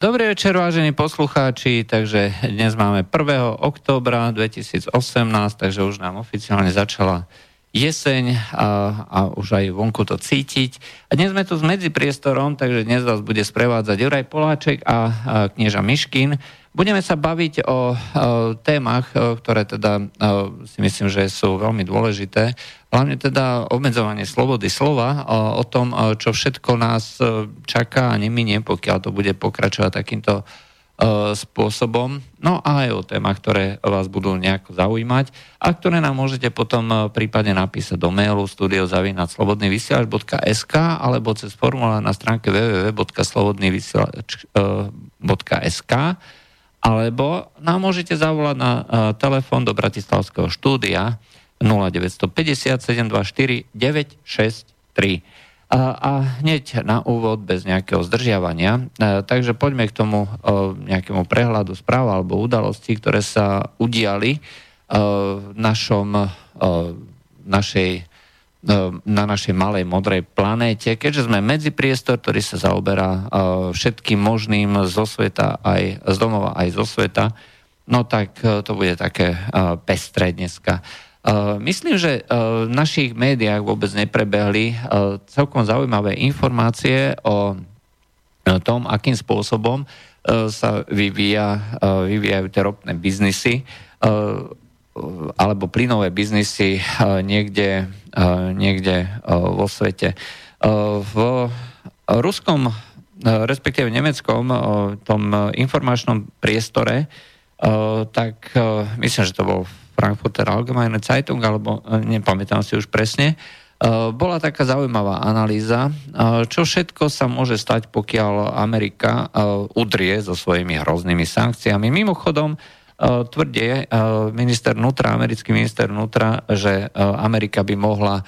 Dobrý večer, vážení poslucháči, takže dnes máme 1. októbra 2018, takže už nám oficiálne začala jeseň a, a už aj vonku to cítiť. A dnes sme tu s medzipriestorom, takže dnes vás bude sprevádzať Juraj Poláček a, a knieža Miškin. Budeme sa baviť o, o témach, o, ktoré teda o, si myslím, že sú veľmi dôležité. Hlavne teda obmedzovanie slobody slova, o, tom, čo všetko nás čaká a neminie, pokiaľ to bude pokračovať takýmto o, spôsobom. No a aj o témach, ktoré vás budú nejako zaujímať a ktoré nám môžete potom prípadne napísať do mailu studiozavinaclobodnyvysielač.sk alebo cez formulár na stránke www.slobodnyvysielač.sk alebo nám môžete zavolať na telefón do Bratislavského štúdia 0950 724 963. A, a hneď na úvod, bez nejakého zdržiavania. Uh, takže poďme k tomu uh, nejakému prehľadu správ alebo udalostí, ktoré sa udiali v našom, uh, našej E, na našej malej modrej planéte, keďže sme medzipriestor, ktorý sa zaoberá e, všetkým možným zo sveta, aj z domova, aj zo sveta, no tak e, to bude také pestré dneska. Myslím, že v našich médiách vôbec neprebehli celkom zaujímavé informácie o tom, akým spôsobom sa vyvíja, vyvíjajú tie ropné biznisy alebo plynové biznisy niekde, niekde vo svete. V ruskom, respektíve nemeckom, tom informačnom priestore, tak myslím, že to bol Frankfurter Allgemeine Zeitung, alebo nepamätám si už presne, bola taká zaujímavá analýza, čo všetko sa môže stať, pokiaľ Amerika udrie so svojimi hroznými sankciami. Mimochodom, tvrdie minister vnútra, americký minister vnútra, že Amerika by mohla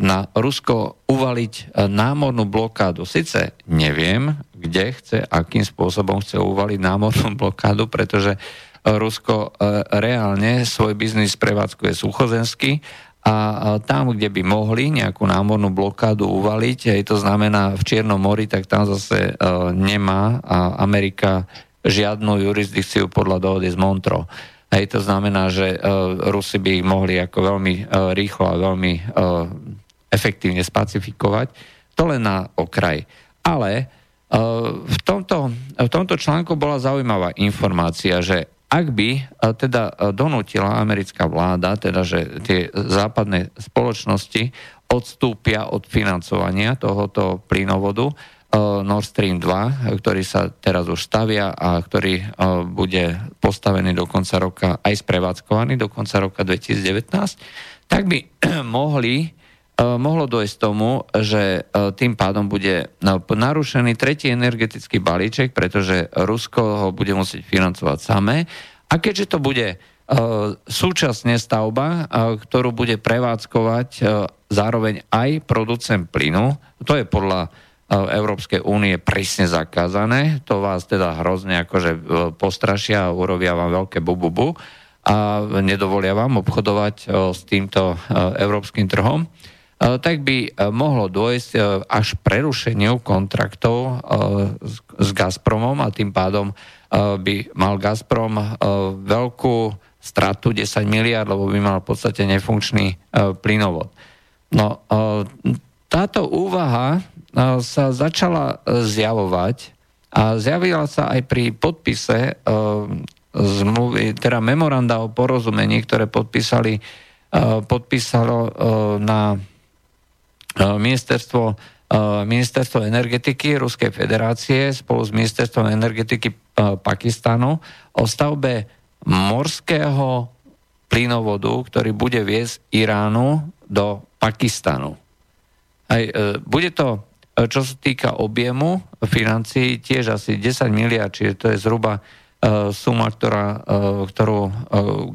na Rusko uvaliť námornú blokádu. Sice neviem, kde chce, akým spôsobom chce uvaliť námornú blokádu, pretože Rusko reálne svoj biznis prevádzkuje suchozemsky a tam, kde by mohli nejakú námornú blokádu uvaliť, aj to znamená v Čiernom mori, tak tam zase nemá Amerika žiadnu jurisdikciu podľa dohody z Montro. Hej, to znamená, že uh, Rusi by ich mohli ako veľmi rýchlo a veľmi efektívne spacifikovať. To len na okraj. Ale v, tomto, v tomto článku bola zaujímavá informácia, že ak by uh, teda uh, donútila americká vláda, teda že tie západné spoločnosti odstúpia od financovania tohoto plynovodu, Eh, Nord Stream 2, ktorý sa teraz už stavia a ktorý bude postavený do konca roka, aj sprevádzkovaný do konca roka 2019, tak by mohli mohlo dojsť tomu, že tým pádom bude narušený tretí energetický balíček, pretože Rusko ho bude musieť financovať samé. A keďže to bude súčasne stavba, ktorú bude prevádzkovať zároveň aj producent plynu, to je podľa Európskej únie prísne zakázané. To vás teda hrozne akože e, postrašia a urobia vám veľké bububu a nedovolia vám obchodovať e, s týmto e, európskym trhom tak by mohlo dôjsť až prerušeniu kontraktov s Gazpromom a tým pádom by mal Gazprom veľkú stratu 10 miliard, lebo by mal v podstate nefunkčný plynovod. No, táto úvaha sa začala e, zjavovať a zjavila sa aj pri podpise e, zmluvy, teda memoranda o porozumení, ktoré podpísali, e, podpísalo na ministerstvo, ministerstvo energetiky Ruskej federácie spolu s ministerstvom energetiky Pakistanu o stavbe morského plynovodu, ktorý bude viesť Iránu do Pakistanu. Aj, bude to čo sa týka objemu financií, tiež asi 10 miliard, čiže to je zhruba suma, ktorá, ktorú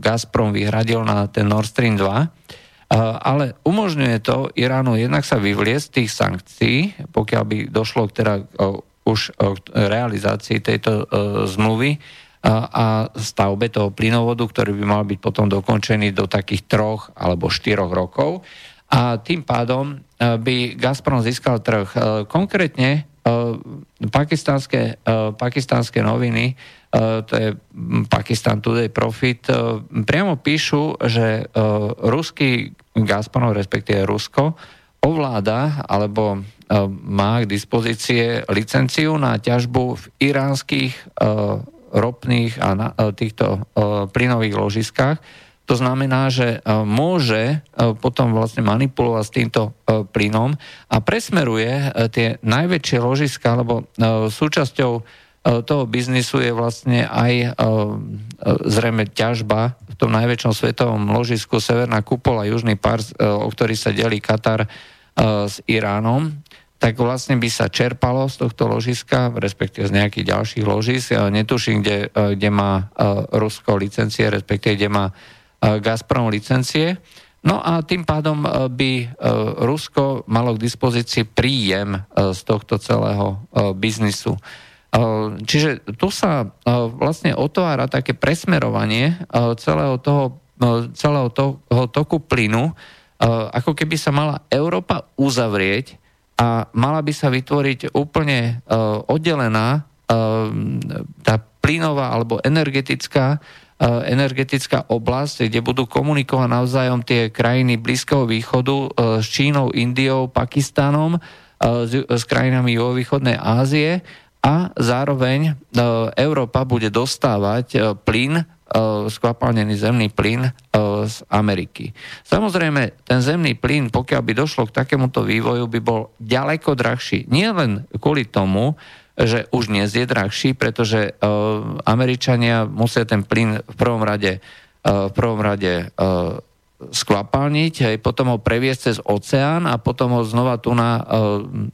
Gazprom vyhradil na ten Nord Stream 2. Uh, ale umožňuje to Iránu jednak sa vyvliesť tých sankcií, pokiaľ by došlo k teda uh, už uh, realizácii tejto zmluvy a stavbe toho plynovodu, ktorý by mal byť potom dokončený do takých troch alebo štyroch rokov a tým pádom by Gazprom získal trh. Konkrétne pakistánske, pakistánske noviny, to je Pakistan Today Profit, priamo píšu, že ruský Gazprom, respektíve Rusko, ovláda alebo má k dispozície licenciu na ťažbu v iránskych ropných a týchto plynových ložiskách, to znamená, že e, môže e, potom vlastne manipulovať s týmto e, plynom a presmeruje tie najväčšie ložiska, lebo súčasťou toho biznisu je vlastne aj zrejme ťažba v tom najväčšom svetovom ložisku Severná kupola, Južný pars, o ktorý sa delí Katar s Iránom tak vlastne by sa čerpalo z tohto ložiska, respektíve z nejakých ďalších ložisk. Netuším, kde, kde má Rusko licencie, respektíve kde má Gazprom licencie. No a tým pádom e, by e, Rusko malo k dispozícii príjem e, z tohto celého biznisu. Čiže tu sa vlastne otvára také presmerovanie celého toho, celého toho toku plynu, ako keby sa mala Európa uzavrieť a mala by sa vytvoriť úplne oddelená tá plynová alebo energetická energetická oblasť, kde budú komunikovať navzájom tie krajiny Blízkeho východu s Čínou, Indiou, Pakistanom, s krajinami východnej Ázie a zároveň Európa bude dostávať plyn, skvapalnený zemný plyn z Ameriky. Samozrejme, ten zemný plyn, pokiaľ by došlo k takémuto vývoju, by bol ďaleko drahší. Nie len kvôli tomu, že už dnes je drahší, pretože Američania musia ten plyn v prvom rade, v prvom rade skvapalniť, potom ho previesť cez oceán a potom ho znova tu na,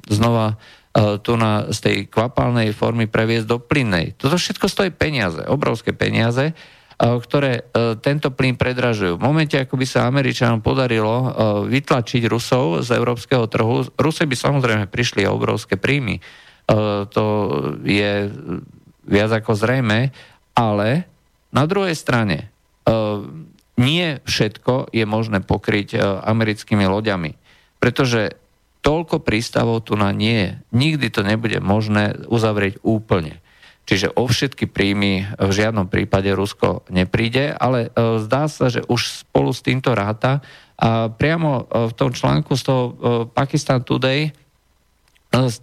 znova tu na, z tej kvapalnej formy previesť do plynnej. Toto všetko stojí peniaze, obrovské peniaze, uh, ktoré uh, tento plyn predražujú. V momente, ako by sa Američanom podarilo vytlačiť Rusov z európskeho trhu, Rusy by samozrejme prišli o obrovské príjmy. E, to je viac ako zrejme, ale na druhej strane e, nie všetko je možné pokryť e, americkými loďami, pretože toľko prístavov tu na nie je. Nikdy to nebude možné uzavrieť úplne. Čiže o všetky príjmy v žiadnom prípade Rusko nepríde, ale zdá sa, že už spolu s týmto ráta a priamo v tom článku z toho Pakistan Today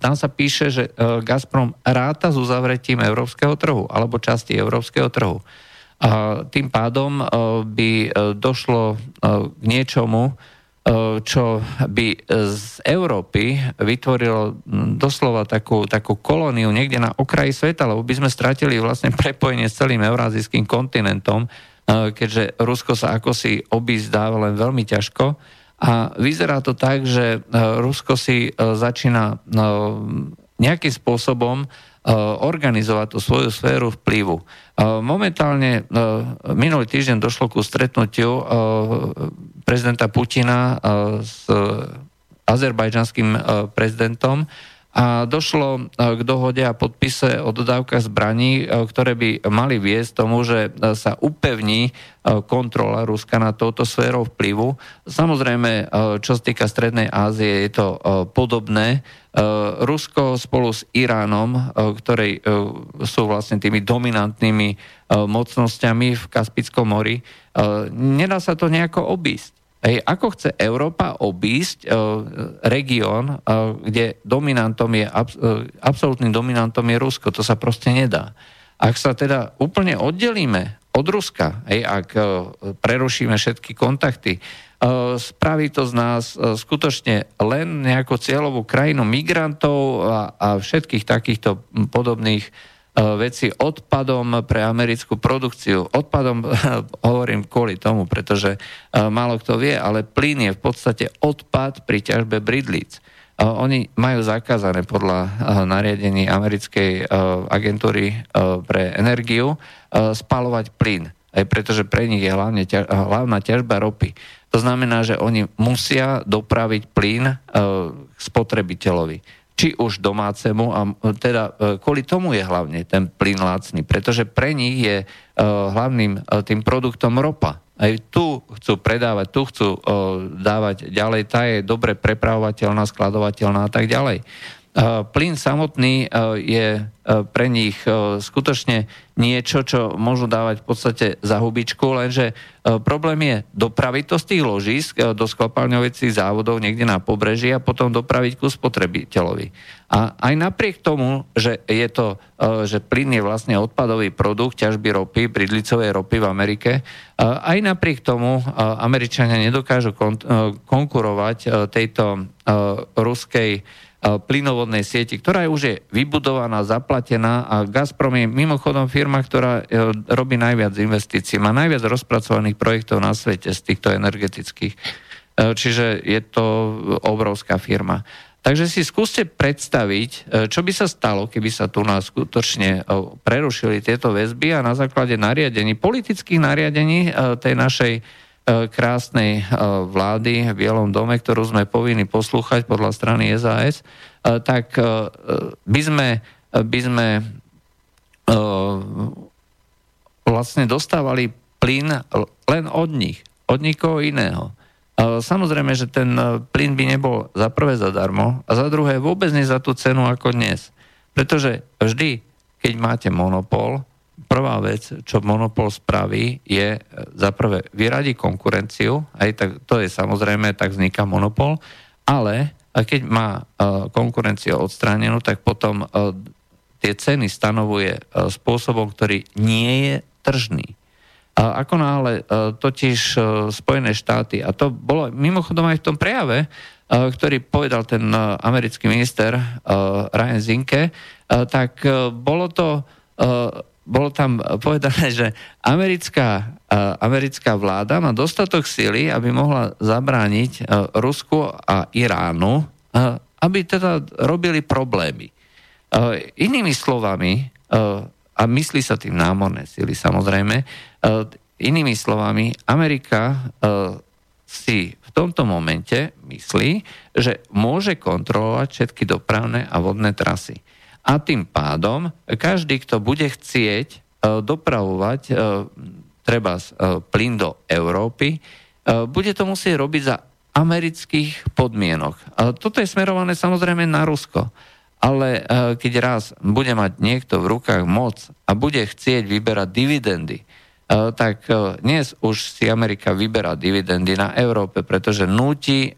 tam sa píše, že e, Gazprom ráta s uzavretím európskeho trhu alebo časti európskeho trhu. A tým pádom e, by e, došlo k niečomu, čo by z Európy vytvorilo doslova takú, takú kolóniu niekde na okraji sveta, lebo by sme stratili vlastne prepojenie s celým eurázijským kontinentom, keďže Rusko sa ako si len veľmi ťažko. A vyzerá to tak, že e, Rusko si e, začína e, nejakým spôsobom organizovať tú svoju sféru vplyvu. Momentálne minulý týždeň došlo ku stretnutiu prezidenta Putina s azerbajdžanským prezidentom a došlo e, k dohode a podpise o dodávkach zbraní, e, ktoré by mali viesť tomu, že e, sa upevní kontrola Ruska na touto sférou vplyvu. Samozrejme, čo sa týka Strednej Ázie, je to podobné. Rusko spolu s Iránom, ktorej sú vlastne tými dominantnými mocnosťami v Kaspickom mori, nedá sa to nejako obísť. Hej, ako chce Európa obísť uh, región, uh, kde dominantom je, abs- uh, absolútnym dominantom je Rusko. To sa proste nedá. Ak sa teda úplne oddelíme od Ruska, hej, ak uh, prerušíme všetky kontakty, uh, spraví to z nás uh, skutočne len nejakú cieľovú krajinu migrantov a, a všetkých takýchto podobných E, veci odpadom pre americkú produkciu. Odpadom hovorím kvôli tomu, pretože e, málo kto vie, ale plyn je v podstate odpad pri ťažbe bridlíc. E, oni majú zakázané podľa nariadení americkej agentúry pre energiu spalovať plyn, aj pretože pre nich je hlavne ťa, hlavná ťažba ropy. To znamená, že oni musia dopraviť plyn spotrebiteľovi či už domácemu a teda e, kvôli tomu je hlavne ten plyn lacný, pretože pre nich je e, hlavným e, tým produktom ropa. Aj tu chcú predávať, tu chcú dávať ďalej, tá je dobre prepravovateľná, skladovateľná a tak ďalej. Plyn samotný je pre nich skutočne niečo, čo môžu dávať v podstate za hubičku, lenže problém je dopraviť to z tých ložisk do skvapalňovacích závodov niekde na pobreží a potom dopraviť ku spotrebiteľovi. A aj napriek tomu, že je to, že plyn je vlastne odpadový produkt ťažby ropy, bridlicovej ropy v Amerike, aj napriek tomu Američania nedokážu konkurovať tejto ruskej plynovodnej sieti, ktorá už je vybudovaná, zaplatená a Gazprom je mimochodom firma, ktorá e, robí najviac investícií, má najviac rozpracovaných projektov na svete z týchto energetických. E, čiže je to obrovská firma. Takže si skúste predstaviť, e, čo by sa stalo, keby sa tu nás skutočne prerušili tieto väzby a na základe nariadení, politických nariadení tej našej E, krásnej e, vlády v Bielom dome, ktorú sme povinni poslúchať podľa strany SAS, e, tak by sme, by sme vlastne dostávali plyn len od nich, od nikoho iného. Samozrejme, že ten plyn by nebol za prvé zadarmo a za druhé vôbec nie za tú cenu ako dnes. Pretože vždy, keď máte monopol, prvá vec, čo monopol spraví, je e, za prvé vyradiť konkurenciu, aj tak, to je samozrejme, tak vzniká monopol, ale keď má uh, konkurencia odstránenú, tak potom uh, tie ceny stanovuje spôsobom, ktorý nie je tržný. Ako náhle totiž Spojené štáty, a to bolo mimochodom aj v tom prejave, ktorý povedal ten americký minister Ryan Zinke, tak bolo to bolo tam povedané, že americká, americká vláda má dostatok síly, aby mohla zabrániť Rusku a Iránu, aby teda robili problémy. Inými slovami, a myslí sa tým námorné síly samozrejme, inými slovami, Amerika si v tomto momente myslí, že môže kontrolovať všetky dopravné a vodné trasy. A tým pádom každý, kto bude chcieť e, dopravovať e, treba e, plyn do Európy, bude to musieť robiť za amerických podmienok. Toto je smerované samozrejme na Rusko. Ale keď raz bude mať niekto v rukách moc a bude chcieť vyberať dividendy, tak dnes už si Amerika vyberá dividendy na Európe, pretože nutí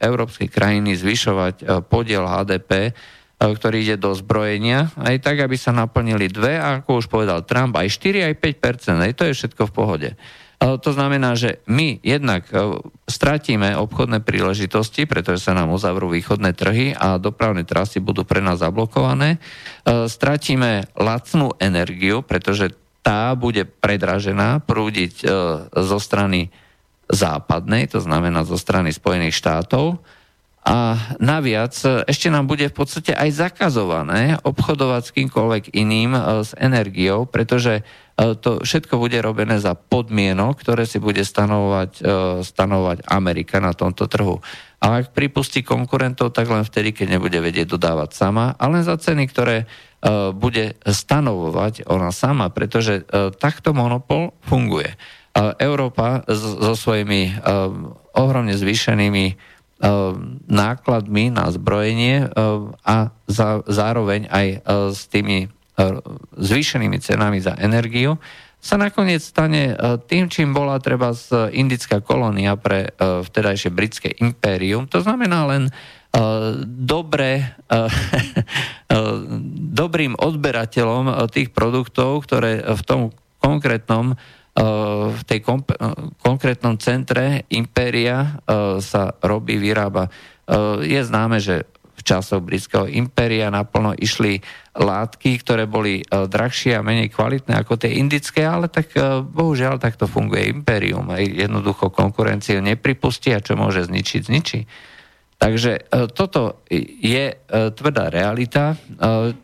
európske krajiny zvyšovať podiel HDP ktorý ide do zbrojenia, aj tak, aby sa naplnili dve, a ako už povedal Trump, aj 4, aj 5 aj to je všetko v pohode. E, to znamená, že my jednak e, stratíme obchodné príležitosti, pretože sa nám uzavrú východné trhy a dopravné trasy budú pre nás zablokované. Stratíme lacnú energiu, pretože tá bude predražená prúdiť zo strany západnej, to znamená zo strany Spojených štátov a naviac ešte nám bude v podstate aj zakazované obchodovať s kýmkoľvek iným e, s energiou, pretože e, to všetko bude robené za podmienok, ktoré si bude stanovať, e, stanovať Amerika na tomto trhu. A ak pripustí konkurentov, tak len vtedy, keď nebude vedieť dodávať sama, ale za ceny, ktoré bude stanovovať ona sama, pretože takto monopol funguje. Európa so svojimi ohromne zvýšenými nákladmi na zbrojenie eh, a zároveň aj eh, s tými zvýšenými cenami za energiu, sa nakoniec stane tým, čím bola treba z indická kolónia pre vtedajšie britské impérium. To znamená len dobre, dobrým odberateľom tých produktov, ktoré v tom konkrétnom v tej komp- konkrétnom centre impéria sa robí, vyrába. Je známe, že v časoch britského impéria naplno išli látky, ktoré boli drahšie a menej kvalitné ako tie indické, ale tak bohužiaľ takto funguje impérium. Jednoducho konkurenciu nepripustí a čo môže zničiť, zničí. Takže toto je tvrdá realita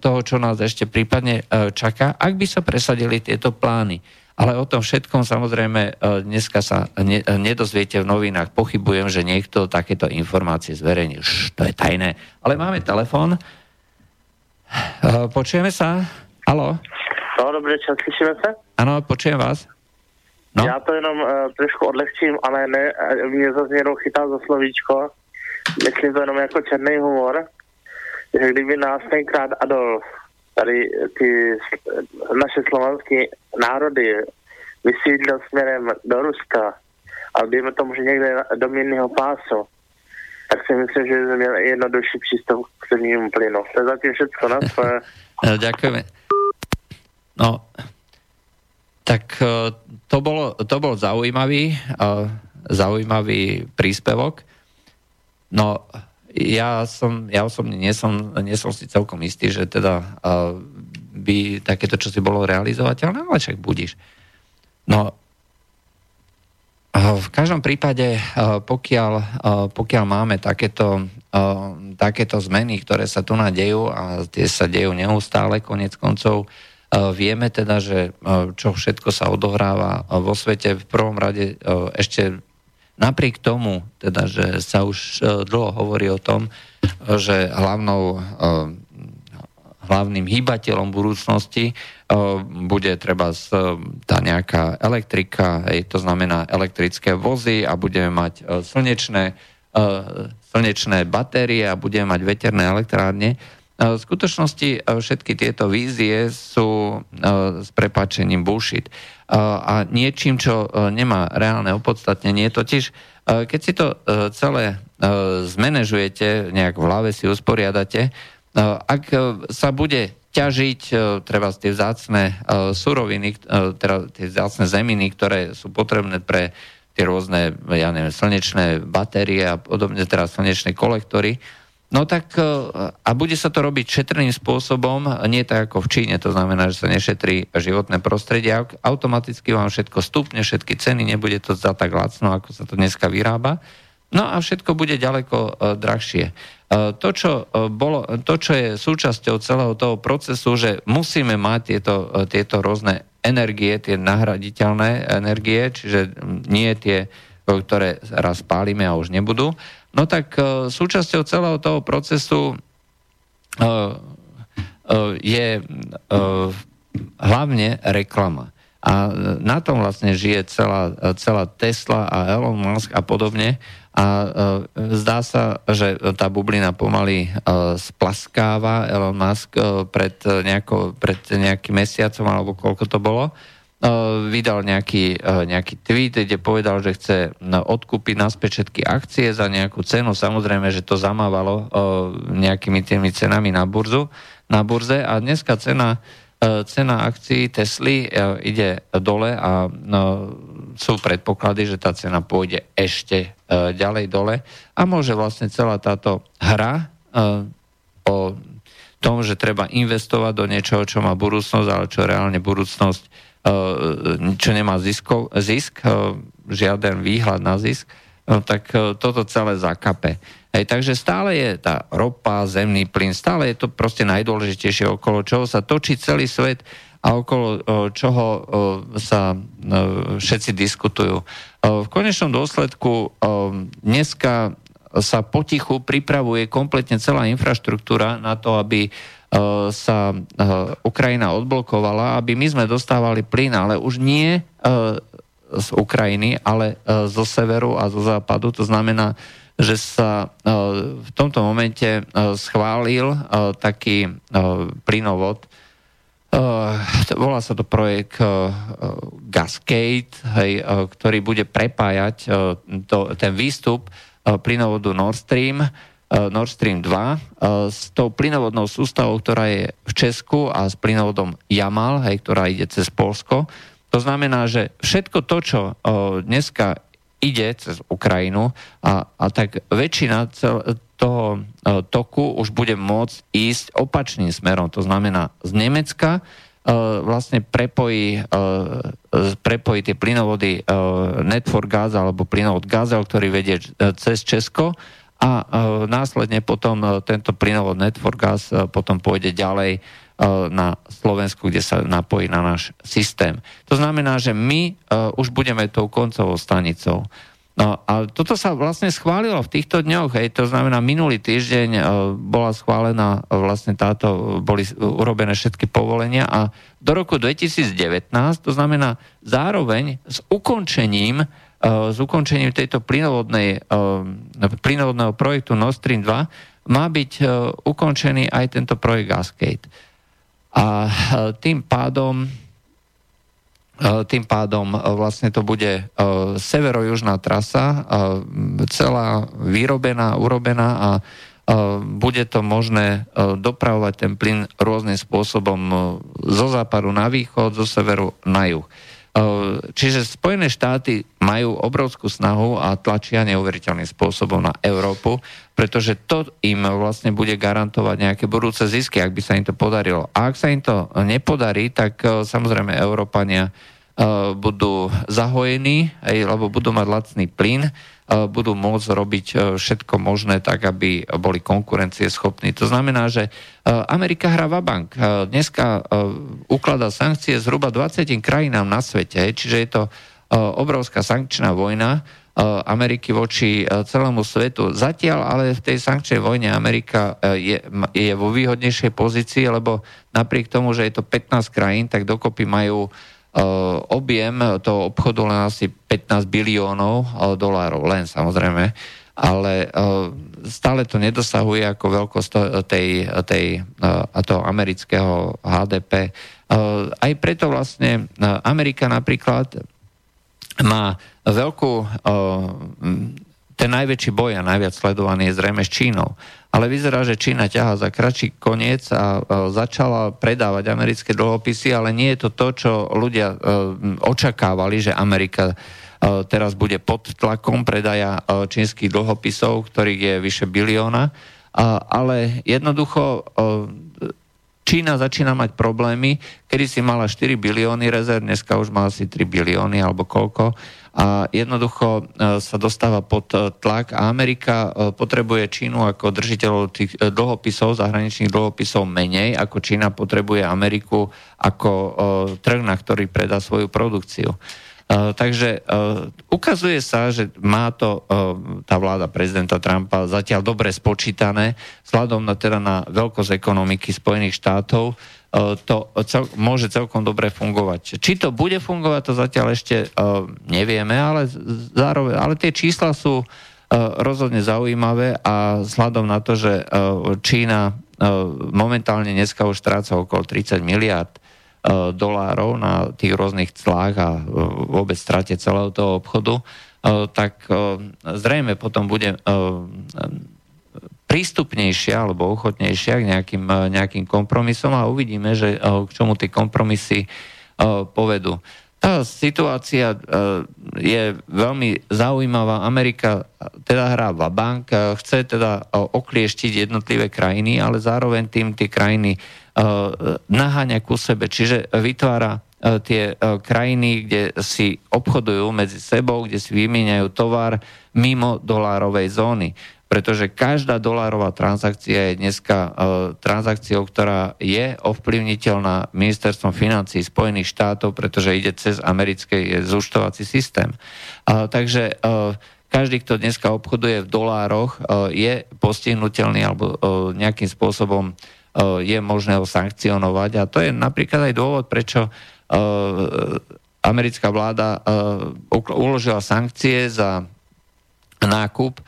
toho, čo nás ešte prípadne čaká, ak by sa presadili tieto plány. Ale o tom všetkom samozrejme e, dneska sa ne, e, nedozviete v novinách. Pochybujem, že niekto takéto informácie zverejní. Šš, to je tajné. Ale máme telefon. E, počujeme sa? Halo? No, dobrý čas, slyšíme se? Ano, počujem vás. No? Já to jenom uh, trošku odlehčím, ale ne, mě zase jenom chytá za slovíčko. Myslím to jenom jako černý humor že kdyby nás tenkrát Adolf, tady ty naše slovanské národy vysídlil směrem do Ruska a dejme tomu, že někde do minného pásu, tak si myslím, že by měl jednodušší přístup k zemnímu plynu. To je zatím všechno na tvoje. Ďakujeme. No, tak e, to bolo, to bol zaujímavý, e, zaujímavý príspevok. No, ja som, ja osobne nie som, nie som si celkom istý, že teda by takéto čo si bolo realizovateľné, ale však budíš. No, v každom prípade, pokiaľ, pokiaľ máme takéto, takéto zmeny, ktoré sa tu nadejú a tie sa dejú neustále, konec koncov, Vieme teda, že čo všetko sa odohráva vo svete. V prvom rade ešte napriek tomu, teda, že sa už dlho hovorí o tom, že hlavnou, hlavným hýbateľom budúcnosti bude treba tá nejaká elektrika, to znamená elektrické vozy a budeme mať slnečné, slnečné batérie a budeme mať veterné elektrárne. V skutočnosti e, všetky tieto vízie sú e, s prepačením bullshit a niečím, čo e, nemá reálne opodstatnenie. Totiž, keď si to celé zmanéžujete, nejak v hlave si usporiadate, ak sa bude ťažiť treba tie vzácne suroviny, teda tie vzácne zeminy, ktoré sú potrebné pre tie rôzne, ja neviem, slnečné batérie a podobne, teda slnečné kolektory, No tak e, a bude sa to robiť šetrným spôsobom, nie tak ako v Číne, to znamená, že sa nešetrí životné prostredie, automaticky vám všetko stupne, všetky ceny, nebude to za tak lacno, ako sa to dneska vyrába. No a všetko bude ďaleko uh, drahšie. Uh, to, čo, bolo, to, čo je súčasťou celého toho procesu, že musíme mať tieto, tieto rôzne energie, tie nahraditeľné energie, čiže nie tie, ktoré raz pálime a už nebudú, No tak uh, súčasťou celého toho procesu uh, uh, je uh, hlavne reklama. A na tom vlastne žije celá, celá Tesla a Elon Musk a podobne. A uh, zdá sa, že tá bublina pomaly uh, splaskáva Elon Musk uh, pred, nejako, pred nejakým mesiacom, alebo koľko to bolo. E, vydal nejaký, nejaký tweet, kde povedal, že chce no, odkúpiť naspäť všetky akcie za nejakú cenu. Samozrejme, že to zamávalo nejakými tými cenami na burzu, na burze a dneska cena, cena akcií Tesly ide dole a no, sú predpoklady, že tá cena pôjde ešte ďalej dole a môže vlastne celá táto hra o tom, že treba investovať do niečoho, čo má budúcnosť, ale čo reálne budúcnosť čo nemá ziskov, zisk, žiaden výhľad na zisk, no, tak toto celé zakape. Hej, takže stále je tá ropa, zemný plyn, stále je to proste najdôležitejšie, okolo čoho sa točí celý svet a okolo čoho sa všetci diskutujú. V konečnom dôsledku dneska sa potichu pripravuje kompletne celá infraštruktúra na to, aby E, sa e, Ukrajina odblokovala, aby my sme dostávali plyn, ale už nie e, z Ukrajiny, ale zo severu a zo západu. To znamená, že sa v tomto momente schválil taký plynovod, volá sa to projekt Gascade, hej, ktorý bude prepájať to, ten výstup plynovodu Nord Stream Nord Stream 2 eh, s tou plynovodnou sústavou, ktorá je v Česku a s plynovodom Jamal, hej, ktorá ide cez Polsko. To znamená, že všetko to, čo eh, dneska ide cez Ukrajinu a, a tak väčšina cel, toho toku už bude môcť ísť opačným smerom. To znamená z Nemecka vlastne prepojí, prepojí tie plynovody Network Gas alebo plynovod Gazel, ktorý vedie cez Česko a e, následne potom e, tento plynovod Network Gas e, potom pôjde ďalej na Slovensku, kde sa napojí na náš systém. To znamená, že my už budeme tou koncovou stanicou. No a toto sa vlastne schválilo v týchto dňoch, hej, to znamená minulý týždeň bola schválená vlastne táto, boli urobené všetky povolenia a do roku 2019, to znamená zároveň s ukončením s ukončením tejto plynovodnej, plynovodného projektu Nord Stream 2 má byť ukončený aj tento projekt Gascade. A tým pádom tým pádom vlastne to bude severo-južná trasa, celá vyrobená, urobená a bude to možné dopravovať ten plyn rôznym spôsobom zo západu na východ, zo severu na juh. Čiže Spojené štáty majú obrovskú snahu a tlačia neuveriteľným spôsobom na Európu, pretože to im vlastne bude garantovať nejaké budúce zisky, ak by sa im to podarilo. A ak sa im to nepodarí, tak samozrejme Európania budú zahojení, lebo budú mať lacný plyn, budú môcť robiť všetko možné tak, aby boli konkurencieschopní. To znamená, že Amerika hrá bank. Dneska ukladá sankcie zhruba 20 krajinám na svete, čiže je to obrovská sankčná vojna Ameriky voči celému svetu. Zatiaľ ale v tej sankčnej vojne Amerika je, je vo výhodnejšej pozícii, lebo napriek tomu, že je to 15 krajín, tak dokopy majú objem toho obchodu len asi 15 biliónov eh, dolárov, len samozrejme, ale eh, stále to nedosahuje ako veľkosť tej, tej, toho amerického HDP. Aj preto vlastne Amerika napríklad má veľkú ten najväčší boj a najviac sledovaný je zrejme s Čínou. Ale vyzerá, že Čína ťaha za kratší koniec a začala predávať americké dlhopisy, ale nie je to to, čo ľudia e, očakávali, že Amerika e, teraz bude pod tlakom predaja e, čínskych dlhopisov, ktorých je vyše bilióna. Ale jednoducho Čína začína mať problémy, kedy si mala 4 bilióny rezerv, dneska už má asi 3 bilióny alebo koľko jednoducho e, sa dostáva pod e, tlak a Amerika e, potrebuje Čínu ako držiteľov tých dlhopisov, zahraničných dlhopisov menej, ako Čína potrebuje Ameriku ako trh, na ktorý predá svoju produkciu. Takže ukazuje sa, že má to tá vláda prezidenta Trumpa zatiaľ dobre spočítané, vzhľadom na, teda na veľkosť ekonomiky Spojených štátov, to cel, môže celkom dobre fungovať. Či to bude fungovať, to zatiaľ ešte uh, nevieme, ale, zároveň, ale tie čísla sú uh, rozhodne zaujímavé a vzhľadom na to, že Čína momentálne dneska už stráca okolo 30 miliard dolárov na tých rôznych clách a vôbec strate celého toho obchodu, tak zrejme potom bude prístupnejšia alebo ochotnejšia k nejakým, e, nejakým kompromisom a uvidíme, že e, k čomu tie kompromisy e, povedú. Tá situácia je veľmi zaujímavá. Amerika teda hrá v bank, chce teda oklieštiť jednotlivé krajiny, ale zároveň tým tie krajiny naháňa ku sebe. Čiže vytvára tie krajiny, kde si obchodujú medzi sebou, kde si vymieňajú tovar mimo dolárovej zóny pretože každá dolárová transakcia je dneska uh, transakciou, ktorá je ovplyvniteľná ministerstvom financí Spojených štátov, pretože ide cez americký zúštovací systém. Takže uh, každý, kto dneska obchoduje v dolároch, uh, je postihnutelný alebo nejakým spôsobom je možné ho sankcionovať. A to je napríklad aj dôvod, prečo americká vláda uložila sankcie za nákup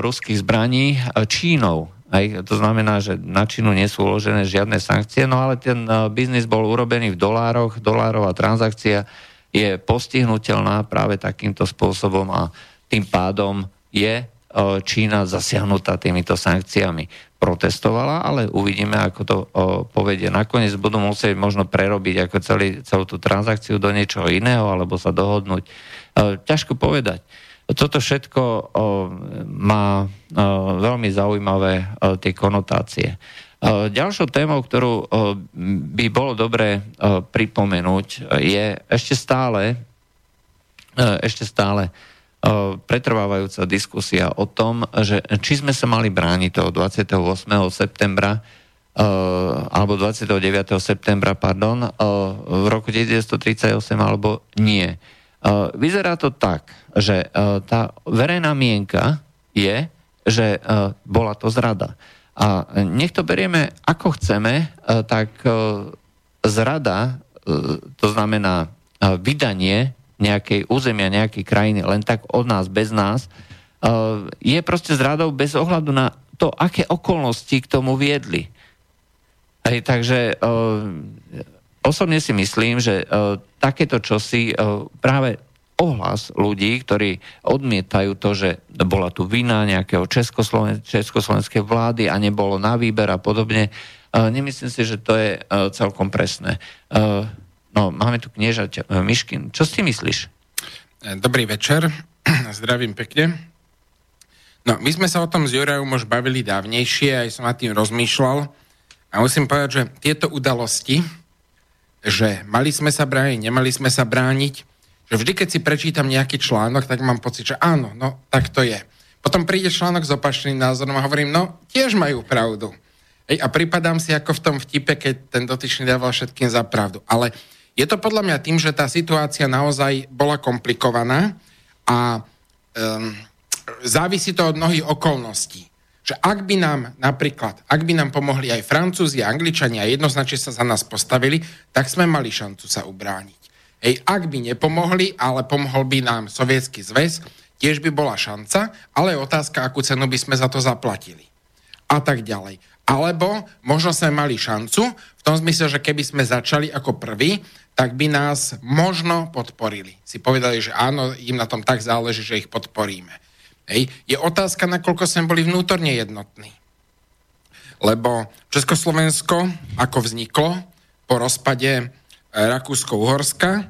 ruských zbraní eh, Čínou. Aj, to znamená, že na Čínu nie sú uložené žiadne sankcie, no ale ten uh, biznis bol urobený v dolároch, dolárová transakcia je postihnutelná práve takýmto spôsobom a tým pádom je Čína zasiahnutá týmito sankciami. Protestovala, ale uvidíme, ako to povedie. Nakoniec budú musieť možno prerobiť ako celý, celú tú transakciu do niečoho iného, alebo sa dohodnúť. Ťažko povedať. Toto všetko o, má o, veľmi zaujímavé o, tie konotácie. O, ďalšou témou, ktorú o, by bolo dobré o, pripomenúť, je ešte stále, o, ešte stále o, pretrvávajúca diskusia o tom, že či sme sa mali brániť toho 28. septembra alebo 29. septembra, pardon, v roku 1938 alebo nie. Vyzerá to tak, že tá verejná mienka je, že bola to zrada. A nech to berieme ako chceme, tak zrada, to znamená vydanie nejakej územia, nejakej krajiny len tak od nás, bez nás, je proste zradou bez ohľadu na to, aké okolnosti k tomu viedli. Hej, takže osobne si myslím, že takéto čosi práve ohlas ľudí, ktorí odmietajú to, že bola tu vina nejakého českosloven- československej vlády a nebolo na výber a podobne. Uh, nemyslím si, že to je uh, celkom presné. Uh, no, máme tu kniežať Myškin. Čo si myslíš? Dobrý večer. Zdravím pekne. No, my sme sa o tom s Jurajom už bavili dávnejšie, aj som nad tým rozmýšľal. A musím povedať, že tieto udalosti, že mali sme sa brániť, nemali sme sa brániť, že vždy, keď si prečítam nejaký článok, tak mám pocit, že áno, no tak to je. Potom príde článok s opačným názorom a hovorím, no tiež majú pravdu. Ej, a pripadám si ako v tom vtipe, keď ten dotyčný dával všetkým za pravdu. Ale je to podľa mňa tým, že tá situácia naozaj bola komplikovaná a um, závisí to od mnohých okolností. Že ak by nám napríklad, ak by nám pomohli aj Francúzi a Angličania jednoznačne sa za nás postavili, tak sme mali šancu sa ubrániť. Hej, ak by nepomohli, ale pomohol by nám Sovietský zväz, tiež by bola šanca, ale otázka, akú cenu by sme za to zaplatili. A tak ďalej. Alebo možno sme mali šancu, v tom zmysle, že keby sme začali ako prví, tak by nás možno podporili. Si povedali, že áno, im na tom tak záleží, že ich podporíme. Hej. Je otázka, nakoľko sme boli vnútorne jednotní. Lebo Československo, ako vzniklo po rozpade Rakúsko-Uhorska,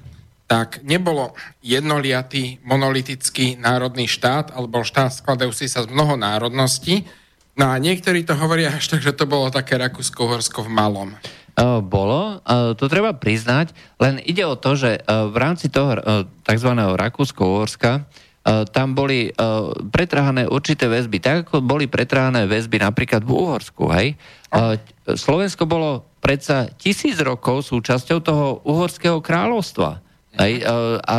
tak nebolo jednoliatý monolitický národný štát, alebo štát skladajúci sa z mnoho národností. No a niektorí to hovoria až tak, že to bolo také Rakúsko-Uhorsko v malom. Bolo, to treba priznať, len ide o to, že v rámci toho tzv. Rakúsko-Uhorska tam boli pretrhané určité väzby, tak ako boli pretrhané väzby napríklad v Uhorsku, hej. Slovensko bolo predsa tisíc rokov súčasťou toho uhorského kráľovstva. Aj, e, a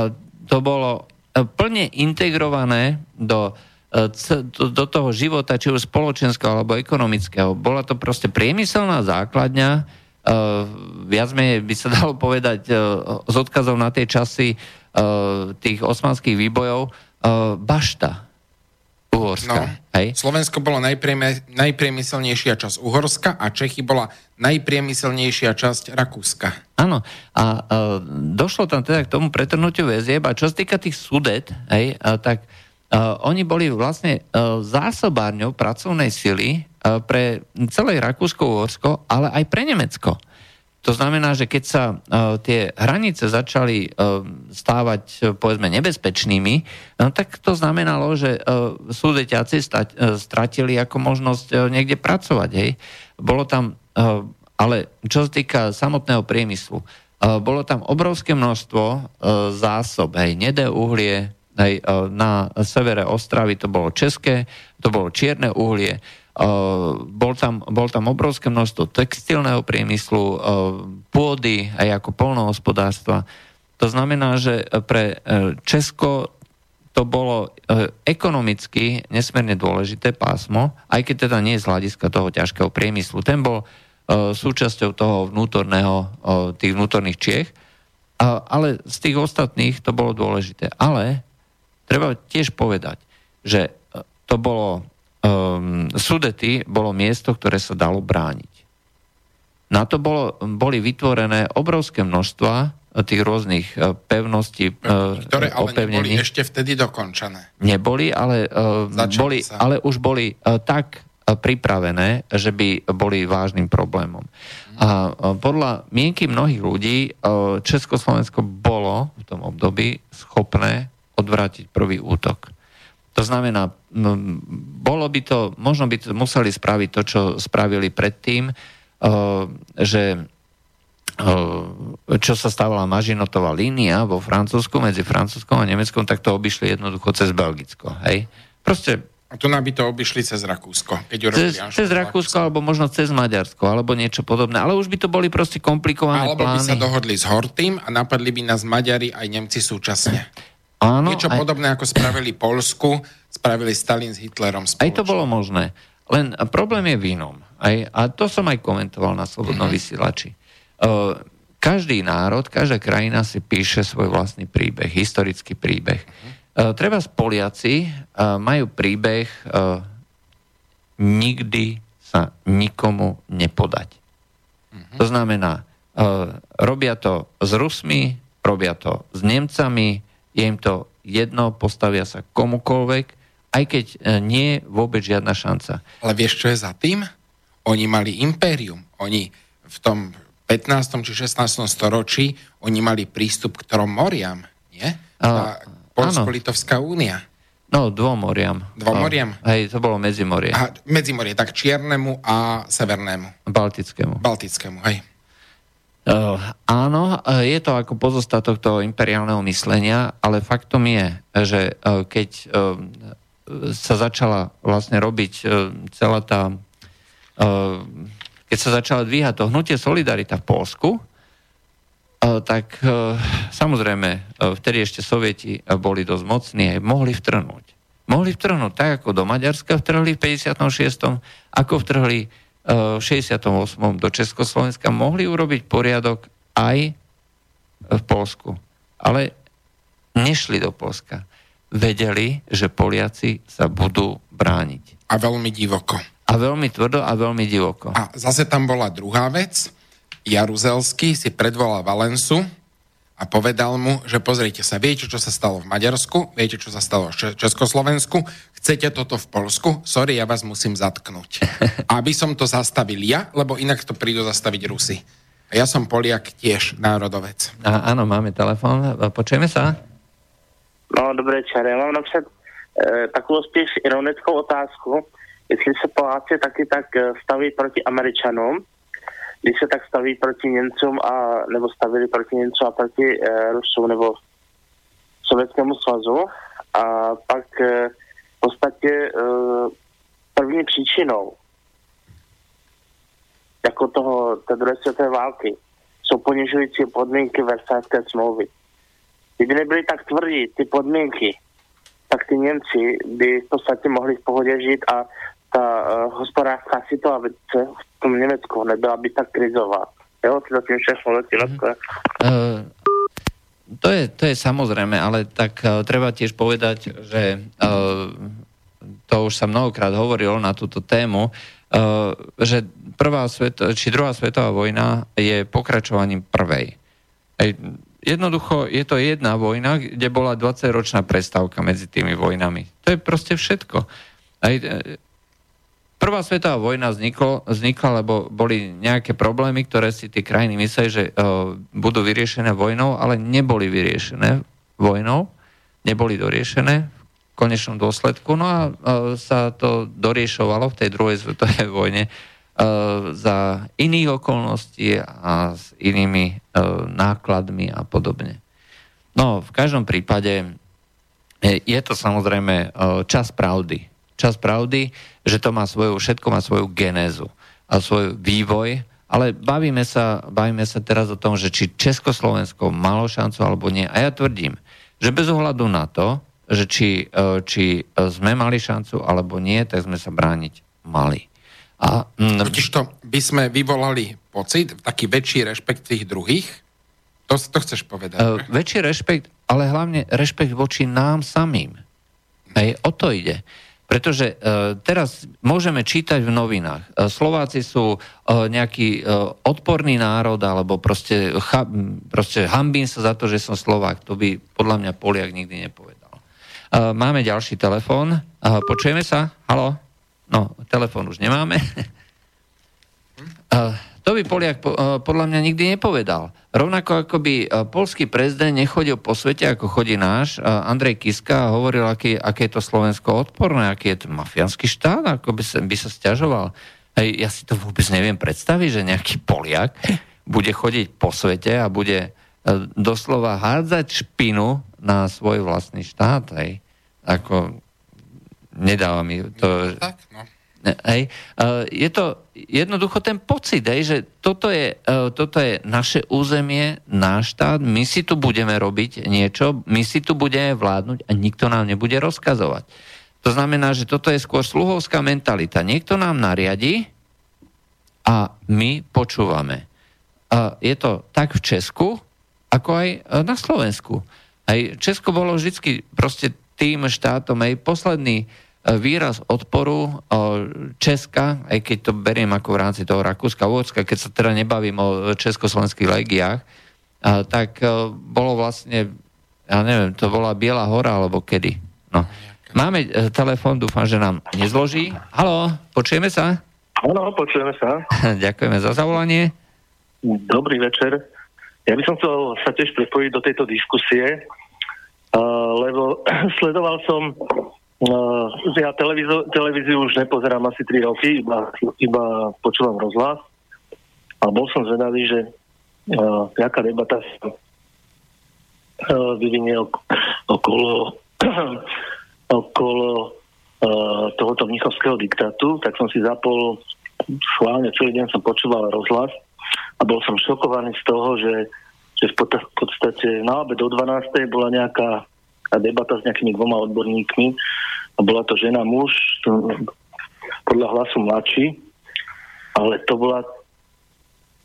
to bolo e, plne integrované do, e, do toho života, či už spoločenského alebo ekonomického. Bola to proste priemyselná základňa, viac menej by sa dalo povedať s odkazom na tie časy tých osmanských výbojov, bašta Uhorska. No, hej? Slovensko bolo najprieme, najpriemyselnejšia časť Uhorska a Čechy bola najpriemyselnejšia časť Rakúska. Áno. A e, došlo tam teda k tomu pretrnutiu väzieb a čo sa týka tých sudet, hej, a, tak e, oni boli vlastne e, zásobárňou pracovnej sily e, pre celé Rakúsko-Uhorsko, ale aj pre Nemecko. To znamená, že keď sa uh, tie hranice začali uh, stávať, uh, povedzme, nebezpečnými, no, tak to znamenalo, že uh, stratili ako možnosť niekde pracovať. Hej. Bolo tam, ale čo sa týka samotného priemyslu, bolo tam obrovské množstvo zásob, hej, nedé uhlie, hej, na severe Ostravy to bolo české, to bolo čierne uhlie, bol tam, bol tam obrovské množstvo textilného priemyslu, pôdy aj ako polnohospodárstva. To znamená, že pre e, Česko to bolo e, ekonomicky nesmierne dôležité pásmo, aj keď teda nie z hľadiska toho ťažkého priemyslu. Ten bol e, súčasťou toho vnútorného, tých vnútorných Čiech, ale z tých ostatných to bolo dôležité. Ale treba tiež povedať, že to bolo um, Sudety bolo miesto, ktoré sa dalo brániť. Na to bolo, boli vytvorené obrovské množstva tých rôznych e, pevností, e, ktoré ale opevnení. neboli ešte vtedy dokončené. Neboli, ale, uh, boli, ale už boli tak pripravené, že by boli vážnym problémom. A podľa mienky mnohých ľudí Československo bolo v tom období schopné odvrátiť prvý útok. To znamená, bolo by to, možno by to museli spraviť to, čo spravili predtým, eh, že eh, čo sa stávala Mažinotová línia vo Francúzsku, medzi Francúzskom a Nemeckom, tak to obišli jednoducho cez Belgicko. Hej? Proste a tu nám by to obišli cez Rakúsko. Keď cez, cez Rakúsko, alebo možno cez Maďarsko, alebo niečo podobné. Ale už by to boli proste komplikované alebo plány. Alebo by sa dohodli s Hortým a napadli by nás Maďari aj Nemci súčasne. Áno, Niečo aj... podobné, ako spravili Polsku, spravili Stalin s Hitlerom spoločne. Aj to bolo možné. Len problém je v inom. Aj, a to som aj komentoval na Slobodnom mm-hmm. vysielači. Uh, každý národ, každá krajina si píše svoj vlastný príbeh, historický príbeh. Uh, treba z Poliaci uh, majú príbeh uh, nikdy sa nikomu nepodať. Uh-huh. To znamená, uh, robia to s Rusmi, robia to s Nemcami, je im to jedno, postavia sa komukoľvek, aj keď uh, nie je vôbec žiadna šanca. Ale vieš, čo je za tým? Oni mali impérium. Oni v tom 15. či 16. storočí oni mali prístup k trom moriam, nie? A, Polsko-Litovská únia. No, dvomoriam. Dvomoriam? Hej, to bolo medzimorie. Aha, medzimorie, tak čiernemu a severnému. Baltickému. Baltickému, hej. Uh, áno, je to ako pozostatok toho imperiálneho myslenia, ale faktom je, že uh, keď sa začala vlastne robiť celá tá, keď sa začala dvíhať to hnutie Solidarita v Polsku, tak samozrejme, vtedy ešte Sovieti boli dosť mocní, aj mohli vtrhnúť. Mohli vtrhnúť tak, ako do Maďarska vtrhli v 56., ako vtrhli v 68. do Československa, mohli urobiť poriadok aj v Polsku. Ale nešli do Polska. Vedeli, že Poliaci sa budú brániť. A veľmi divoko. A veľmi tvrdo a veľmi divoko. A zase tam bola druhá vec, Jaruzelský si predvolal Valensu a povedal mu, že pozrite sa, viete, čo sa stalo v Maďarsku, viete, čo sa stalo v Československu, chcete toto v Polsku, sorry, ja vás musím zatknúť. Aby som to zastavil ja, lebo inak to prídu zastaviť Rusy. A ja som Poliak tiež národovec. A, áno, máme telefon, počujeme sa? No, dobré večer. Já mám napřed e, takovou spíš ironickou otázku. Jestli se Poláci taky tak e, staví proti Američanům, když se tak staví proti Němcům a nebo stavili proti Němcům a proti e, Rusům nebo Sovětskému svazu a pak e, podstatě e, první příčinou jako toho, té druhé světové války jsou ponižující podmínky Versajské smlouvy. Kdyby nebyly tak tvrdí ty podmínky, tak ty Němci by v podstatě mohli v pohodě žít a ta uh, hospodářská situace v tom Německu nebyla by tak krizová. Jo, to zatím všechno letí uh, to je, to je samozrejme, ale tak uh, treba tiež povedať, že uh, to už sa mnohokrát hovorilo na túto tému, uh, že prvá svet, či druhá svetová vojna je pokračovaním prvej. Ej, jednoducho je to jedna vojna, kde bola 20-ročná prestávka medzi tými vojnami. To je proste všetko. Aj, Prvá svetová vojna vzniklo, vznikla, lebo boli nejaké problémy, ktoré si tie krajiny mysleli, že uh, budú vyriešené vojnou, ale neboli vyriešené vojnou, neboli doriešené v konečnom dôsledku. No a uh, sa to doriešovalo v tej druhej svetovej vojne uh, za iných okolností a s inými uh, nákladmi a podobne. No, v každom prípade je, to samozrejme čas pravdy čas pravdy, že to má svoju, všetko má svoju genézu a svoj vývoj, ale bavíme sa, bavíme sa teraz o tom, že či Československo malo šancu alebo nie. A ja tvrdím, že bez ohľadu na to, že či, e, či sme mali šancu alebo nie, tak sme sa brániť mali. A, mm, Totiž to by sme vyvolali pocit, taký väčší rešpekt tých druhých? To, to chceš povedať? Uh, väčší rešpekt, ale hlavne rešpekt voči nám samým. Hej, o to ide. Pretože e, teraz môžeme čítať v novinách, e, Slováci sú e, nejaký odporný národ, alebo proste, proste hambím sa za to, že som Slovák. To by podľa mňa Poliak nikdy nepovedal. Máme ďalší telefón. Počujeme sa? Halo? No, telefón už nemáme. to by Poliak eh, podľa mňa nikdy nepovedal. Rovnako ako by eh, polský prezident nechodil po svete, ako chodí náš eh, Andrej Kiska a hovoril, aký, aké je to Slovensko odporné, aký je to mafiánsky štát, ako by sa, by sa stiažoval. Hej, ja si to vôbec neviem predstaviť, že nejaký Poliak bude chodiť po svete a bude doslova hádzať špinu na svoj vlastný štát. Hej. Ako nedáva mi to... Tak, no. Hej. Je to jednoducho ten pocit, hej, že toto je, toto je naše územie, náš štát, my si tu budeme robiť niečo, my si tu budeme vládnuť a nikto nám nebude rozkazovať. To znamená, že toto je skôr sluhovská mentalita. Niekto nám nariadi a my počúvame. Je to tak v Česku, ako aj na Slovensku. Aj Česko bolo vždy proste tým štátom, aj posledný výraz odporu Česka, aj keď to beriem ako v rámci toho Rakúska, Vôcka, keď sa teda nebavím o československých legiách, tak bolo vlastne, ja neviem, to bola Biela hora, alebo kedy. No. Máme telefón, dúfam, že nám nezloží. Halo, počujeme sa? Áno, počujeme sa. Ďakujeme za zavolanie. Dobrý večer. Ja by som chcel sa tiež prepojiť do tejto diskusie, lebo sledoval som Uh, ja televízu, televíziu už nepozerám asi 3 roky, iba, iba počúvam rozhlas. A bol som zvedavý, že uh, jaká debata sa uh, vyvinie ok- okolo, okolo uh, tohoto mnichovského diktátu, tak som si zapol schválne celý deň som počúval rozhlas a bol som šokovaný z toho, že, že v podstate na obed do 12. bola nejaká debata s nejakými dvoma odborníkmi a bola to žena, muž, podľa hlasu mladší, ale to bola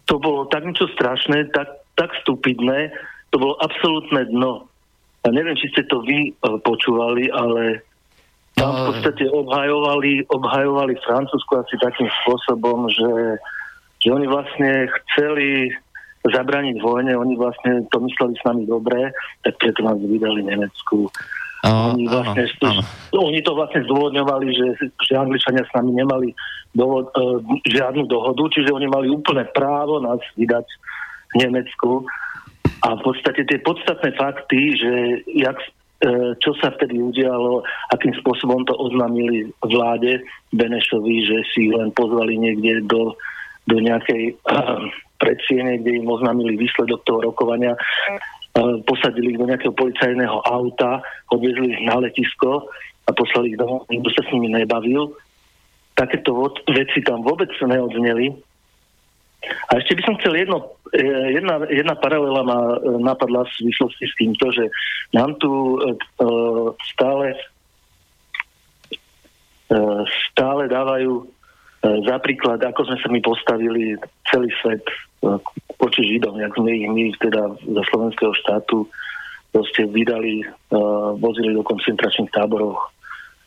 to bolo tak niečo strašné, tak, tak stupidné, to bolo absolútne dno. A neviem, či ste to vy uh, počúvali, ale tam v no. podstate obhajovali, obhajovali Francúzsku asi takým spôsobom, že, že oni vlastne chceli zabrániť vojne, oni vlastne to mysleli s nami dobre, tak preto nás vydali Nemecku. Uh, oni, vlastne, áno, áno. oni to vlastne zdôvodňovali, že, že Angličania s nami nemali dohod, uh, žiadnu dohodu, čiže oni mali úplné právo nás vydať v Nemecku. A v podstate tie podstatné fakty, že jak, uh, čo sa vtedy udialo, akým spôsobom to oznámili vláde Benešovi, že si len pozvali niekde do, do nejakej uh, predsiene, kde im oznámili výsledok toho rokovania, e, posadili ich do nejakého policajného auta, odviezli ich na letisko a poslali ich domov, nikto sa s nimi nebavil. Takéto veci tam vôbec neodzneli. A ešte by som chcel jedno, e, jedna, jedna paralela ma napadla v súvislosti s týmto, že nám tu stále stále dávajú za príklad, ako sme sa my postavili celý svet voči Židom, jak sme ich my teda za slovenského štátu proste vydali, uh, vozili do koncentračných táborov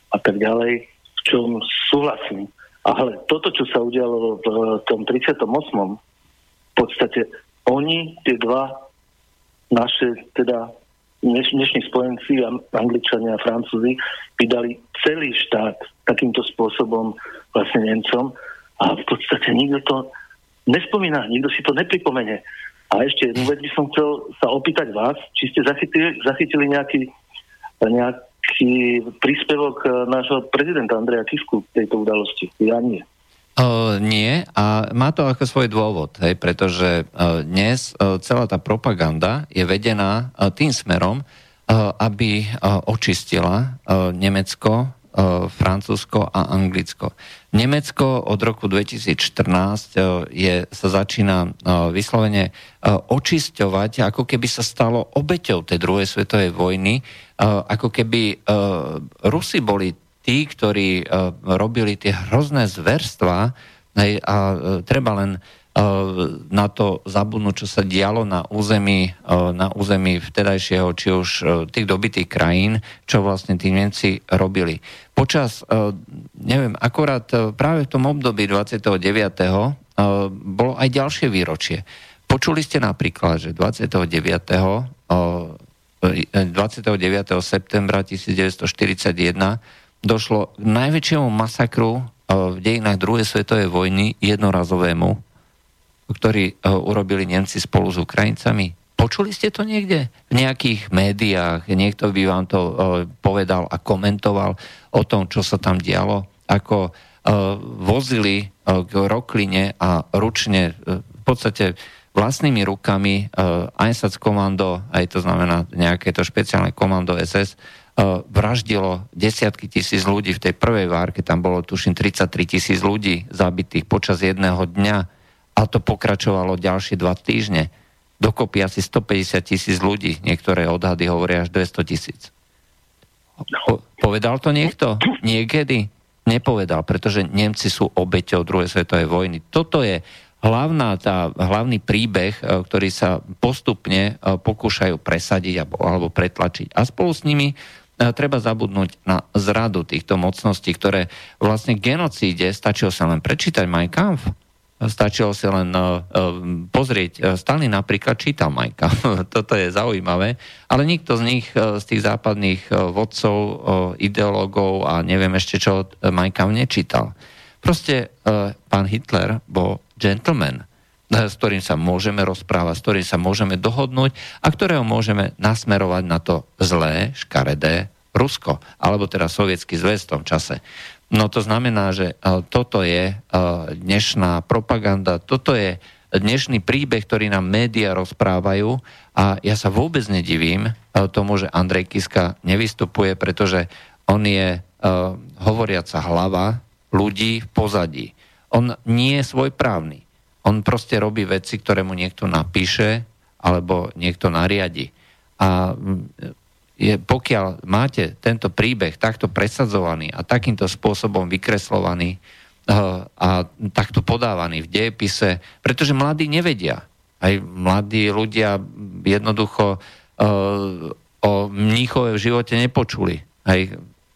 a tak ďalej, v čom súhlasím. Ale toto, čo sa udialo v tom 38. v podstate oni, tie dva naše teda dneš, dnešní spojenci, Angličania a Francúzi, vydali celý štát takýmto spôsobom vlastne Nemcom a v podstate nikto to nespomína, nikto si to nepripomene. A ešte jednu vec by som chcel sa opýtať vás, či ste zachytili, zachytili nejaký, nejaký príspevok eh, nášho prezidenta Andreja Kisku v tejto udalosti. Ja nie. Uh, nie a má to ako svoj dôvod, hej, pretože uh, dnes uh, celá tá propaganda je vedená uh, tým smerom, uh, aby uh, očistila uh, Nemecko E, Francúzsko a Anglicko. Nemecko od roku 2014 e, je, sa začína e, vyslovene očisťovať, ako keby sa stalo obeťou tej druhej svetovej vojny, ako keby Rusi boli tí, ktorí robili tie hrozné zverstva a treba len na to zabudnúť, čo sa dialo na území, na území vtedajšieho, či už tých dobitých krajín, čo vlastne tí Nemci robili. Počas, neviem, akorát práve v tom období 29. bolo aj ďalšie výročie. Počuli ste napríklad, že 29. 29. septembra 1941 došlo k najväčšiemu masakru v dejinách druhej svetovej vojny jednorazovému ktorý uh, urobili Nemci spolu s Ukrajincami? Počuli ste to niekde? V nejakých médiách? Niekto by vám to uh, povedal a komentoval o tom, čo sa tam dialo? Ako vozili k Rokline a ručne, v podstate vlastnými rukami uh, Einsatzkommando, aj to znamená nejaké to špeciálne komando SS, vraždilo desiatky tisíc ľudí v tej prvej várke, tam bolo tuším 33 tisíc ľudí zabitých počas jedného dňa a to pokračovalo ďalšie dva týždne. Dokopy asi 150 tisíc ľudí, niektoré odhady hovoria až 200 tisíc. Po, povedal to niekto? Niekedy? Nepovedal, pretože Nemci sú obeťou druhej svetovej vojny. Toto je hlavná, tá, hlavný príbeh, e, ktorý sa postupne e, pokúšajú presadiť alebo, alebo pretlačiť. A spolu s nimi treba zabudnúť na zradu týchto mocností, ktoré vlastne genocíde stačilo sa len prečítať Mein Kampf. Stačilo si len uh, pozrieť. Stalin napríklad čítal Majka. Toto je zaujímavé. Ale nikto z nich, z tých západných vodcov, ideológov a neviem ešte čo, Majka nečítal. Proste pán Hitler bol gentleman s ktorým sa môžeme rozprávať, s ktorým sa môžeme dohodnúť a ktorého môžeme nasmerovať na to zlé, škaredé Rusko, alebo teda sovietský zväz v tom čase. No to znamená, že toto je dnešná propaganda, toto je dnešný príbeh, ktorý nám médiá rozprávajú a ja sa vôbec nedivím tomu, že Andrej Kiska nevystupuje, pretože on je hovoriaca hlava ľudí v pozadí. On nie je svojprávny. On proste robí veci, ktoré mu niekto napíše alebo niekto nariadi. A mm, je, pokiaľ máte tento príbeh takto presadzovaný a takýmto spôsobom vykreslovaný uh, a takto podávaný v dejepise, pretože mladí nevedia. Aj mladí ľudia jednoducho uh, o mníchove v živote nepočuli. Aj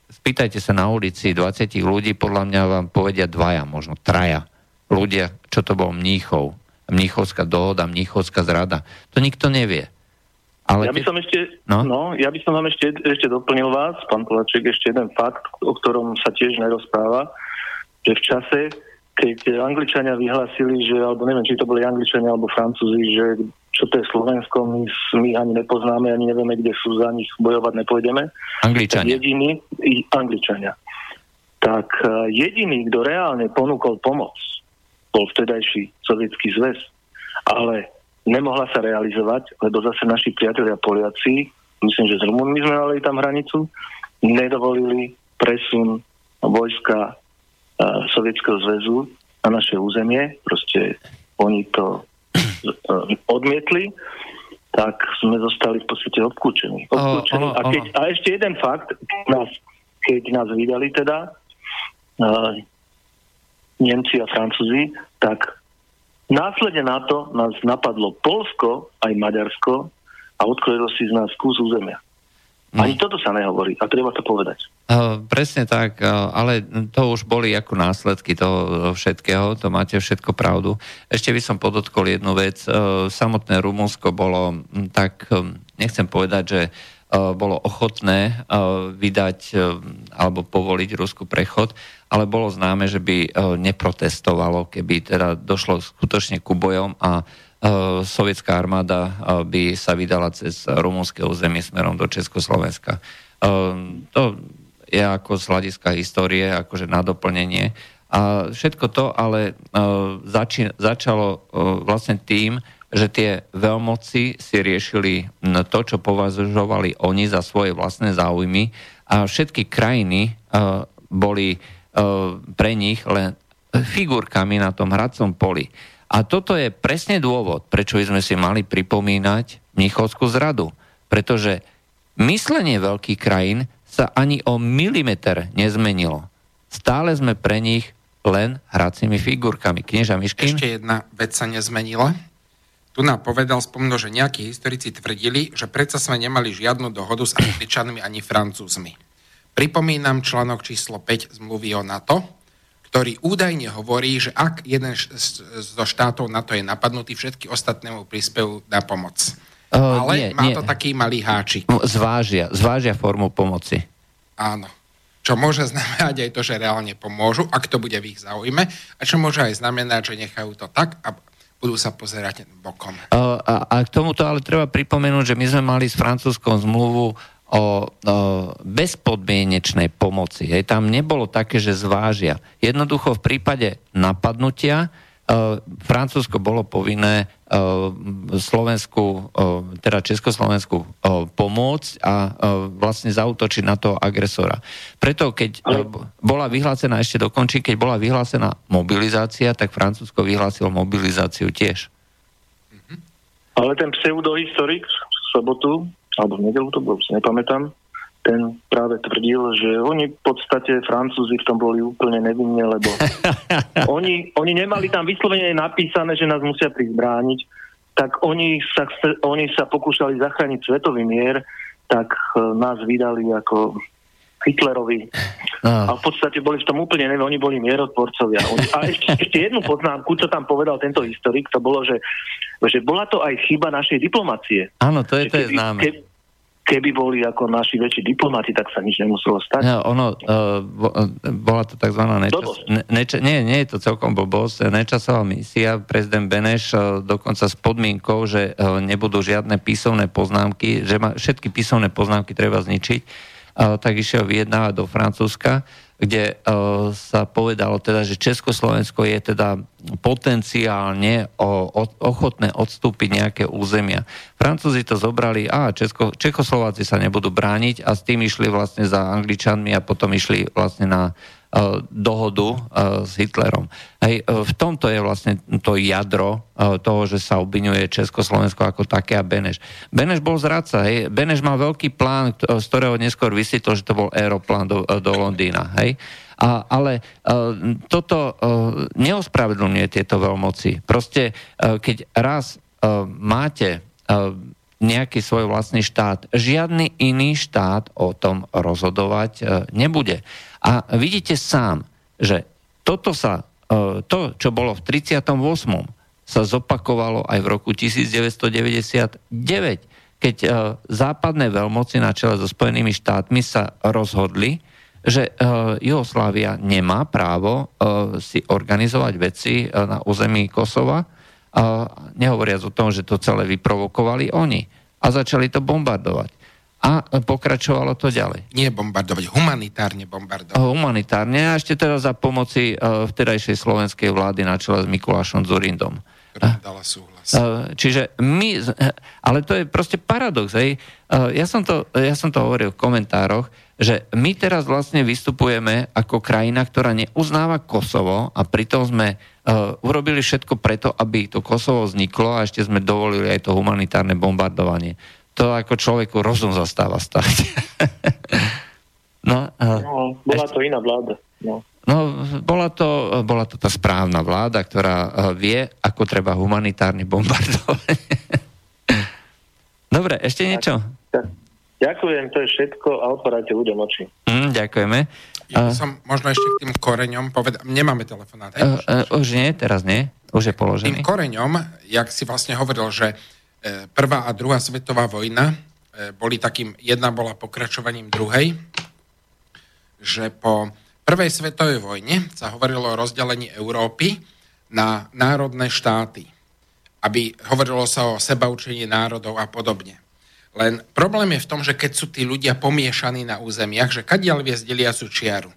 spýtajte sa na ulici 20 ľudí, podľa mňa vám povedia dvaja, možno traja ľudia, čo to bol Mníchov. Mníchovská dohoda, Mníchovská zrada. To nikto nevie. Ale ja by som ešte, no? no? ja by som vám ešte, ešte doplnil vás, pán Polaček, ešte jeden fakt, o ktorom sa tiež nerozpráva, že v čase, keď Angličania vyhlásili, že, alebo neviem, či to boli Angličania alebo Francúzi, že čo to je Slovensko, my, my ani nepoznáme, ani nevieme, kde sú za nich bojovať, nepôjdeme. Angličania. Jediný, Angličania. Tak eh, jediný, kto reálne ponúkol pomoc, bol vtedajší sovietský zväz, ale nemohla sa realizovať, lebo zase naši priatelia Poliaci, myslím, že z Rumunmi sme mali tam hranicu, nedovolili presun vojska uh, Sovietskeho zväzu na naše územie, proste oni to uh, odmietli, tak sme zostali v podstate obklúčení. obklúčení. A, keď, a ešte jeden fakt, nás, keď nás vydali teda, uh, Nemci a Francúzi, tak následne na to nás napadlo Polsko aj Maďarsko a odkrylo si z nás kus územia. No. Ani toto sa nehovorí a treba to povedať. Uh, presne tak, uh, ale to už boli ako následky toho všetkého, to máte všetko pravdu. Ešte by som podotkol jednu vec. Uh, samotné Rumunsko bolo, tak um, nechcem povedať, že bolo ochotné vydať alebo povoliť Rusku prechod, ale bolo známe, že by neprotestovalo, keby teda došlo skutočne ku bojom a sovietská armáda by sa vydala cez rumúnske územie smerom do Československa. To je ako z hľadiska histórie, akože na doplnenie. A všetko to ale začalo vlastne tým, že tie veľmoci si riešili to, čo považovali oni za svoje vlastné záujmy a všetky krajiny uh, boli uh, pre nich len figurkami na tom hradcom poli. A toto je presne dôvod, prečo by sme si mali pripomínať Mnichovskú zradu. Pretože myslenie veľkých krajín sa ani o milimeter nezmenilo. Stále sme pre nich len hracími figurkami. Knieža Miškin? Ešte jedna vec sa nezmenila tu nám povedal, spomnul, že nejakí historici tvrdili, že predsa sme nemali žiadnu dohodu s Angličanmi ani Francúzmi. Pripomínam článok číslo 5 zmluvy o NATO, ktorý údajne hovorí, že ak jeden zo štátov NATO je napadnutý, všetky ostatné mu prispejú na pomoc. Uh, Ale nie, má nie. to taký malý háčik. Zvážia, zvážia formu pomoci. Áno. Čo môže znamenať aj to, že reálne pomôžu, ak to bude v ich záujme, a čo môže aj znamenať, že nechajú to tak a budú sa pozerať bokom. A, a, a k tomuto ale treba pripomenúť, že my sme mali s francúzskou zmluvu o, o bezpodmienečnej pomoci. Hej, tam nebolo také, že zvážia. Jednoducho v prípade napadnutia Francúzsko bolo povinné uh, Slovensku, uh, teda Československu pomôcť a vlastne zautočiť na toho agresora. Preto keď bola vyhlásená, ešte dokončí, keď bola vyhlásená mobilizácia, tak Francúzsko vyhlásilo mobilizáciu tiež. Mhm. Ale ten pseudohistorik v sobotu, alebo v nedelu to bol, si nepamätám, ten práve tvrdil, že oni v podstate Francúzi v tom boli úplne nevinne, lebo oni, oni nemali tam vyslovene napísané, že nás musia prizbrániť, tak oni sa, oni sa pokúšali zachrániť svetový mier tak nás vydali ako Hitlerovi. A v podstate boli v tom úplne, neviem, oni boli mierotvorcovia. A ešte, ešte jednu poznámku, čo tam povedal tento historik, to bolo, že, že bola to aj chyba našej diplomácie. Áno, to je, to je známe. Keby, keby boli ako naši väčší diplomati, tak sa nič nemuselo stať. No, ono, uh, bola to tzv. Nečas, ne, neča, nie, nie je to celkom blbosť. Nečasová misia, prezident Beneš uh, dokonca s podmienkou, že uh, nebudú žiadne písomné poznámky, že ma, všetky písomné poznámky treba zničiť tak išiel vyjednávať do Francúzska, kde sa povedalo teda, že Československo je teda potenciálne ochotné odstúpiť nejaké územia. Francúzi to zobrali, a Česko, Čechoslováci sa nebudú brániť a s tým išli vlastne za Angličanmi a potom išli vlastne na E, dohodu e, s Hitlerom. Hej, e, v tomto je vlastne to jadro toho, že sa obvinuje Československo ako také a Beneš. Beneš bol zradca. Hej. Beneš mal veľký plán, z ktorého neskôr vysvetlo, že to bol aeroplán do, do Londýna. Hej. A, ale uh, toto uh, neospravedlňuje tieto veľmoci. Proste, uh, keď raz uh, máte uh, nejaký svoj vlastný štát, žiadny iný štát o tom rozhodovať uh, nebude. A vidíte sám, že toto sa, e, to, čo bolo v 38. sa zopakovalo aj v roku 1999, keď e, západné veľmoci na čele so Spojenými štátmi sa rozhodli, že uh, Jugoslávia nemá právo si organizovať veci na území Kosova, nehovoriac o tom, že to celé vyprovokovali oni. A začali to bombardovať a pokračovalo to ďalej. Nie bombardovať, humanitárne bombardovať. Humanitárne a ešte teraz za pomoci uh, vtedajšej slovenskej vlády na čele s Mikulášom Zurindom. dala súhlas. Uh, čiže my, ale to je proste paradox. Hej. Ja, som to, ja som to hovoril v komentároch, že my teraz vlastne vystupujeme ako krajina, ktorá neuznáva Kosovo a pritom sme uh, urobili všetko preto, aby to Kosovo vzniklo a ešte sme dovolili aj to humanitárne bombardovanie to ako človeku rozum zastáva stať. no, no, bola ešte, to iná vláda. No. No, bola to, bola to tá správna vláda, ktorá uh, vie, ako treba humanitárne bombardovať. Dobre, ešte niečo? Tak, ďakujem, to je všetko a otvárajte ľuďom oči. Mm, ďakujeme. Ja uh, som možno ešte k tým koreňom povedal, nemáme telefonát. Uh, uh, už nie, teraz nie, už je položený. Tým koreňom, jak si vlastne hovoril, že E, prvá a druhá svetová vojna e, boli takým, jedna bola pokračovaním druhej, že po prvej svetovej vojne sa hovorilo o rozdelení Európy na národné štáty, aby hovorilo sa o sebaučení národov a podobne. Len problém je v tom, že keď sú tí ľudia pomiešaní na územiach, že kadiaľ vie deliacu čiaru.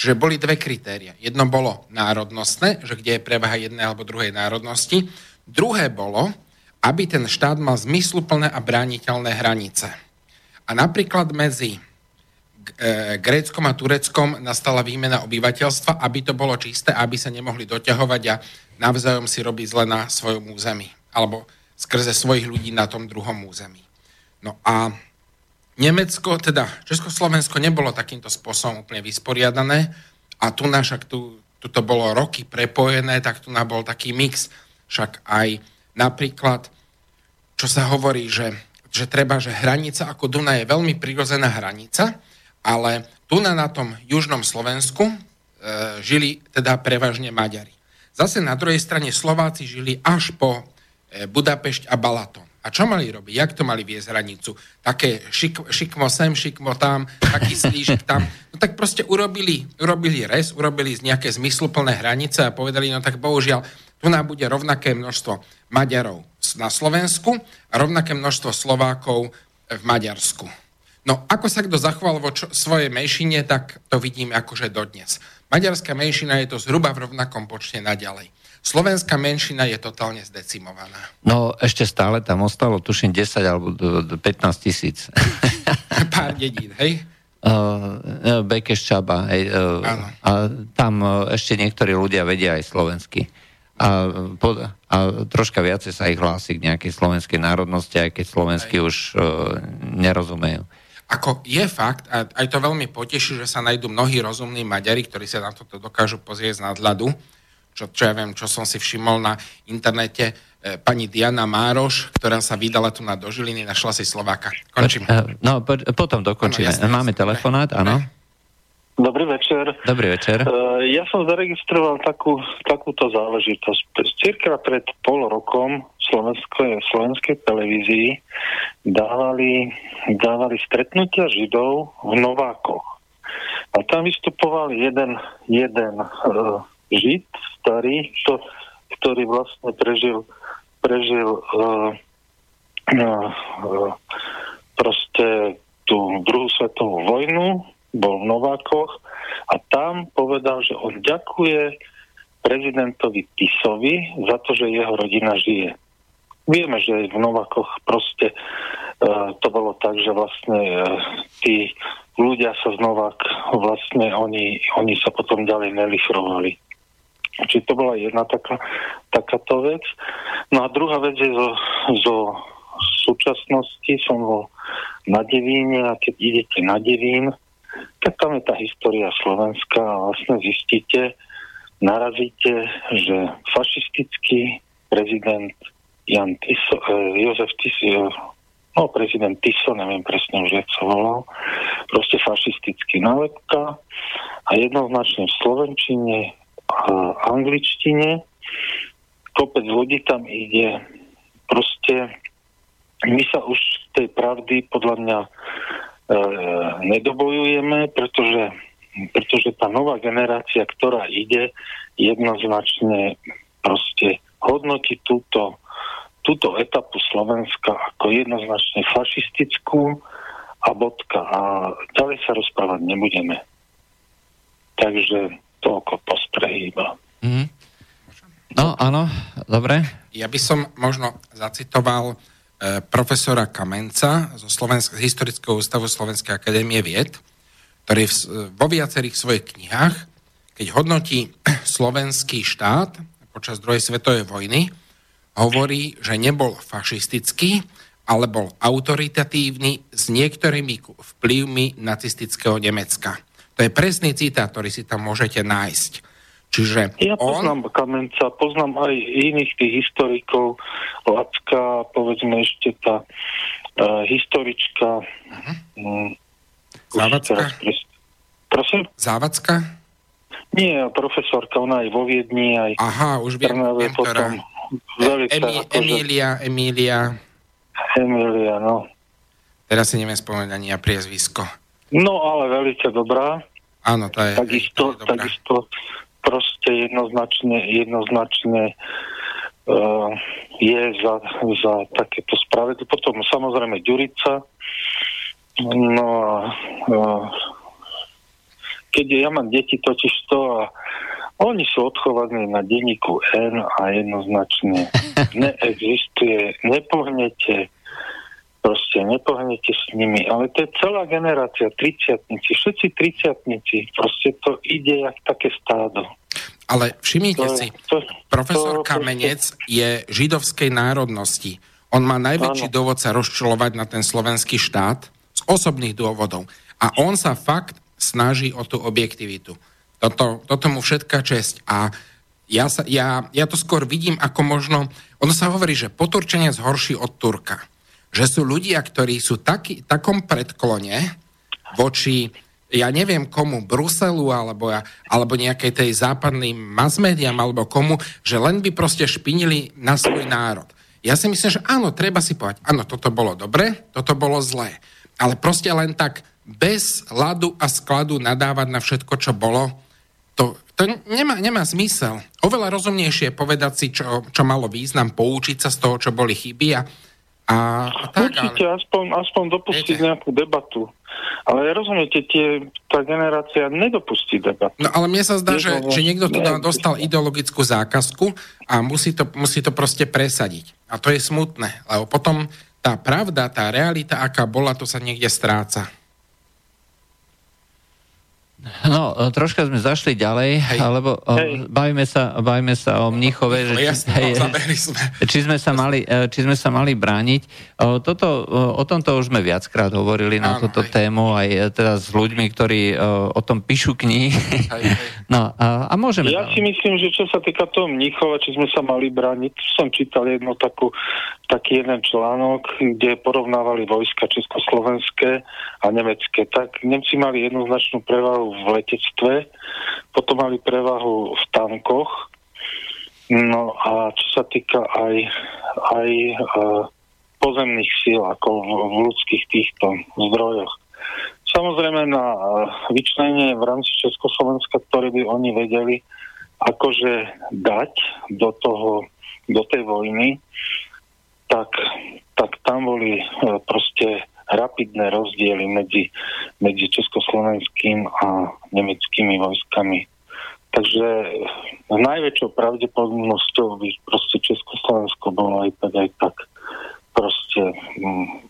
Že boli dve kritéria. Jedno bolo národnostné, že kde je prevaha jednej alebo druhej národnosti. Druhé bolo, aby ten štát mal zmysluplné a brániteľné hranice. A napríklad medzi e, Gréckom a Tureckom nastala výmena obyvateľstva, aby to bolo čisté, aby sa nemohli doťahovať a navzájom si robiť zle na svojom území. Alebo skrze svojich ľudí na tom druhom území. No a Nemecko, teda Československo nebolo takýmto spôsobom úplne vysporiadané a tu však tu, tu to bolo roky prepojené, tak tu bol taký mix. Však aj Napríklad, čo sa hovorí, že, že treba, že hranica ako Duna je veľmi prirodzená hranica, ale tu na, tom južnom Slovensku e, žili teda prevažne Maďari. Zase na druhej strane Slováci žili až po e, Budapešť a Balaton. A čo mali robiť? Jak to mali viesť hranicu? Také šik, šikmo sem, šikmo tam, taký slížik tam. No tak proste urobili, urobili res, urobili nejaké zmysluplné hranice a povedali, no tak bohužiaľ, tu nám bude rovnaké množstvo Maďarov na Slovensku a rovnaké množstvo Slovákov v Maďarsku. No, ako sa kto zachoval vo čo, svojej menšine, tak to vidím akože dodnes. Maďarská menšina je to zhruba v rovnakom počte naďalej. Slovenská menšina je totálne zdecimovaná. No, ešte stále tam ostalo, tuším, 10 alebo 15 tisíc. Pár dedín, hej? Uh, Bekeš Čaba, hej, uh, a tam uh, ešte niektorí ľudia vedia aj slovensky a, a troška viacej sa ich hlási k nejakej slovenskej národnosti, aj keď slovensky aj. už uh, nerozumejú. Ako je fakt, a aj to veľmi poteší, že sa nájdú mnohí rozumní Maďari, ktorí sa na toto dokážu pozrieť z nadhľadu, čo, čo ja viem, čo som si všimol na internete, e, pani Diana Mároš, ktorá sa vydala tu na dožiliny, našla si Slováka. Končím. E, no, po, potom dokončíme. Ano, jasne, Máme telefonát, áno. Dobrý večer. Dobrý večer. Uh, ja som zaregistroval takú, takúto záležitosť. Cirka pred pol rokom slovenskej, slovenskej televízii dávali, dávali stretnutia Židov v Novákoch. A tam vystupoval jeden, jeden uh, Žid, starý, to, ktorý vlastne prežil, prežil uh, uh, proste tú druhú svetovú vojnu, bol v Novákoch a tam povedal, že on ďakuje prezidentovi Tisovi za to, že jeho rodina žije. Vieme, že v Novákoch proste uh, to bolo tak, že vlastne uh, tí ľudia sa z Novák, vlastne oni, oni sa potom ďalej nelifrovali. Čiže to bola jedna taká, takáto vec. No a druhá vec je zo, zo súčasnosti, som bol na Devíne a keď idete na Devín, tak tam je tá história Slovenska a vlastne zistíte, narazíte, že fašistický prezident Jan Tiso, eh, Jozef Tiso, no prezident Tiso, neviem presne už, jak sa volal, proste fašistický nálepka a jednoznačne v Slovenčine a angličtine. Kopec ľudí tam ide. Proste my sa už tej pravdy podľa mňa E, nedobojujeme, pretože, pretože tá nová generácia, ktorá ide, jednoznačne proste hodnotí túto, túto etapu Slovenska ako jednoznačne fašistickú a bodka. A ďalej sa rozprávať nebudeme. Takže toľko postrehy iba. Mm. No, áno, dobre. Ja by som možno zacitoval E, profesora Kamenca zo Slovensk- Historického ústavu Slovenskej akadémie vied, ktorý v, vo viacerých svojich knihách, keď hodnotí slovenský štát počas druhej svetovej vojny, hovorí, že nebol fašistický, ale bol autoritatívny s niektorými vplyvmi nacistického Nemecka. To je presný citát, ktorý si tam môžete nájsť. Čiže ja poznám on... Kamenca, poznám aj iných tých historikov, Lacka, povedzme ešte tá uh, historička. Uh-huh. Um, Závacka? Prosím? Závacka? Nie, profesorka, ona aj vo Viedni, aj Aha, už viem, Trnave, viem potom ktorá. Emi, akože... Emília, Emília. Emília, no. Teraz si neviem spomenúť ani ja priezvisko. No, ale veľmi dobrá. Áno, to je, takisto, je takisto proste jednoznačne, jednoznačne uh, je za, za takéto spravedlné. Potom samozrejme Ďurica. No a uh, keď ja mám deti totiž to a oni sú odchovaní na denníku N a jednoznačne neexistuje, nepohnete, proste nepohnete s nimi, ale to je celá generácia, triciatnici, všetci triciatnici, proste to ide jak také stádo. Ale všimnite to, si, to, profesor to, Kamenec je židovskej národnosti. On má najväčší áno. dôvod sa rozčulovať na ten slovenský štát z osobných dôvodov. A on sa fakt snaží o tú objektivitu. Toto, toto mu všetká česť. A ja, sa, ja, ja to skôr vidím ako možno... Ono sa hovorí, že poturčenie zhorší od Turka. Že sú ľudia, ktorí sú taký, takom predklone voči ja neviem komu, Bruselu alebo, alebo nejakej tej západným mass médiám alebo komu, že len by proste špinili na svoj národ. Ja si myslím, že áno, treba si povedať, áno, toto bolo dobre, toto bolo zlé. Ale proste len tak bez ladu a skladu nadávať na všetko, čo bolo, to, to nemá, nemá zmysel. Oveľa rozumnejšie povedať si, čo, čo malo význam, poučiť sa z toho, čo boli chyby a, a, a tak, Určite, ale... aspoň, aspoň dopustiť viete, nejakú debatu. Ale rozumiete, tie, tá generácia nedopustí debatu. No ale mne sa zdá, že, že niekto tu dostal ideologickú zákazku a musí to, musí to proste presadiť. A to je smutné, lebo potom tá pravda, tá realita, aká bola, to sa niekde stráca. No, e, troška sme zašli ďalej, hej. lebo e, hej. Bavíme, sa, bavíme sa o Mnichove, že či, jasne, hej, sme. či, sme sa mali, e, či sme sa mali brániť. Toto, o tomto už sme viackrát hovorili na Áno, túto hej. tému, aj teraz s ľuďmi, ktorí o tom píšu knihy. Hej, hej. No, a, a môžeme... Ja si myslím, že čo sa týka toho Mnichova, či sme sa mali brániť, som čítal jednu takú, taký jeden článok, kde porovnávali vojska československé a nemecké. Tak Nemci mali jednoznačnú prevahu v letectve, potom mali prevahu v tankoch, no a čo sa týka aj, aj uh, pozemných síl, ako v, ľudských týchto zdrojoch. Samozrejme na uh, vyčlenie v rámci Československa, ktoré by oni vedeli akože dať do toho, do tej vojny, tak, tak tam boli uh, proste rapidné rozdiely medzi, medzi československým a nemeckými vojskami. Takže s najväčšou pravdepodobnosťou by proste Československo bolo aj tak, aj tak proste hm,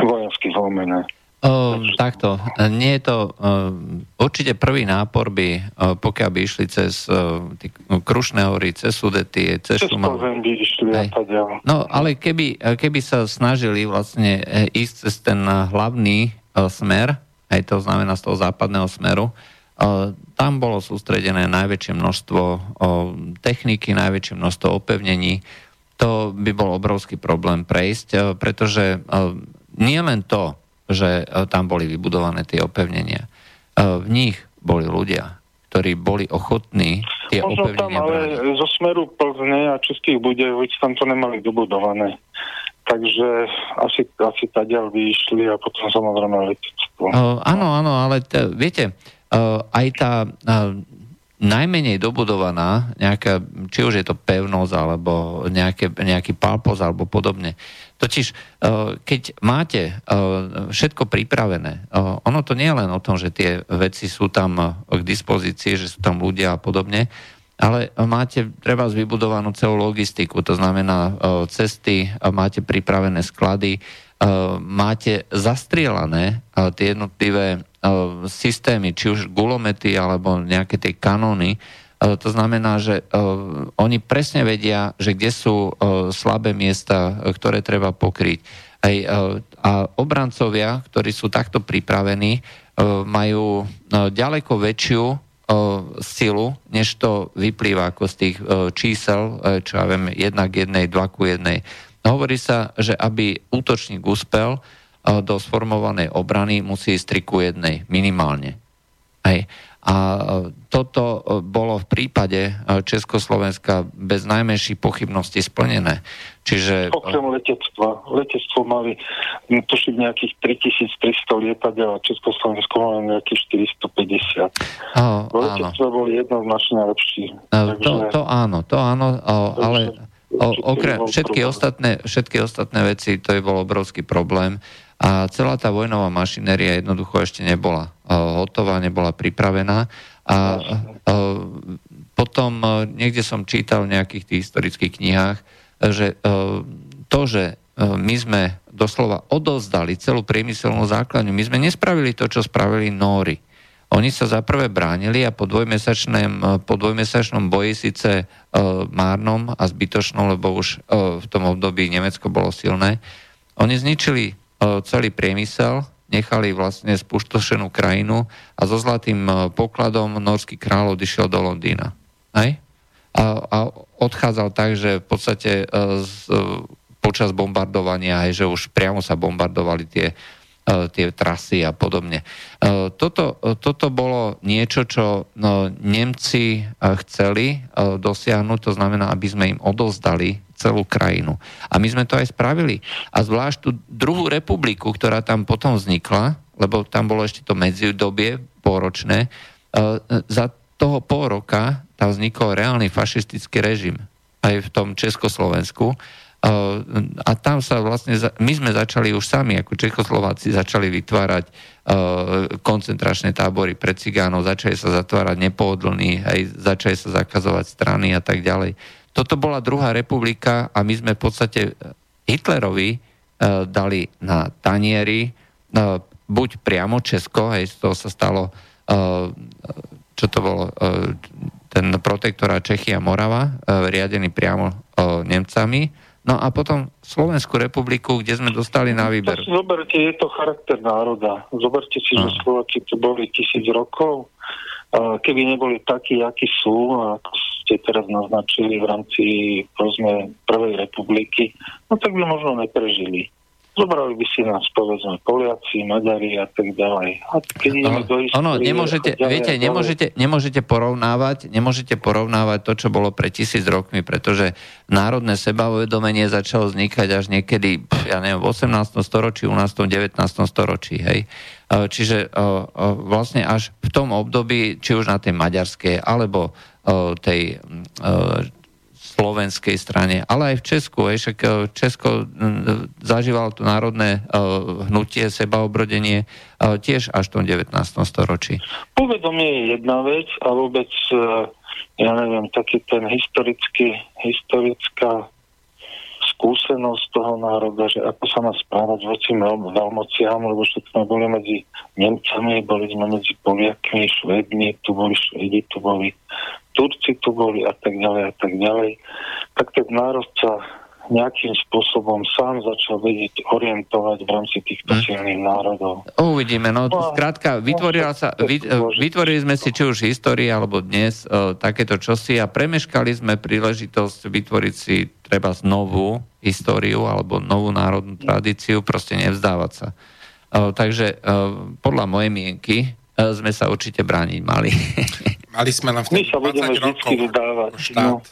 vojensky zlomené. O, takto. Nie je to... O, určite prvý nápor by, o, pokiaľ by išli cez o, tí, Krušné hory, cez Sudety, cez Šumavu. by išli No, ale keby, keby sa snažili vlastne e, ísť cez ten hlavný o, smer, aj to znamená z toho západného smeru, tam bolo sústredené najväčšie množstvo techniky, najväčšie množstvo opevnení. To by bol obrovský problém prejsť, pretože nie len to, že e, tam boli vybudované tie opevnenia. E, v nich boli ľudia, ktorí boli ochotní tie Možno tam, ale brániť. zo smeru Plzne a Českých Budejovic tam to nemali dobudované. Takže asi, asi tadiaľ vyšli a potom samozrejme letectvo. Uh, áno, áno, ale t- viete, uh, aj tá uh, najmenej dobudovaná, nejaká, či už je to pevnosť, alebo nejaké, nejaký palpoz, alebo podobne. Totiž, e, keď máte e, všetko pripravené, e, ono to nie je len o tom, že tie veci sú tam k dispozícii, že sú tam ľudia a podobne, ale máte treba vybudovanú celú logistiku, to znamená cesty, máte pripravené sklady, máte zastrielané tie jednotlivé systémy, či už gulomety alebo nejaké tie kanóny, to znamená, že oni presne vedia, že kde sú slabé miesta, ktoré treba pokryť. Aj, a obrancovia, ktorí sú takto pripravení, majú ďaleko väčšiu silu, než to vyplýva ako z tých čísel, čo ja viem, jedna k jednej, dva ku jednej. Hovorí sa, že aby útočník uspel, do sformovanej obrany musí ísť 3 ku 1 minimálne. Hej. A e, toto e, bolo v prípade e, Československa bez najmenších pochybností splnené. Čiže... Okrem letectva. Letectvo mali tušiť nejakých 3300 lietadiel a Československo mali nejakých 450. Oh, letectvo boli jednoznačne lepší. Takže... To, to áno, to áno, ale o, okrem všetky ostatné, všetky ostatné veci, to je bol obrovský problém a celá tá vojnová mašinéria jednoducho ešte nebola hotová, nebola pripravená a potom niekde som čítal v nejakých tých historických knihách, že to, že my sme doslova odozdali celú priemyselnú základňu, my sme nespravili to, čo spravili Nóri. Oni sa za prvé bránili a po dvojmesačnom, po dvojmesačnom boji síce márnom a zbytočnom, lebo už v tom období Nemecko bolo silné, oni zničili celý priemysel, nechali vlastne spustošenú krajinu a so zlatým pokladom norský kráľ odišiel do Londýna. Hej? A, a odchádzal tak, že v podstate z, počas bombardovania, aj že už priamo sa bombardovali tie, tie trasy a podobne. Toto, toto bolo niečo, čo no, Nemci chceli dosiahnuť, to znamená, aby sme im odozdali celú krajinu. A my sme to aj spravili. A zvlášť tú druhú republiku, ktorá tam potom vznikla, lebo tam bolo ešte to medzidobie pôročné, e, za toho pol roka tam vznikol reálny fašistický režim aj v tom Československu. E, a tam sa vlastne, my sme začali už sami, ako Čechoslováci, začali vytvárať e, koncentračné tábory pre cigánov, začali sa zatvárať nepohodlní, aj začali sa zakazovať strany a tak ďalej. Toto bola druhá republika a my sme v podstate Hitlerovi uh, dali na tanieri uh, buď priamo Česko, hej, z toho sa stalo, čo to bolo, ten protektorát Čechy a Morava, riadený priamo Nemcami, No a potom Slovenskú republiku, kde sme dostali na výber. Zoberte, je to charakter národa. Zoberte si, že Slováci tu boli tisíc rokov. Keby neboli takí, akí sú, ako ste teraz naznačili v rámci povedzme, Prvej republiky, no tak by možno neprežili. Zobrali by si nás, povedzme, Poliaci, Maďari a tak ďalej. A keď no, do histórie, ono, nemôžete, ďalej, viete, nemôžete, nemôžete, porovnávať, nemôžete porovnávať to, čo bolo pred tisíc rokmi, pretože národné sebauvedomenie začalo vznikať až niekedy, ja neviem, v 18. storočí, u nás v tom 19. storočí, hej. Čiže vlastne až v tom období, či už na tej maďarskej, alebo tej slovenskej strane, ale aj v Česku. Aj Česko zažívalo to národné hnutie, sebaobrodenie tiež až v tom 19. storočí. Povedomie je jedna vec a vôbec, ja neviem, taký ten historický, historická skúsenosť toho národa, že ako sa má správať voči veľmociám, lebo všetko sme boli medzi Nemcami, boli sme medzi Poliakmi, Švedmi, tu boli Švedi, tu boli Turci tu boli a tak ďalej a tak ďalej, tak ten národ sa nejakým spôsobom sám začal vedieť orientovať v rámci týchto hm. silných národov. Uvidíme, no, no skrátka, vytvorila sa, vytvorili sme si či už histórii alebo dnes o, takéto čosi a premeškali sme príležitosť vytvoriť si treba znovu históriu alebo novú národnú tradíciu, proste nevzdávať sa. O, takže o, podľa mojej mienky sme sa určite brániť mali. Mali sme len vtedy 20 rokov vzdávať, štát. No.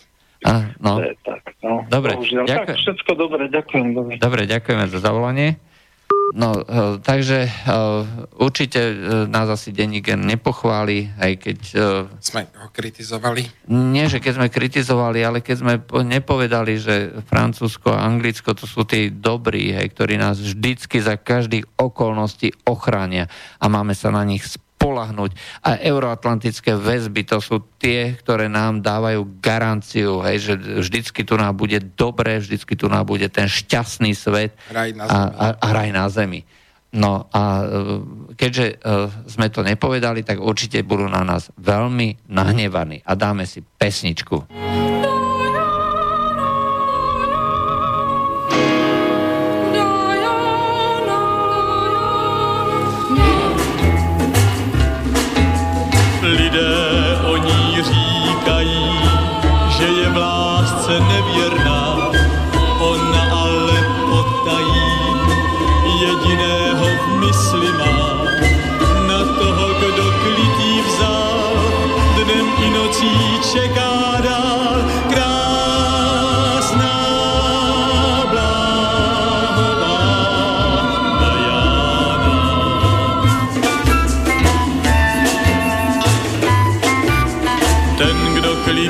A, no. tak, no. Dobre, ďakujem. Tak, všetko dobre, ďakujem. Dobre. dobre, ďakujeme za zavolanie. No, uh, takže uh, určite uh, nás asi denník nepochváli, aj keď... Sme ho kritizovali? Nie, že keď sme kritizovali, ale keď sme nepovedali, že Francúzsko a Anglicko to sú tí dobrí, hej, ktorí nás vždycky za každých okolností ochránia a máme sa na nich spolahnuť. A euroatlantické väzby, to sú tie, ktoré nám dávajú garanciu, hej, že vždycky tu nám bude dobre, vždycky tu nám bude ten šťastný svet raj na a, a, a raj na zemi. No a e, keďže uh, sme to nepovedali, tak určite budú na nás veľmi nahnevaní a dáme si pesničku.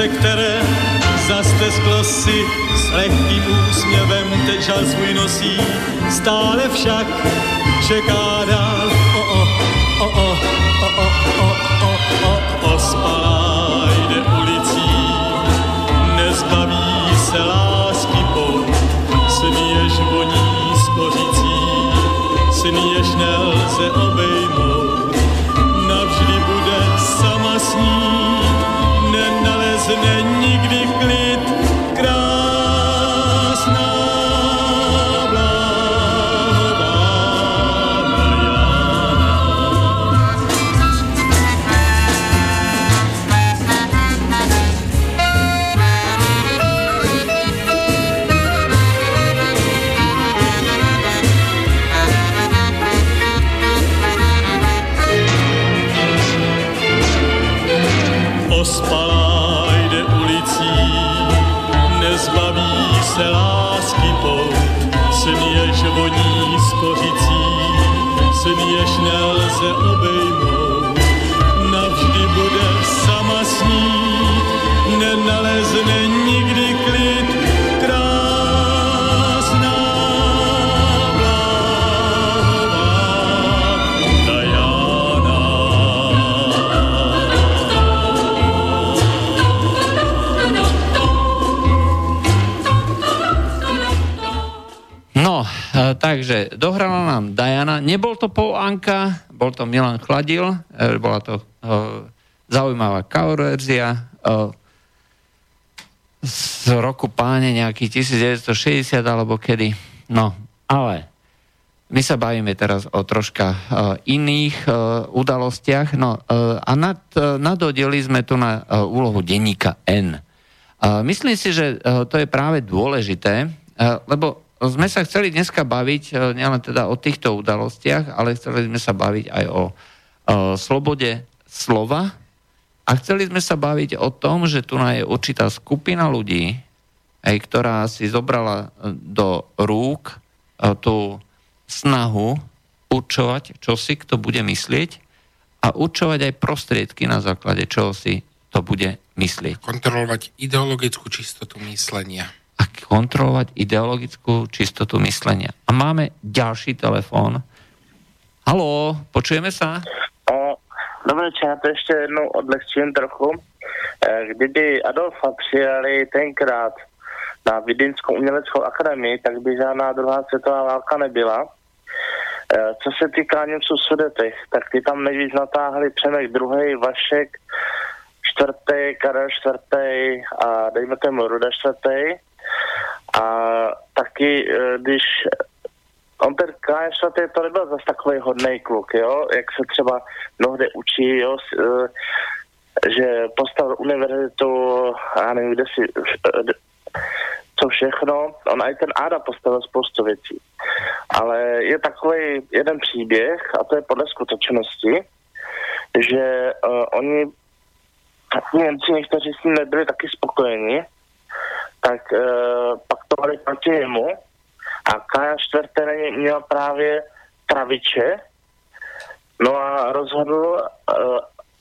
Srdce, které zastesklo si s lehkým úsměvem teď svůj nosí, stále však čeká dál. Takže dohrala nám Diana. Nebol to Paul Anka, bol to Milan Chladil. E, bola to e, zaujímavá verzia e, z roku páne nejaký 1960 alebo kedy. No, ale my sa bavíme teraz o troška uh, iných uh, udalostiach. No uh, a nad, uh, nadodeli sme tu na uh, úlohu denníka N. Uh, myslím si, že uh, to je práve dôležité, uh, lebo sme sa chceli dneska baviť uh, nielen teda o týchto udalostiach, ale chceli sme sa baviť aj o uh, slobode slova a chceli sme sa baviť o tom, že tu je určitá skupina ľudí, aj, ktorá si zobrala uh, do rúk tú snahu určovať, čo si kto bude myslieť a určovať aj prostriedky, na základe čoho si to bude myslieť. Kontrolovať ideologickú čistotu myslenia. A kontrolovať ideologickú čistotu myslenia. A máme ďalší telefón. Haló, počujeme sa? O, dobrý večer, to ještě jednou odlehčím trochu. Eh, Kdyby Adolfa přijali tenkrát na Vídeňskou uměleckou akademii, tak by žádná druhá světová válka nebyla. Eh, Co se týká Němců Sudetech, tak ty tam nejvíc natáhli Přemek druhý, Vašek čtvrtý, Karel čtvrtý a dejme tomu Ruda čtvrtý. A taky, eh, když on ten čtvrtý to nebyl zase takový hodný kluk, jo, jak se třeba mnohdy učí, jo, eh, že postavil univerzitu, já nevím, kde si, eh, co všechno. On i ten Áda postavil spoustu věcí. Ale je takový jeden příběh, a to je podle skutečnosti, že uh, oni, Němci někteří s ním nebyli taky spokojeni, tak pak to dali proti němu a Kaja něj měl právě praviče, no a rozhodl uh,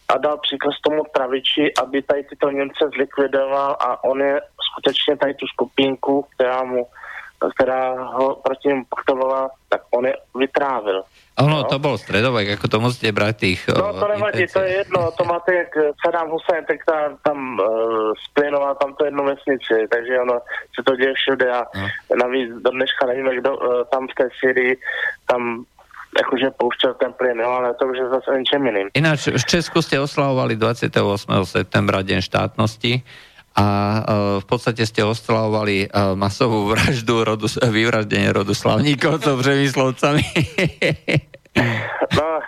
a dal příkaz tomu praviči, aby tady tyto Němce zlikvidoval a on je skutečně tady tu skupinku, která mu která ho proti němu paktovala, tak on je vytrávil. Ono, No. to bol stredovek, ako to musíte brať tých... No to nevadí, to je jedno, to máte jak Saddam Hussein, tak tam, tam uh, splinoval tam to jednu vesnici, takže ono se to děje všude a No. navíc do dneška nevíme, kdo uh, tam v té Syrii tam jakože pouštěl ten plyn, jo, ale to už je zase o ničem jiným. Ináč, v Česku ste oslavovali 28. septembra Deň štátnosti a uh, v podstate ste oslavovali uh, masovú vraždu, rodu, vyvraždenie rodu slavníkov so Přemyslovcami. No,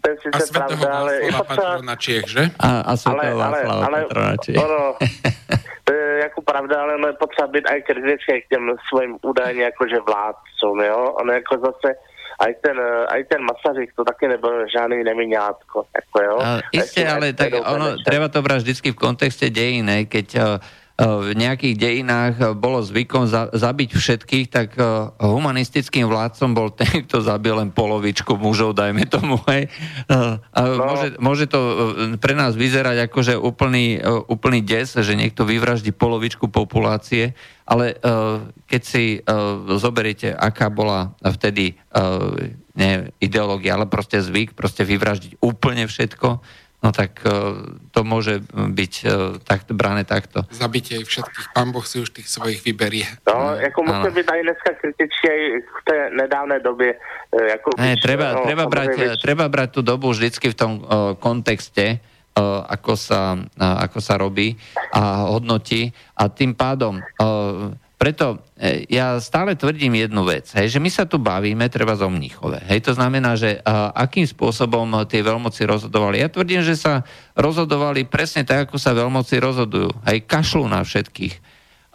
to je svetého pravda, ale Václava patrona Čiech, že? a, a Ale, Svetého ale, Václava ale Patronači. ono, to je jako pravda, ale ono je potřeba být aj kritický k těm svým údajně jakože vládcům, jo? Ono jako zase, aj ten, eh, aj ten Masaryk to taky nebyl žádný nemiňátko, jako jo. A, isté, ale tak ono, treba to brať vždy v kontexte dejín, hej, keď uh, v nejakých dejinách uh, bolo zvykom za, zabiť všetkých, tak uh, humanistickým vládcom bol ten, kto zabil len polovičku mužov, dajme tomu. Hej. Uh, a No. môže, môže to pre nás vyzerať ako, že úplný, úplný des, že niekto vyvraždí polovičku populácie, ale keď si zoberiete, aká bola vtedy ne, ideológia, ale proste zvyk, proste vyvraždiť úplne všetko, no tak uh, to môže byť uh, tak, brané takto. Zabitie všetkých, pán Boh si už tých svojich vyberie. No, jako Áno. musíme být aj dneska kritičtí aj v té nedávné době. eh, Jako Ne, když, treba, no, treba, brať, samozřejmě, treba brať tú dobu vždycky v tom uh, kontexte, uh, ako, sa, uh, ako sa robí a hodnotí. A tým pádom, uh, preto eh, ja stále tvrdím jednu vec, hej, že my sa tu bavíme treba zo Mníchove. Hej, to znamená, že uh, akým spôsobom tie veľmoci rozhodovali. Ja tvrdím, že sa rozhodovali presne tak, ako sa veľmoci rozhodujú. Hej, kašľú na všetkých.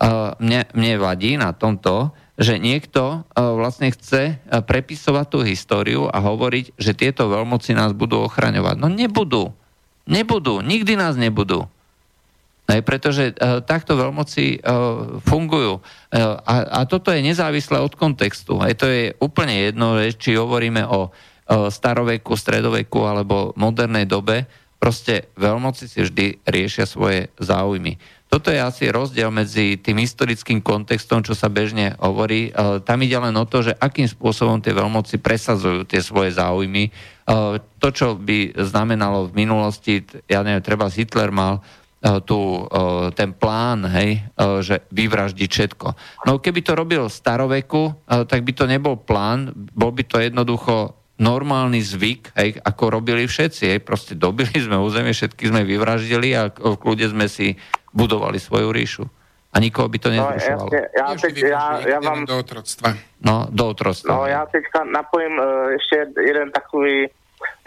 Uh, mne, mne vadí na tomto, že niekto vlastne chce prepisovať tú históriu a hovoriť, že tieto veľmoci nás budú ochraňovať. No nebudú. Nebudú. Nikdy nás nebudú. Hej, pretože uh, takto veľmoci uh, fungujú. Uh, a, a toto je nezávislé od kontextu. Hej, to je úplne jedno, či hovoríme o uh, staroveku, stredoveku alebo modernej dobe. Proste veľmoci si vždy riešia svoje záujmy. Toto je asi rozdiel medzi tým historickým kontextom, čo sa bežne hovorí. Tam ide len o to, že akým spôsobom tie veľmoci presadzujú tie svoje záujmy. To, čo by znamenalo v minulosti, ja neviem, treba Hitler mal tu, ten plán, hej, že vyvraždiť všetko. No keby to robil v staroveku, tak by to nebol plán, bol by to jednoducho normálny zvyk, hej, ako robili všetci. Hej. Proste dobili sme územie, všetky sme vyvraždili a v kľude sme si budovali svoju ríšu. A nikoho by to nezrušovalo. No, ja, ja, ja, ja vám... Do otroctva. No, do otroctva. No, ja teďka napojím uh, ešte jeden takový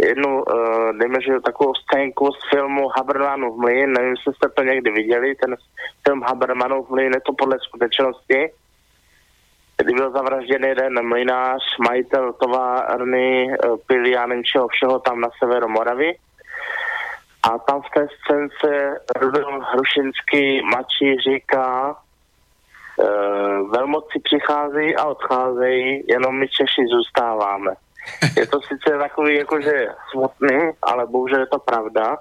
jednu, uh, dejme, že takovou scénku z filmu Habermanův mlyn, nevím, jestli jste to někdy viděli, ten film Habermanův mlyn, je to podle skutečnosti, kdy byl zavražděn jeden mlinář, majitel továrny, uh, pily a čeho všeho tam na severu Moravy. A tam v té scénce Rudolf Hrušinský mladší říká, uh, velmoci přicházejí a odcházejí, jenom my Češi zůstáváme. Je to sice takový jakože smutný, ale bohužel je to pravda.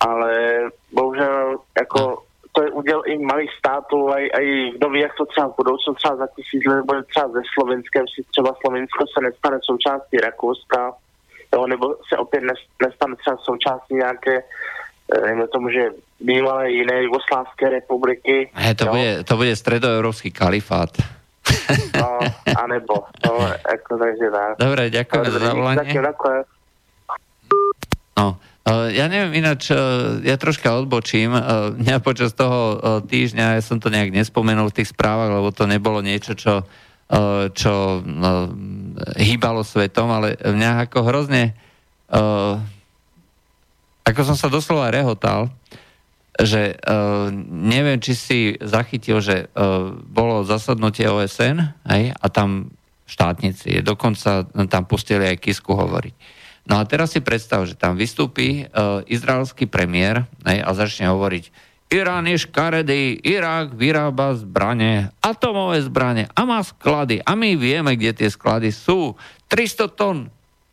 Ale bohužel jako to je uděl i malých států a, i kdo ví, jak to třeba v budoucnu třeba za tisíc let bude třeba ze Slovenskem, si třeba Slovensko se nestane součástí Rakouska, jo, nebo se opět nestane třeba součástí nějaké dejme tomu, že bývalé jiné Jugoslávské republiky. He, to, bude, to bude stredoeurópsky kalifát. No, anebo, no, ako takže tak. Dobre, ďakujem za zavolanie. No, uh, ja neviem ináč, uh, ja troška odbočím. Uh, mňa počas toho týždňa, ja som to nejak nespomenul v tých správach, lebo to nebolo niečo, čo, čo hýbalo svetom, ale mňa ako hrozne ako som sa doslova rehotal, že uh, neviem, či si zachytil, že uh, bolo zasadnutie OSN hej, a tam štátnici, dokonca tam pustili aj Kisku hovoriť. No a teraz si predstav, že tam vystúpi uh, izraelský premiér hej, a začne hovoriť Irán je škaredý, Irak vyrába zbranie, atomové zbranie a má sklady. A my vieme, kde tie sklady sú. 300 tón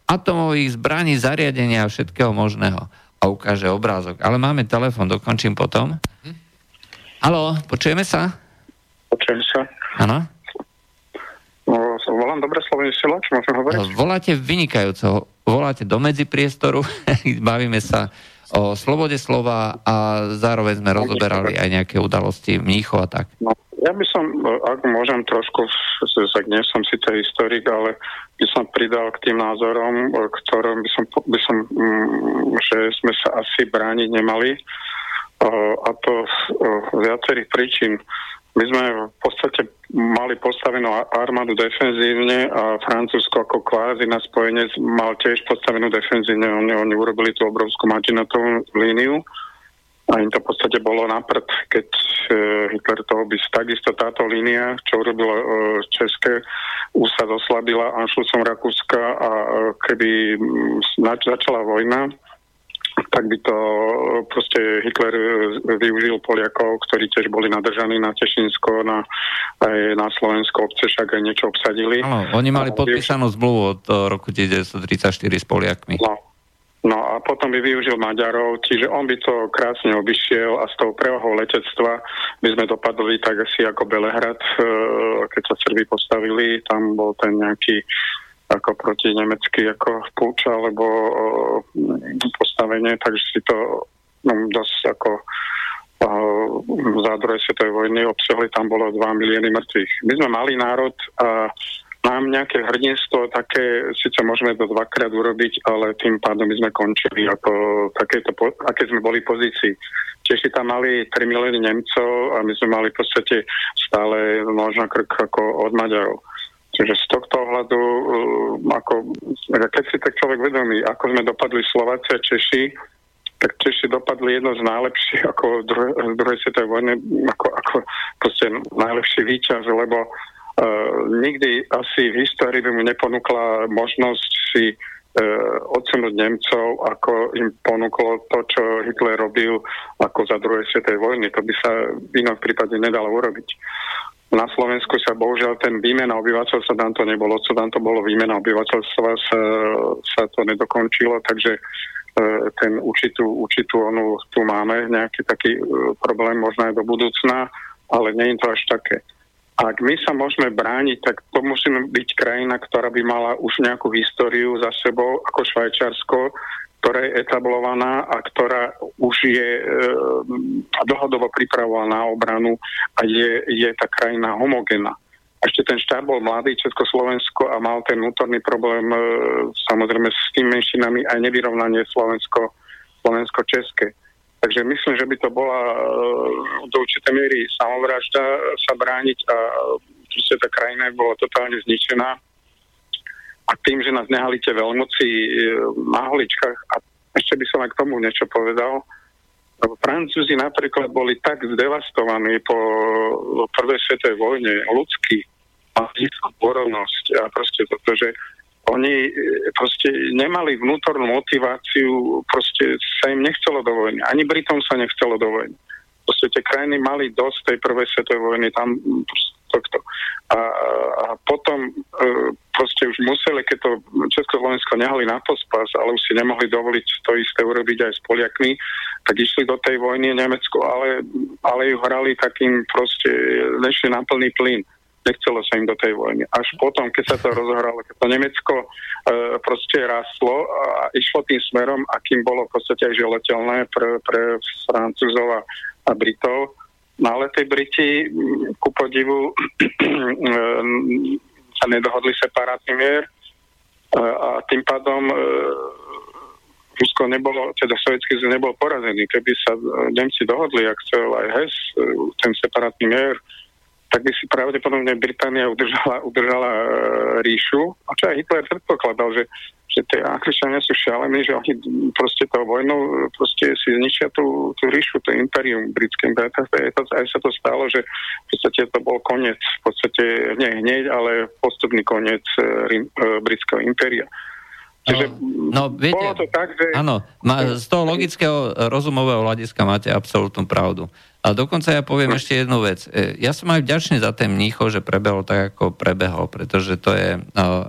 atomových zbraní, zariadenia a všetkého možného a ukáže obrázok. Ale máme telefon, dokončím potom. Halo, počujeme sa? Počujem sa. Áno? No, volám dobre silač, môžem hovoriť? No, voláte vynikajúco. Voláte do medzipriestoru, bavíme sa o slobode slova a zároveň sme rozoberali aj nejaké udalosti Mníchov a tak. No, ja by som, ak môžem trošku, tak nie som síce historik, ale by som pridal k tým názorom, ktorom by som, by som mm, že sme sa asi brániť nemali. A to z viacerých príčin. My sme v podstate mali postavenú armádu defenzívne a Francúzsko ako kvázi na spojenie mal tiež postavenú defenzívne. Oni, oni urobili tú obrovskú mačinatovú líniu a im to v podstate bolo naprd, keď e, Hitler to by takisto táto línia, čo urobilo e, České, už sa zoslabila Anšlusom Rakúska a e, keby začala vojna, tak by to proste Hitler využil Poliakov, ktorí tiež boli nadržaní na Tešinsko, na, aj na Slovensko obce, však aj niečo obsadili. Áno, oni mali podpísanú zmluvu od roku 1934 s Poliakmi. No, No a potom by využil Maďarov, čiže on by to krásne obišiel a s tou prehou letectva by sme dopadli tak asi ako Belehrad, e, keď sa Srby postavili, tam bol ten nejaký ako proti nemecký ako púč alebo e, postavenie, takže si to no, dosť ako e, za druhej svetovej vojny obsahli, tam bolo 2 milióny mŕtvych. My sme malý národ a Mám nejaké hrdinstvo, také síce môžeme to dvakrát urobiť, ale tým pádom my sme končili ako takéto, aké sme boli pozícii. Češi tam mali 3 milióny Nemcov a my sme mali v podstate stále možno krk ako od Maďarov. Čiže z tohto ohľadu, uh, ako, keď si tak človek vedomí, ako sme dopadli Slováci a Češi, tak Češi dopadli jedno z najlepších ako druhej, druhej svetovej vojny, ako, ako proste najlepší výťaz, lebo nikdy asi v histórii by mu neponúkla možnosť si odsunúť Nemcov, ako im ponúklo to, čo Hitler robil ako za druhej svetovej vojny. To by sa v inom prípade nedalo urobiť. Na Slovensku sa bohužiaľ ten výmena obyvateľstva, tam to nebolo, co tam to bolo výmena obyvateľstva, sa, sa to nedokončilo, takže e, ten určitú, určitú onu tu máme, nejaký taký e, problém možno aj do budúcna, ale nie je to až také. Ak my sa môžeme brániť, tak to musíme byť krajina, ktorá by mala už nejakú históriu za sebou, ako Švajčiarsko, ktorá je etablovaná a ktorá už je e, dlhodobo pripravovaná na obranu a je, je tá krajina homogénna. Ešte ten štát bol mladý, Československo a mal ten vnútorný problém e, samozrejme s tým menšinami aj nevyrovnanie Slovensko, Slovensko-České. Takže myslím, že by to bola e, do určitej miery samovražda sa brániť a proste tá krajina bola totálne zničená. A tým, že nás nehali tie veľmoci e, na holičkách a ešte by som aj k tomu niečo povedal, Francúzi napríklad boli tak zdevastovaní po prvej svetovej vojne ľudský a ľudskú porovnosť a proste toto, že oni e, proste nemali vnútornú motiváciu, proste sa im nechcelo do vojny. Ani Britom sa nechcelo do vojny. Proste tie krajiny mali dosť tej prvej svetovej vojny, tam tohto. A, a potom e, proste už museli, keď to Československo nehali na pospas, ale už si nemohli dovoliť to isté urobiť aj s Poliakmi, tak išli do tej vojny Nemecko, ale, ale ju hrali takým proste, nešli na plný plyn nechcelo sa im do tej vojny. Až potom, keď sa to rozohralo, keď to Nemecko e, proste rastlo a išlo tým smerom, akým bolo v podstate aj želateľné pre, pre Francúzov a, a Britov, No ale tí Briti, ku podivu, sa nedohodli separátny mier a tým pádom e, Rusko nebolo, teda sovietský zväz nebol porazený. Keby sa Nemci dohodli, ak chcel aj Hes, e, ten separátny mier, tak by si pravdepodobne Británia udržala, udržala e, ríšu. A čo aj Hitler predpokladal, že, že tie Angličania sú šialení, že oni proste tou vojnou proste si zničia tú, tú ríšu, to imperium britské. Aj sa to stalo, že v podstate to bol koniec, v podstate nie hneď, ale postupný koniec e, e, britského impéria. Čiže no, no, viete, bolo to tak, že... Áno, z toho logického rozumového hľadiska máte absolútnu pravdu. A dokonca ja poviem ešte jednu vec. E, ja som aj vďačný za ten mnícho, že prebehol tak, ako prebehol, pretože to je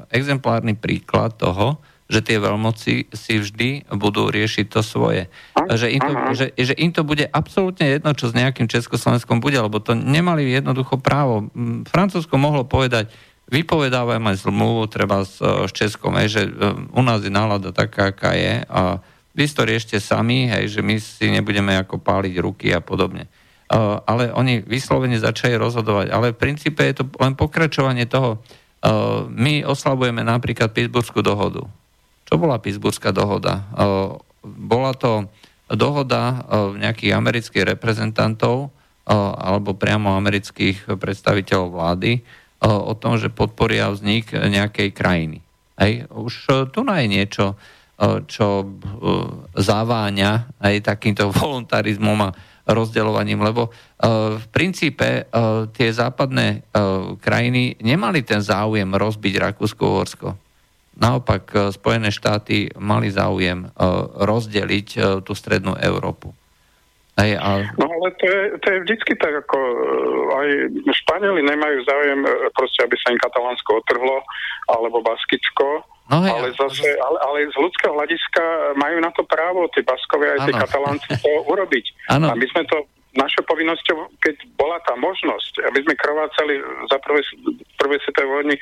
exemplárny príklad toho, že tie veľmoci si vždy budú riešiť to svoje. Že im to, že, že im to bude absolútne jedno, čo s nejakým Československom bude, lebo to nemali jednoducho právo. Francúzsko mohlo povedať, vypovedávame zmluvu treba s, e, s Českom, hej, že e, u nás je nálada taká, aká je a vy to riešte sami, hej, že my si nebudeme ako páliť ruky a podobne. Uh, ale oni vyslovene začali rozhodovať. Ale v princípe je to len pokračovanie toho. Uh, my oslabujeme napríklad Pittsburghskú dohodu. Čo bola Pittsburghská dohoda? Uh, bola to dohoda nejakých amerických reprezentantov alebo priamo amerických predstaviteľov vlády, o tom, že podporia vznik nejakej krajiny. Hej. Už tu je niečo, čo zaváňa aj takýmto voluntarizmom a rozdeľovaním, lebo v princípe tie západné krajiny nemali ten záujem rozbiť Rakúsko-Uhorsko. Naopak Spojené štáty mali záujem rozdeliť tú strednú Európu. Hej, ale... No ale to je, to je vždycky tak, ako aj Španieli nemajú záujem proste, aby sa im Katalánsko otrhlo, alebo Baskicko, No hej, ale, zase, ale, ale z ľudského hľadiska majú na to právo, tie Baskovia aj tie Katalánci to urobiť. Ano. A my sme to našou povinnosťou, keď bola tá možnosť, aby sme krvácali za prvé, prvé svetovej vojny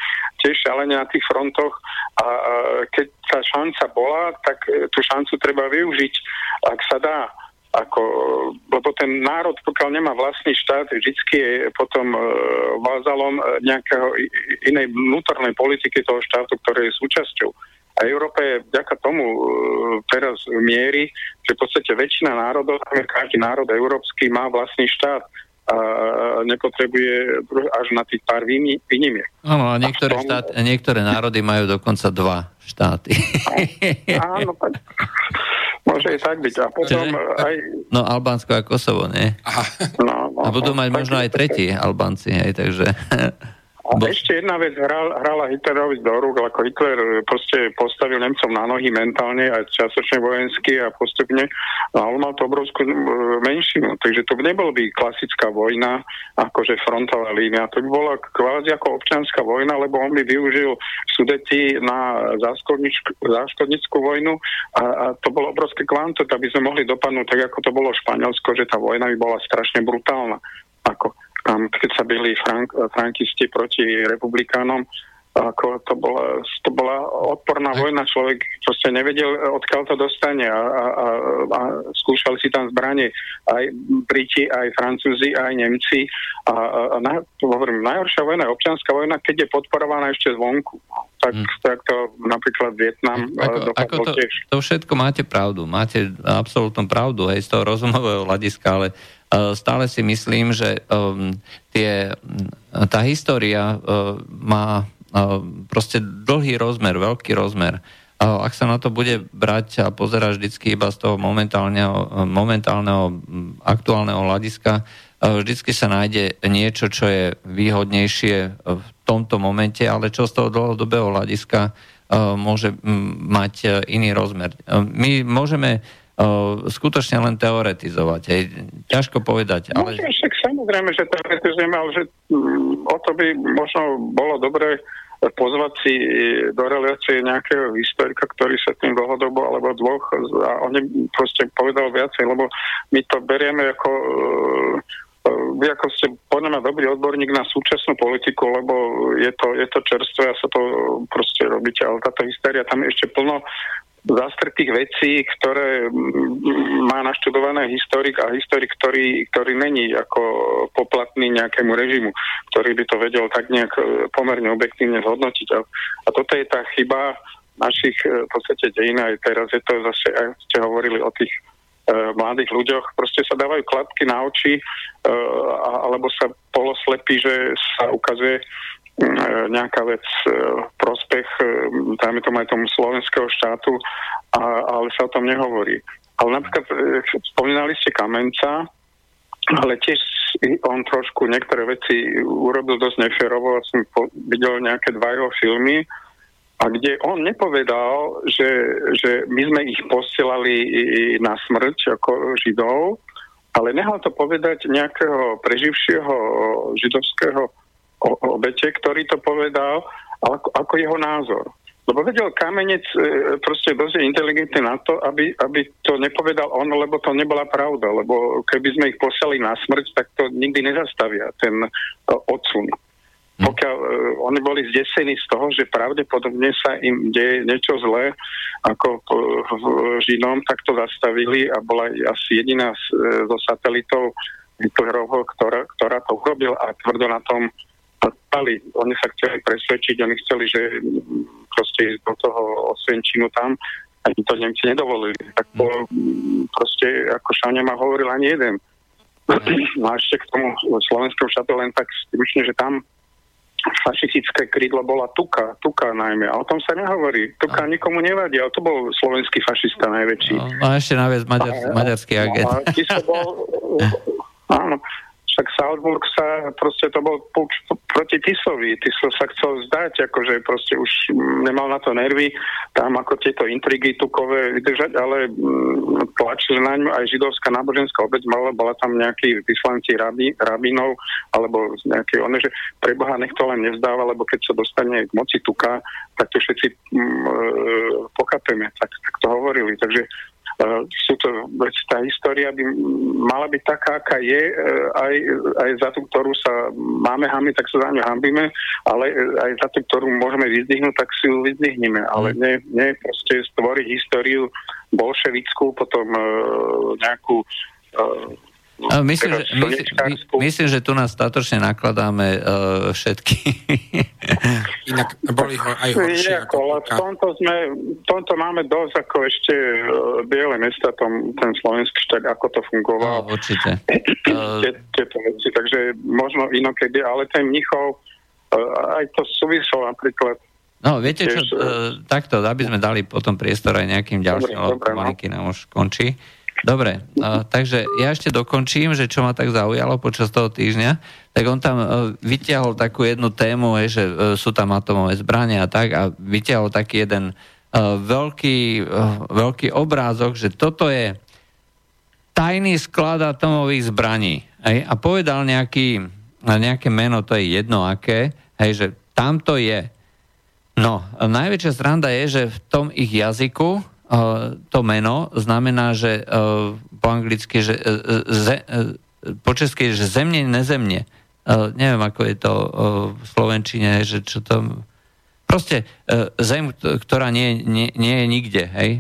tiež ale na tých frontoch a, a keď tá šanca bola, tak tú šancu treba využiť, ak sa dá ako, lebo ten národ, pokiaľ nemá vlastný štát, vždycky je potom e, vázalom e, nejakého inej vnútornej politiky toho štátu, ktorý je súčasťou. A Európa je vďaka tomu e, teraz miery, že v podstate väčšina národov, každý národ európsky má vlastný štát nepotrebuje až na tých pár výnimiek. Áno, a niektoré, a tom... štát, niektoré národy majú dokonca dva štáty. Áno, tak Môže aj tak byť. A potom Čiže, aj... No Albánsko a Kosovo, nie? No, no, a budú no, mať možno aj tretí Albánci, hej, takže... A ešte jedna vec, hral, hrala Hitlerovi do rúk, ako Hitler e, proste postavil Nemcom na nohy mentálne a časočne vojensky a postupne a on mal to obrovskú e, menšinu, takže to nebolo by klasická vojna, akože frontová línia, to by bola kvázi ako občianská vojna, lebo on by využil sudeti na záškodnickú vojnu a, a to bolo obrovské kvanto, aby sme mohli dopadnúť tak, ako to bolo v Španielsko, že tá vojna by bola strašne brutálna. Ako tam, keď sa byli frank, frankisti proti republikánom, ako to bola, to bola odporná vojna, človek proste nevedel, odkiaľ to dostane a, a, a, a skúšali si tam zbranie aj Briti, aj Francúzi, aj Nemci a, a, a na, hovorím, najhoršia vojna je občianská vojna, keď je podporovaná ešte zvonku. Tak, hmm. tak to napríklad Vietnam ako, ako to, tiež. to všetko máte pravdu, máte absolútnu pravdu aj z toho rozumového hľadiska, ale Eh, stále si myslím, že tie, tá história uh, má uh, proste dlhý rozmer, veľký rozmer. Uh, ak sa na to bude brať a pozerať vždycky iba z toho momentálneho, momentálneho aktuálneho hľadiska, vždycky sa nájde niečo, čo je výhodnejšie v tomto momente, ale čo z toho dlhodobého hľadiska môže mať iný rozmer. My môžeme skutočne len teoretizovať. Hej. Ťažko povedať. Ale... No, však samozrejme, že teoretizujeme, ale že mm, o to by možno bolo dobre pozvať si do relácie nejakého historika, ktorý sa tým dlhodobo, alebo dvoch, a oni proste povedal viacej, lebo my to berieme ako vy ako ste podľa mňa dobrý odborník na súčasnú politiku, lebo je to, je to čerstvé a sa to proste robíte, ale táto hysteria, tam je ešte plno zastretých vecí, ktoré má naštudované historik a historik, ktorý, ktorý není ako poplatný nejakému režimu, ktorý by to vedel tak nejak e, pomerne objektívne zhodnotiť. A, a toto je tá chyba našich e, v podstate dejín aj teraz je to zase, aj ste hovorili o tých e, mladých ľuďoch, proste sa dávajú klapky na oči alebo sa poloslepí, že sa ukazuje nejaká vec e, prospech, e, dajme tomu aj tomu slovenského štátu, a, ale sa o tom nehovorí. Ale napríklad spomínali ste Kamenca, ale tiež on trošku niektoré veci urobil dosť neférovo. Som videl nejaké dva jeho filmy, a kde on nepovedal, že, že my sme ich posielali na smrť ako židov, ale nehal to povedať nejakého preživšieho židovského obete, ktorý to povedal ako, ako jeho názor. Lebo vedel Kamenec e, proste dosť inteligentný na to, aby, aby to nepovedal on, lebo to nebola pravda. Lebo keby sme ich poslali na smrť, tak to nikdy nezastavia, ten uh, odsun. Hm. Pokiaľ uh, oni boli zdesení z toho, že pravdepodobne sa im deje niečo zlé ako uh, Žinom, tak to zastavili a bola asi jediná z, uh, zo satelitov Hitlerovho, ktorá, ktorá to urobil a tvrdo na tom stali. Oni sa chceli presvedčiť, oni chceli, že proste ísť do toho Osvenčinu tam a to Nemci nedovolili. Tak to proste, ako Šania ma hovoril ani jeden. No a ešte k tomu slovenskému štátu len tak stručne, že tam fašistické krídlo bola Tuka, Tuka najmä. A o tom sa nehovorí. Tuka no. nikomu nevadí, ale to bol slovenský fašista najväčší. No, a ešte naviac maďar, maďarský agent. A, a bol, áno, však Salzburg sa, proste to bol puč proti Tisovi. Tiso sa chcel zdať, akože proste už nemal na to nervy, tam ako tieto intrigy tukové vydržať, ale mm, tlačili na ňu aj židovská náboženská obec, mala, bola tam nejaký vyslanci rabi, rabinov, alebo nejaké one, že preboha nech to len nevzdáva, lebo keď sa dostane k moci tuka, tak to všetci mm, e, pokapeme, tak, tak to hovorili. Takže sú to, tá história by mala byť taká, aká je, uh, aj, aj za tú, ktorú sa máme hambiť, tak sa za ňu hambíme, ale aj za tú, ktorú môžeme vyzdvihnúť, tak si ju vyzdvihneme. Ale mm. nie, nie proste stvoriť históriu bolševickú, potom nejakú Myslím, že, myslím, myslím, že tu nás statočne nakladáme uh, všetky. Inak boli ho aj horšie. Ako, v tomto, sme, v tomto máme dosť ako ešte uh, biele mesta, tom, ten slovenský štát, ako to fungovalo. No, určite. Tieto veci, takže možno inokedy, ale ten Mnichov, uh, aj to súvislo napríklad No, viete čo, uh, takto, aby sme dali potom priestor aj nejakým ďalším, lebo no. nám už končí. Dobre. Uh, takže ja ešte dokončím, že čo ma tak zaujalo počas toho týždňa. Tak on tam uh, vytiahol takú jednu tému, je, že uh, sú tam atomové zbranie a tak a vytiahol taký jeden uh, veľký, uh, veľký obrázok, že toto je tajný sklad atomových zbraní. Hej, a povedal nejaký, nejaké meno, to je jedno aké, hej, že tam to je. No, najväčšia sranda je, že v tom ich jazyku to meno znamená, že po anglicky, že ze, po česky, že zemne, nezemne. Neviem, ako je to v Slovenčine, že čo to... Proste zem, ktorá nie, nie, nie je nikde, hej?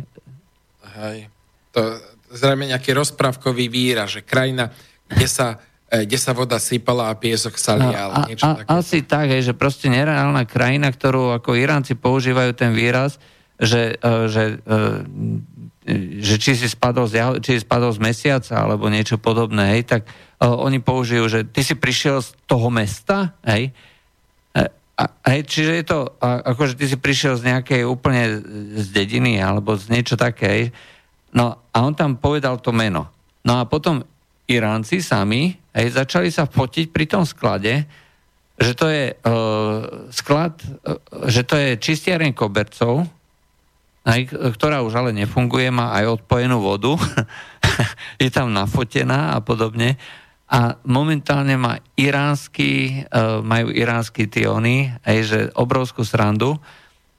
Hej. To zrejme nejaký rozprávkový výraz, že krajina, kde sa kde sa voda sypala a piesok sa lial. A, a, a, asi tak, hej, že proste nereálna krajina, ktorú ako Iránci používajú ten výraz, že, e, že, e, že či, si spadol z, či si spadol z mesiaca alebo niečo podobné, hej, tak e, oni použijú, že ty si prišiel z toho mesta, hej, a, hej, čiže je to, ako že ty si prišiel z nejakej úplne z dediny alebo z niečo také, hej. No a on tam povedal to meno. No a potom Iránci sami hej, začali sa fotiť pri tom sklade, že to je uh, sklad, uh, že to je čistiareň kobercov, ktorá už ale nefunguje, má aj odpojenú vodu, je tam nafotená a podobne. A momentálne má iránsky, uh, majú iránsky tiony, aj že obrovskú srandu,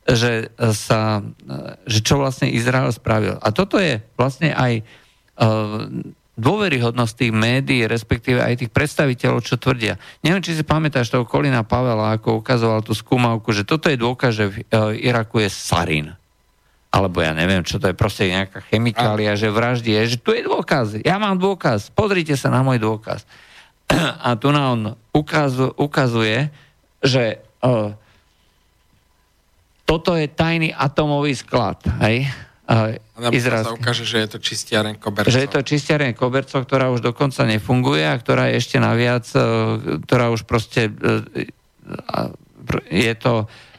že, sa, že čo vlastne Izrael spravil. A toto je vlastne aj dôveryhodnosť tých médií, respektíve aj tých predstaviteľov, čo tvrdia. Neviem, či si pamätáš toho Kolina Pavela, ako ukazoval tú skúmavku, že toto je dôkaz, že v Iraku je sarín alebo ja neviem, čo to je proste nejaká chemikália, že vraždí že tu je dôkaz, ja mám dôkaz, pozrite sa na môj dôkaz. A tu na on ukazu, ukazuje, že uh, toto je tajný atomový sklad, hej? Uh, sa ukáže, že je to čistiareň kobercov. Že je to čistiareň kobercov, ktorá už dokonca nefunguje a ktorá je ešte naviac, uh, ktorá už proste uh, je to E,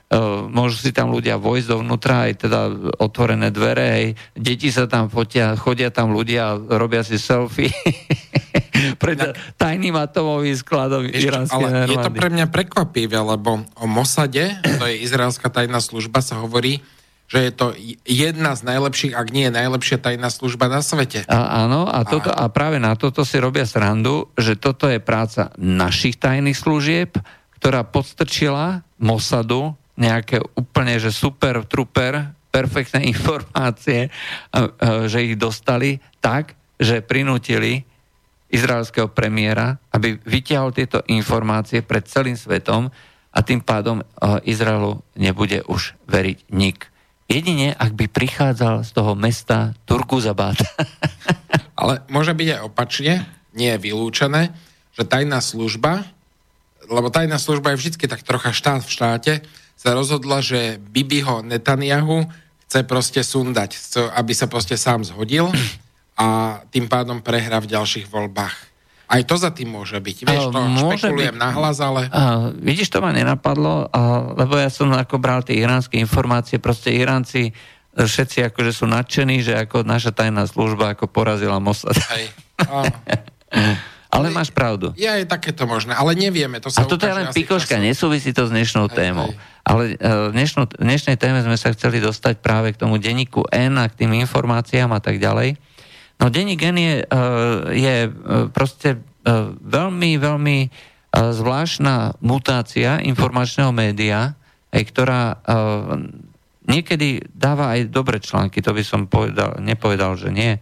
môžu si tam ľudia vojsť dovnútra, aj teda otvorené dvere, aj deti sa tam fotia, chodia tam ľudia, robia si selfie. Pred tajným atomovým skladom iránskej Ale je to pre mňa prekvapivé, lebo o Mosade, to je izraelská tajná služba, sa hovorí, že je to jedna z najlepších, ak nie je najlepšia tajná služba na svete. A, áno, a, toto, a práve na toto si robia srandu, že toto je práca našich tajných služieb, ktorá podstrčila Mosadu nejaké úplne, že super, truper, perfektné informácie, že ich dostali tak, že prinútili izraelského premiéra, aby vytiahol tieto informácie pred celým svetom a tým pádom Izraelu nebude už veriť nik. Jedine, ak by prichádzal z toho mesta Turkuzabat. Ale môže byť aj opačne, nie je vylúčené, že tajná služba, lebo tajná služba je vždy tak trocha štát v štáte, sa rozhodla, že Bibiho Netanyahu chce proste sundať, aby sa proste sám zhodil a tým pádom prehrá v ďalších voľbách. Aj to za tým môže byť. Vieš, to môže špekulujem byť. nahlas, ale... A, vidíš, to ma nenapadlo, a, lebo ja som ako bral tie iránske informácie, proste Iránci všetci akože sú nadšení, že ako naša tajná služba ako porazila Mossad. Hej. Ale, ale máš pravdu. Je aj takéto možné, ale nevieme. To sa a toto je len pikoška, časom. nesúvisí to s dnešnou hej, témou. Hej. Ale uh, dnešnú, dnešnej téme sme sa chceli dostať práve k tomu denníku N a k tým informáciám a tak ďalej. No denník N je, uh, je uh, proste veľmi, veľmi zvláštna mutácia informačného média, aj ktorá niekedy dáva aj dobré články, to by som povedal, nepovedal, že nie,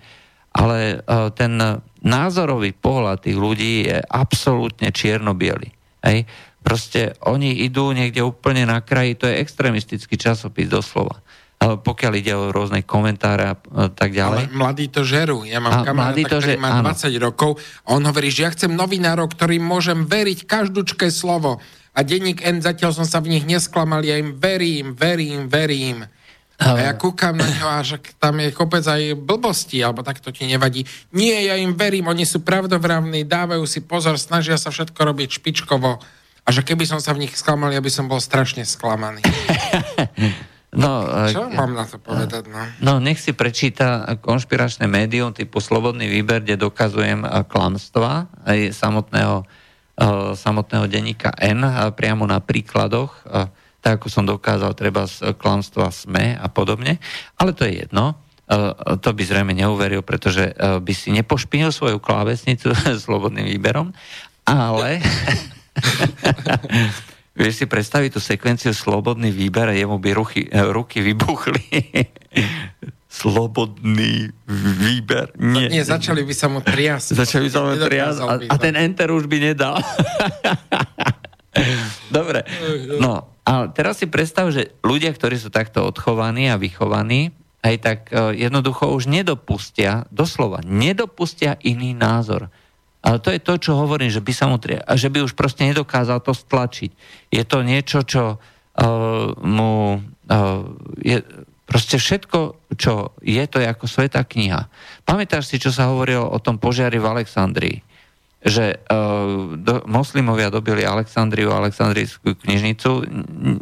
ale ten názorový pohľad tých ľudí je absolútne čierno-biely. Proste oni idú niekde úplne na kraji, to je extrémistický časopis doslova. Ale pokiaľ ide o rôzne komentáre a tak ďalej. Ale mladí to žerú. Ja mám kamaráta, ktorý že, má áno. 20 rokov a on hovorí, že ja chcem novinárov, ktorým môžem veriť každúčké slovo. A denník N, zatiaľ som sa v nich nesklamal, ja im verím, verím, verím. A ja kúkam na ňo a že tam je kopec aj blbosti, alebo tak to ti nevadí. Nie, ja im verím, oni sú pravdovravní, dávajú si pozor, snažia sa všetko robiť špičkovo. A že keby som sa v nich sklamal, ja by som bol strašne sklamaný. No, Čo mám na to povedať? No, no nech si prečíta konšpiračné médium typu Slobodný výber, kde dokazujem klamstva aj samotného, samotného denníka N priamo na príkladoch, tak ako som dokázal treba z klamstva SME a podobne. Ale to je jedno. To by zrejme neuveril, pretože by si nepošpinil svoju klávesnicu slobodným výberom, ale Vieš si predstaviť tú sekvenciu slobodný výber a jemu by ruchy, eh, ruky vybuchli. slobodný výber. Nie. Nie, začali by sa mu triasť. Začali by sa mu triasť a, a ten enter už by nedal. Dobre. No, a teraz si predstav, že ľudia, ktorí sú takto odchovaní a vychovaní, aj tak eh, jednoducho už nedopustia, doslova, nedopustia iný názor. Ale to je to, čo hovorím, že by sa mu tri... že by už proste nedokázal to stlačiť. Je to niečo, čo uh, mu uh, je, proste všetko, čo je, to je ako sveta kniha. Pamätáš si, čo sa hovorilo o tom požiari v Alexandrii? Že uh, do, moslimovia dobili Alexandriu, Alexandrijskú knižnicu.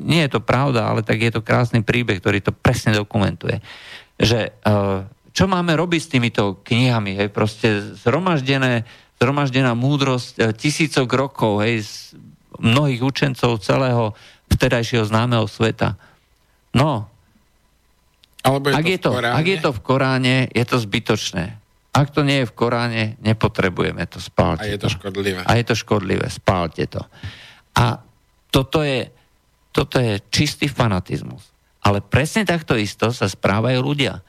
Nie je to pravda, ale tak je to krásny príbeh, ktorý to presne dokumentuje. Že uh, čo máme robiť s týmito knihami? Hej? Proste zhromaždené zhromaždená múdrosť e, tisícok rokov, hej, z mnohých učencov celého vtedajšieho známeho sveta. No, Alebo je ak, to je to, ak je to v Koráne, je to zbytočné. Ak to nie je v Koráne, nepotrebujeme to, spálte A je to, to škodlivé. A je to škodlivé, spálte to. A toto je, toto je čistý fanatizmus. Ale presne takto isto sa správajú ľudia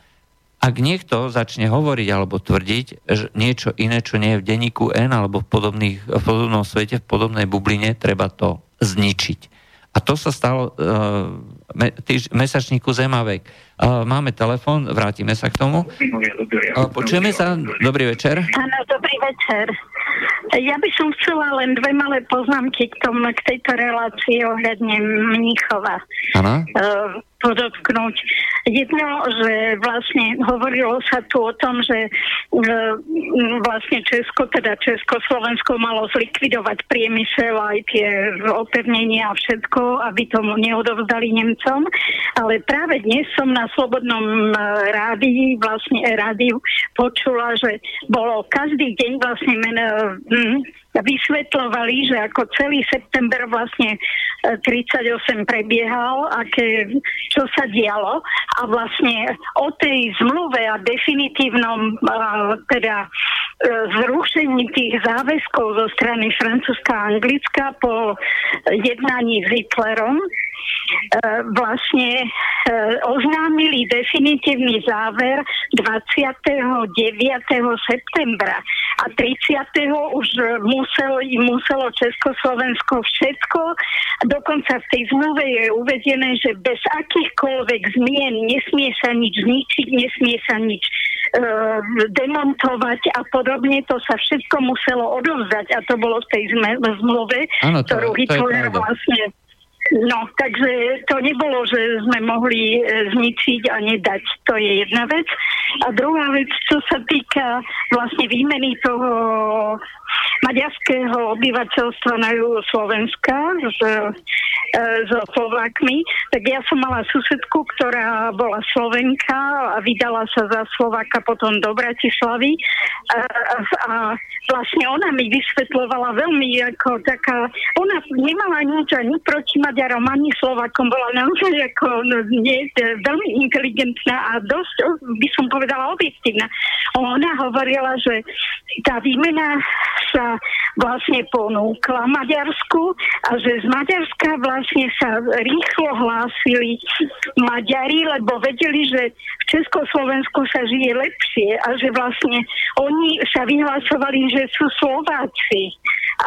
ak niekto začne hovoriť alebo tvrdiť že niečo iné, čo nie je v denníku N alebo v, podobných, v podobnom svete, v podobnej bubline, treba to zničiť. A to sa stalo uh, me, týž, mesačníku Zemavek. Uh, máme telefon, vrátime sa k tomu. Uh, počujeme sa, dobrý večer. Áno, dobrý večer. Ja by som chcela len dve malé poznámky k, tomu, k tejto relácii ohľadne Mníchova. Áno. Uh, podotknúť. Jedno, že vlastne hovorilo sa tu o tom, že e, vlastne Česko, teda Československo malo zlikvidovať priemysel aj tie opevnenia a všetko, aby tomu neodovzdali Nemcom. Ale práve dnes som na Slobodnom e, rádii, vlastne rádiu, počula, že bolo každý deň vlastne men, hm, vysvetľovali, že ako celý september vlastne 38 e, prebiehal, aké, čo sa dialo. A vlastne o tej zmluve a definitívnom a, teda e, zrušení tých záväzkov zo strany Francúzska a Anglicka po jednaní s Hitlerom E, vlastne e, oznámili definitívny záver 29. septembra a 30. už musel, muselo Československo všetko. Dokonca v tej zmluve je uvedené, že bez akýchkoľvek zmien nesmie sa nič zničiť, nesmie sa nič e, demontovať a podobne. To sa všetko muselo odovzdať a to bolo v tej zmluve, ano, to, ktorú Hitler vlastne No, takže to nebolo, že sme mohli e, zničiť a nedať. To je jedna vec. A druhá vec, čo sa týka vlastne výmeny toho maďarského obyvateľstva na juhu Slovenska s, e, so Slovákmi, tak ja som mala susedku, ktorá bola Slovenka a vydala sa za Slováka potom do Bratislavy a, a, vlastne ona mi vysvetlovala veľmi ako taká, ona nemala nič ani proti Maďarom, ani Slovákom, bola naozaj ako no, nie, veľmi inteligentná a dosť, by som povedala, objektívna. Ona hovorila, že tá výmena sa vlastne ponúkla Maďarsku a že z Maďarska vlastne sa rýchlo hlásili Maďari, lebo vedeli, že v Československu sa žije lepšie a že vlastne oni sa vyhlasovali, že sú Slováci.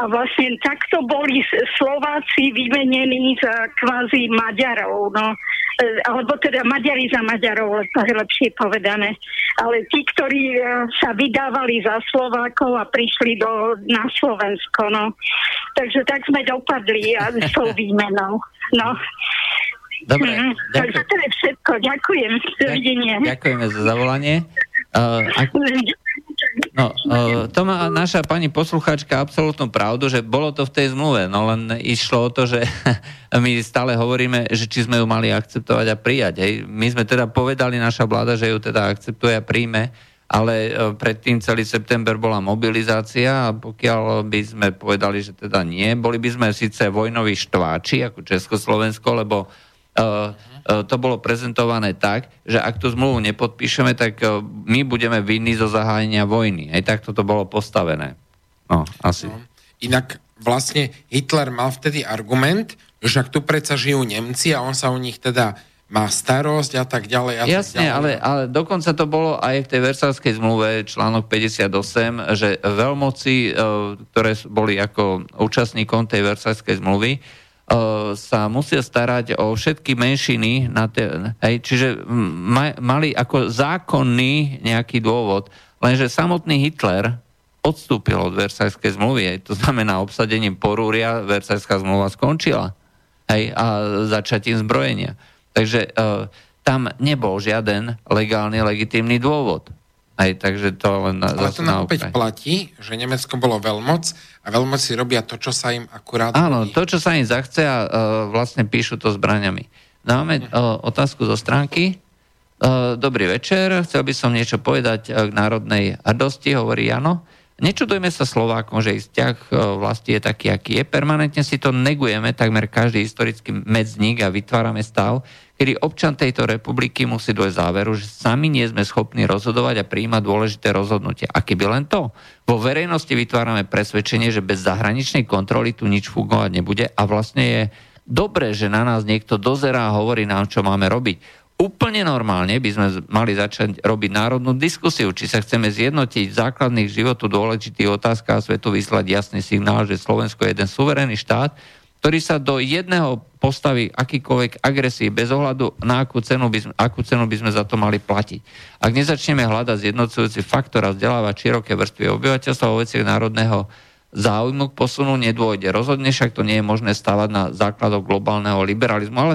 A vlastne takto boli Slováci vymenení za kvázi Maďarov. No. E, alebo teda Maďari za Maďarov, lepšie povedané. Ale tí, ktorí e, sa vydávali za Slovákov a prišli do, na Slovensko. No. Takže tak sme dopadli a s tou výmenou. No. Dobre, mm, takže to je všetko. Ďakujem. Dovidenia. Ďakujeme za zavolanie. Uh, ak... No, to má naša pani poslucháčka absolútnu pravdu, že bolo to v tej zmluve, no len išlo o to, že my stále hovoríme, že či sme ju mali akceptovať a prijať. Hej. My sme teda povedali, naša vláda, že ju teda akceptuje a príjme, ale predtým celý september bola mobilizácia a pokiaľ by sme povedali, že teda nie, boli by sme síce vojnoví štváči ako Československo, lebo E, to bolo prezentované tak, že ak tú zmluvu nepodpíšeme, tak e, my budeme vinní zo zahájenia vojny. Aj takto to bolo postavené. No, asi. No. Inak vlastne Hitler mal vtedy argument, že ak tu predsa žijú Nemci a on sa o nich teda má starosť a tak ďalej. A Jasne, tak ďalej. ale, ale dokonca to bolo aj v tej Versálskej zmluve, článok 58, že veľmoci, ktoré boli ako účastníkom tej Versálskej zmluvy, sa musia starať o všetky menšiny, na te, hej, čiže ma, mali ako zákonný nejaký dôvod, lenže samotný Hitler odstúpil od Versajskej zmluvy, hej, to znamená obsadením Porúria Versajská zmluva skončila hej, a začatím zbrojenia. Takže uh, tam nebol žiaden legálny, legitímny dôvod. Aj, takže to len Ale to nám opäť platí, že Nemecko bolo veľmoc a veľmoci robia to, čo sa im akurát Áno, to, čo sa im zachce a uh, vlastne píšu to zbraniami. Máme uh, otázku zo stránky. Uh, dobrý večer, chcel by som niečo povedať k národnej hrdosti, hovorí Jano. Nečudujme sa Slovákom, že ich vzťah vlasti je taký, aký je. Permanentne si to negujeme, takmer každý historický medzník a vytvárame stav, kedy občan tejto republiky musí dojsť záveru, že sami nie sme schopní rozhodovať a príjmať dôležité rozhodnutia. A keby len to, vo verejnosti vytvárame presvedčenie, že bez zahraničnej kontroly tu nič fungovať nebude a vlastne je dobré, že na nás niekto dozerá a hovorí nám, čo máme robiť úplne normálne by sme mali začať robiť národnú diskusiu, či sa chceme zjednotiť v základných životu dôležitých otázkach a svetu vyslať jasný signál, že Slovensko je jeden suverénny štát, ktorý sa do jedného postaví akýkoľvek agresii bez ohľadu na akú cenu, by sme, akú cenu by sme za to mali platiť. Ak nezačneme hľadať zjednocujúci faktor a vzdelávať široké vrstvy obyvateľstva vo veciach národného záujmu k posunu nedôjde. Rozhodne však to nie je možné stavať na základoch globálneho liberalizmu, ale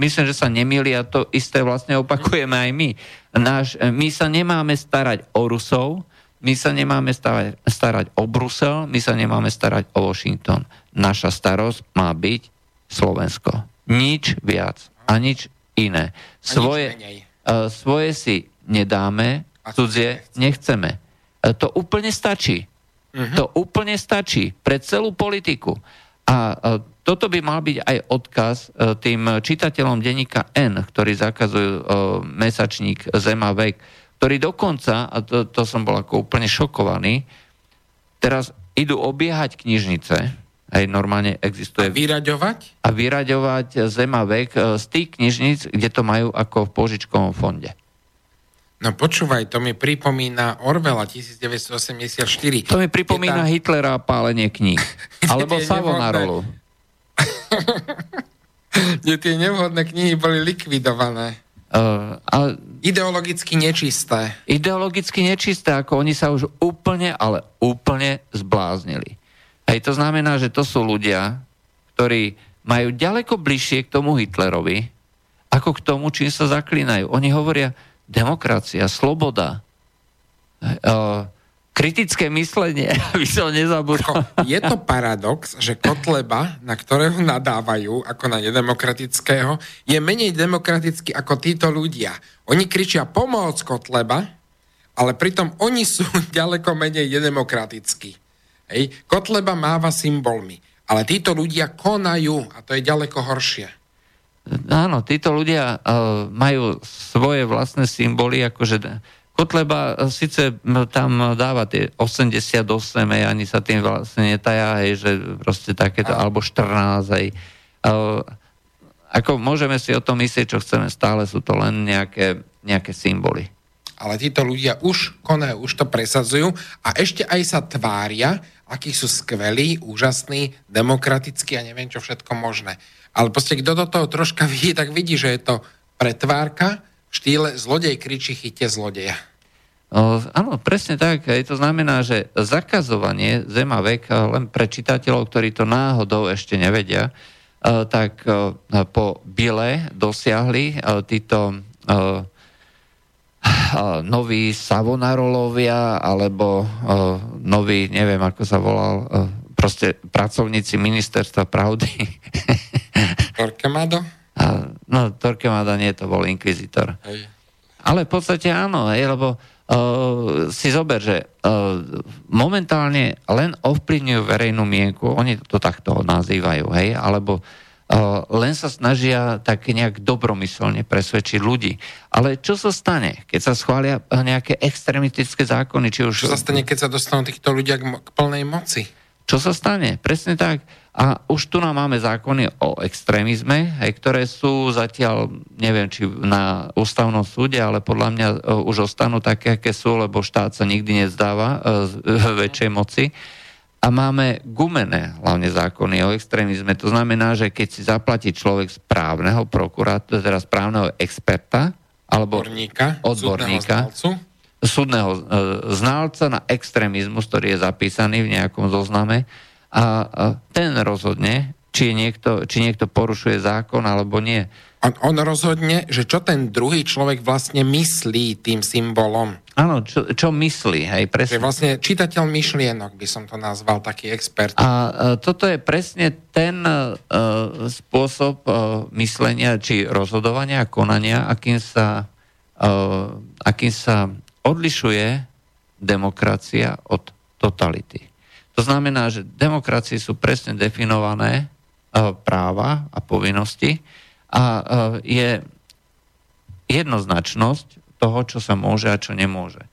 myslím, že sa nemýli a to isté vlastne opakujeme aj my. Náš, my sa nemáme starať o Rusov, my sa nemáme starať, starať o Brusel, my sa nemáme starať o Washington. Naša starosť má byť Slovensko. Nič viac a nič iné. Svoje, uh, svoje si nedáme, cudzie nechceme. Uh, to úplne stačí. Uh-huh. To úplne stačí pre celú politiku. A uh, toto by mal byť aj odkaz uh, tým čitateľom denníka N, ktorí zakazujú uh, mesačník Zema vek ktorí dokonca, a to, to som bol ako úplne šokovaný, teraz idú obiehať knižnice, aj normálne existuje... A vyraďovať? A vyraďovať zema vek e, z tých knižnic, kde to majú ako v požičkovom fonde. No počúvaj, to mi pripomína Orwella 1984. To mi pripomína tá... Hitlera a pálenie kníh. Alebo Savonarolu. kde tie nevhodné knihy boli likvidované. Uh, ale ideologicky nečisté. Ideologicky nečisté, ako oni sa už úplne, ale úplne zbláznili. Hej, to znamená, že to sú ľudia, ktorí majú ďaleko bližšie k tomu Hitlerovi, ako k tomu, čím sa zaklínajú. Oni hovoria demokracia, sloboda. Uh, kritické myslenie, aby som nezabudol. Je to paradox, že Kotleba, na ktorého nadávajú ako na nedemokratického, je menej demokratický ako títo ľudia. Oni kričia pomoc Kotleba, ale pritom oni sú ďaleko menej nedemokratickí. Hej. Kotleba máva symbolmi, ale títo ľudia konajú a to je ďaleko horšie. Áno, títo ľudia uh, majú svoje vlastné symboly, akože Kotleba e, síce tam dáva tie 88, aj ani sa tým vlastne netajá, hej, že proste takéto, alebo 14, aj. Ako môžeme si o tom myslieť, čo chceme, stále sú to len nejaké, nejaké symboly. Ale títo ľudia už konajú, už to presadzujú a ešte aj sa tvária, akí sú skvelí, úžasní, demokratickí a neviem čo všetko možné. Ale proste kto do toho troška vidí, tak vidí, že je to pretvárka v štýle zlodej kričí chyte zlodeja. Áno, presne tak. Je to znamená, že zakazovanie zema vek len pre čitateľov, ktorí to náhodou ešte nevedia, o, tak o, po Bile dosiahli o, títo noví Savonarolovia alebo noví, neviem ako sa volal, proste pracovníci ministerstva pravdy. Torquemado? A, no, Torquemada nie, to bol inkvizitor. Hej. Ale v podstate áno, hej, lebo uh, si zober, že uh, momentálne len ovplyvňujú verejnú mienku, oni to takto nazývajú, hej, alebo uh, len sa snažia tak nejak dobromyselne presvedčiť ľudí. Ale čo sa stane, keď sa schvália nejaké extremistické zákony? Či už... Čo sa stane, keď sa dostanú týchto ľudia k, k plnej moci? Čo sa stane? Presne tak. A už tu nám máme zákony o extrémizme, aj ktoré sú zatiaľ, neviem, či na ústavnom súde, ale podľa mňa uh, už ostanú také, aké sú, lebo štát sa nikdy nezdáva uh, z väčšej moci. A máme gumené hlavne zákony o extrémizme. To znamená, že keď si zaplatí človek správneho prokurátora, teda správneho experta, alebo odborníka, odborníka súdneho, súdneho uh, znalca na extrémizmus, ktorý je zapísaný v nejakom zozname, a ten rozhodne, či, niekto, či niekto porušuje zákon alebo nie. On, on rozhodne, že čo ten druhý človek vlastne myslí tým symbolom. Áno, čo, čo myslí, hej, presne. Že vlastne čitateľ myšlienok by som to nazval, taký expert. A uh, toto je presne ten uh, spôsob uh, myslenia či rozhodovania a konania, akým sa, uh, akým sa odlišuje demokracia od totality. To znamená, že demokracie sú presne definované e, práva a povinnosti a e, je jednoznačnosť toho, čo sa môže a čo nemôže. E,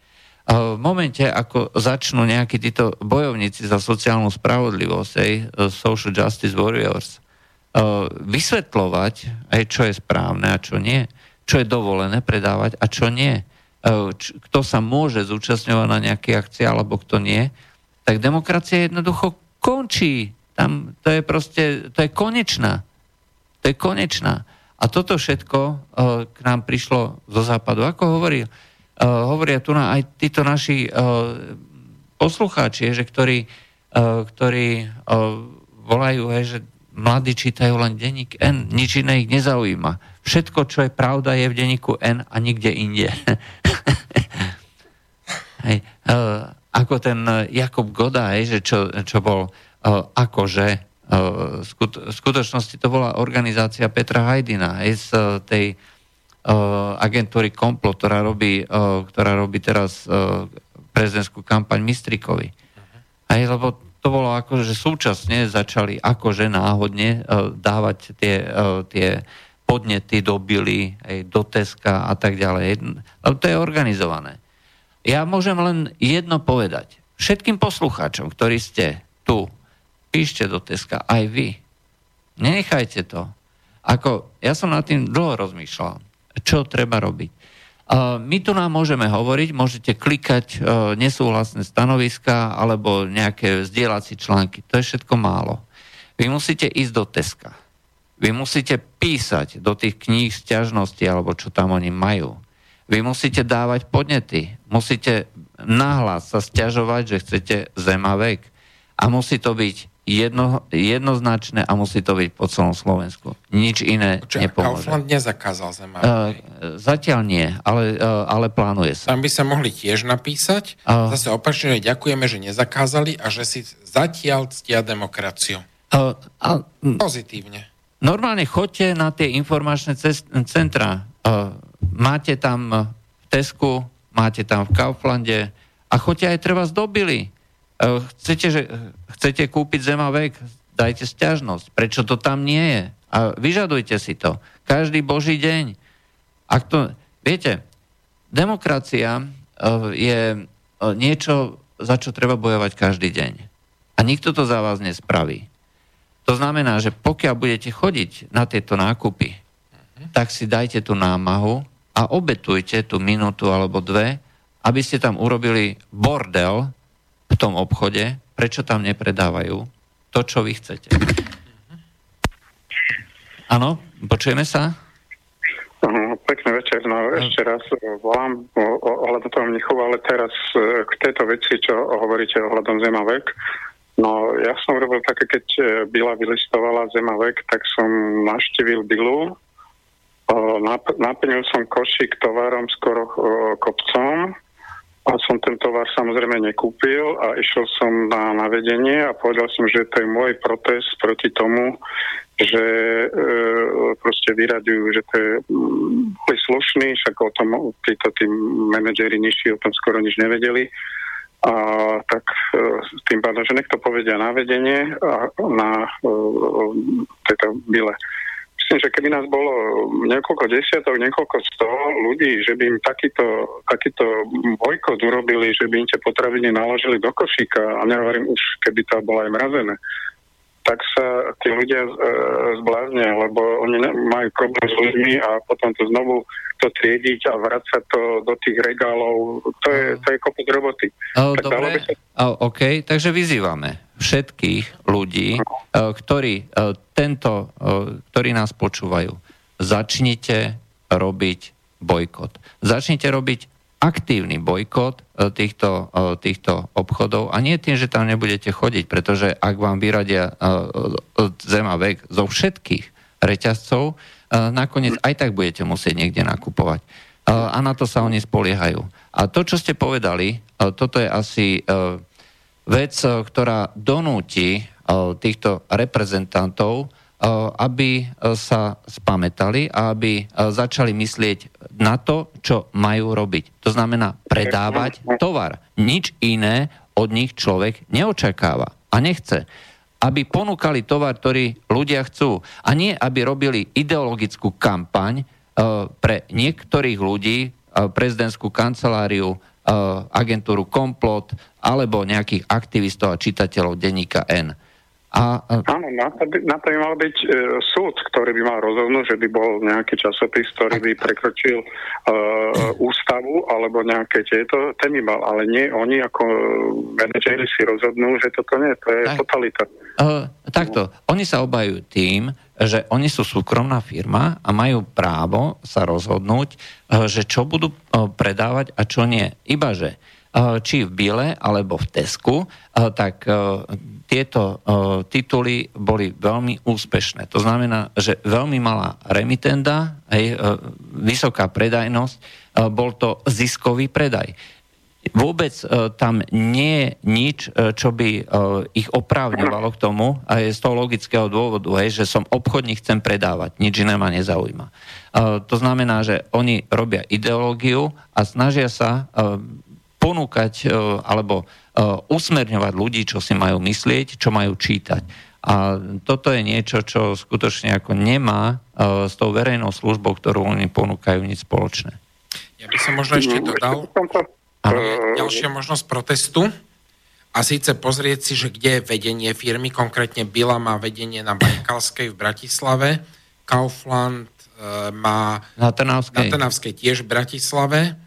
v momente, ako začnú nejakí títo bojovníci za sociálnu spravodlivosť, aj social justice warriors, vysvetľovať, aj čo je správne a čo nie, čo je dovolené predávať a čo nie, kto sa môže zúčastňovať na nejaké akcie alebo kto nie, tak demokracia jednoducho končí. Tam to je proste, to je konečná. To je konečná. A toto všetko uh, k nám prišlo zo západu. Ako hovorí, uh, hovoria tu na aj títo naši uh, poslucháči, že ktorí, uh, ktorí uh, volajú, hej, že mladí čítajú len denník N, nič iné ich nezaujíma. Všetko, čo je pravda, je v denníku N a nikde inde. hej, uh, ako ten e, Jakob Goda, že čo, čo bol akože v skutočnosti to bola organizácia Petra Hajdina hej, z tej agentúry Komplo, ktorá robí, ktorá robí teraz prezidentskú kampaň Mistrikovi. Uh-huh. Hej, lebo to bolo ako, že súčasne začali akože náhodne dávať tie, tie podnety do Bily, do Teska a tak ďalej. Lebo to je organizované. Ja môžem len jedno povedať. Všetkým poslucháčom, ktorí ste tu, píšte do Teska, aj vy. Nenechajte to. Ako, ja som nad tým dlho rozmýšľal, čo treba robiť. Uh, my tu nám môžeme hovoriť, môžete klikať uh, nesúhlasné stanoviska alebo nejaké vzdielací články. To je všetko málo. Vy musíte ísť do Teska. Vy musíte písať do tých kníh sťažnosti alebo čo tam oni majú. Vy musíte dávať podnety, musíte nahlas sa stiažovať, že chcete zemavek a musí to byť jedno, jednoznačné a musí to byť po celom Slovensku. Nič iné Počuva, nepomôže. Kaufland nezakázal zemavek. Uh, zatiaľ nie, ale, uh, ale plánuje sa. Tam by sa mohli tiež napísať. Uh, Zase opačne ďakujeme, že nezakázali a že si zatiaľ ctia demokraciu. Uh, uh, Pozitívne. Normálne chodte na tie informačné cest- centra. Uh, máte tam v Tesku, máte tam v Kauflande a choďte aj treba zdobili. E, chcete, že, chcete kúpiť zemavek, dajte stiažnosť. Prečo to tam nie je? A vyžadujte si to. Každý boží deň. Ak to, viete, demokracia e, je e, niečo, za čo treba bojovať každý deň. A nikto to za vás nespraví. To znamená, že pokiaľ budete chodiť na tieto nákupy, tak si dajte tú námahu a obetujte tú minútu alebo dve, aby ste tam urobili bordel v tom obchode, prečo tam nepredávajú to, čo vy chcete. Áno, počujeme sa? Uh, pekný večer, no ešte raz volám ohľadom toho Mnichova, ale teraz e, k tejto veci, čo hovoríte ohľadom Zemavek. No ja som robil také, keď e, Bila vylistovala Zemavek, tak som naštívil Bilu naplnil som košík tovarom skoro kopcom a som ten tovar samozrejme nekúpil a išiel som na navedenie a povedal som, že to je môj protest proti tomu, že e, proste vyradujú, že to je mm, slušný, však o tom títo tí manažeri nižší o tom skoro nič nevedeli. A tak e, tým pádom, že nech to povedia na vedenie a na e, tejto bile myslím, že keby nás bolo niekoľko desiatok, niekoľko sto ľudí, že by im takýto, takýto bojkot urobili, že by im tie potraviny naložili do košíka, a nehovorím už, keby to bolo aj mrazené, tak sa tí ľudia e, zbláznia, lebo oni majú problém s ľuďmi a potom to znovu to triediť a vrácať to do tých regálov, to je, to je kopec roboty. O, dobre, sa... o, OK, takže vyzývame všetkých ľudí, o, ktorí, o, tento, o, ktorí nás počúvajú, začnite robiť bojkot. Začnite robiť aktívny bojkot e, týchto, e, týchto obchodov a nie tým, že tam nebudete chodiť, pretože ak vám vyradia e, zema vek zo všetkých reťazcov, nakoniec aj tak budete musieť niekde nakupovať. A na to sa oni spoliehajú. A to, čo ste povedali, toto je asi vec, ktorá donúti týchto reprezentantov aby eh, sa spametali a aby eh, začali myslieť na to, čo majú robiť. To znamená predávať tovar. Nič iné od nich človek neočakáva a nechce. Aby ponúkali tovar, ktorý ľudia chcú. A nie, aby robili ideologickú kampaň pre niektorých ľudí, prezidentskú kanceláriu, agentúru Komplot alebo nejakých aktivistov a čitateľov denníka N. A, Áno, na to, by, na to by mal byť e, súd, ktorý by mal rozhodnúť, že by bol nejaký časopis, ktorý by prekročil e, ústavu alebo nejaké tieto, ten by mal, ale nie oni ako manažeri si rozhodnú, že toto nie, to je tak, totalita. Uh, takto, oni sa obajú tým, že oni sú súkromná firma a majú právo sa rozhodnúť, uh, že čo budú uh, predávať a čo nie. Ibaže či v Bile alebo v Tesku, tak tieto tituly boli veľmi úspešné. To znamená, že veľmi malá remitenda, hej, vysoká predajnosť, bol to ziskový predaj. Vôbec tam nie je nič, čo by ich oprávňovalo k tomu, a je z toho logického dôvodu, hej, že som obchodník, chcem predávať, nič iné ma nezaujíma. To znamená, že oni robia ideológiu a snažia sa ponúkať e, alebo e, usmerňovať ľudí, čo si majú myslieť, čo majú čítať. A toto je niečo, čo skutočne ako nemá e, s tou verejnou službou, ktorú oni ponúkajú, nič spoločné. Ja by som možno ešte dodal ďalšia možnosť protestu a síce pozrieť si, že kde je vedenie firmy, konkrétne Bila má vedenie na Bajkalskej v Bratislave, Kaufland má na Trnavskej. na Trnavskej tiež v Bratislave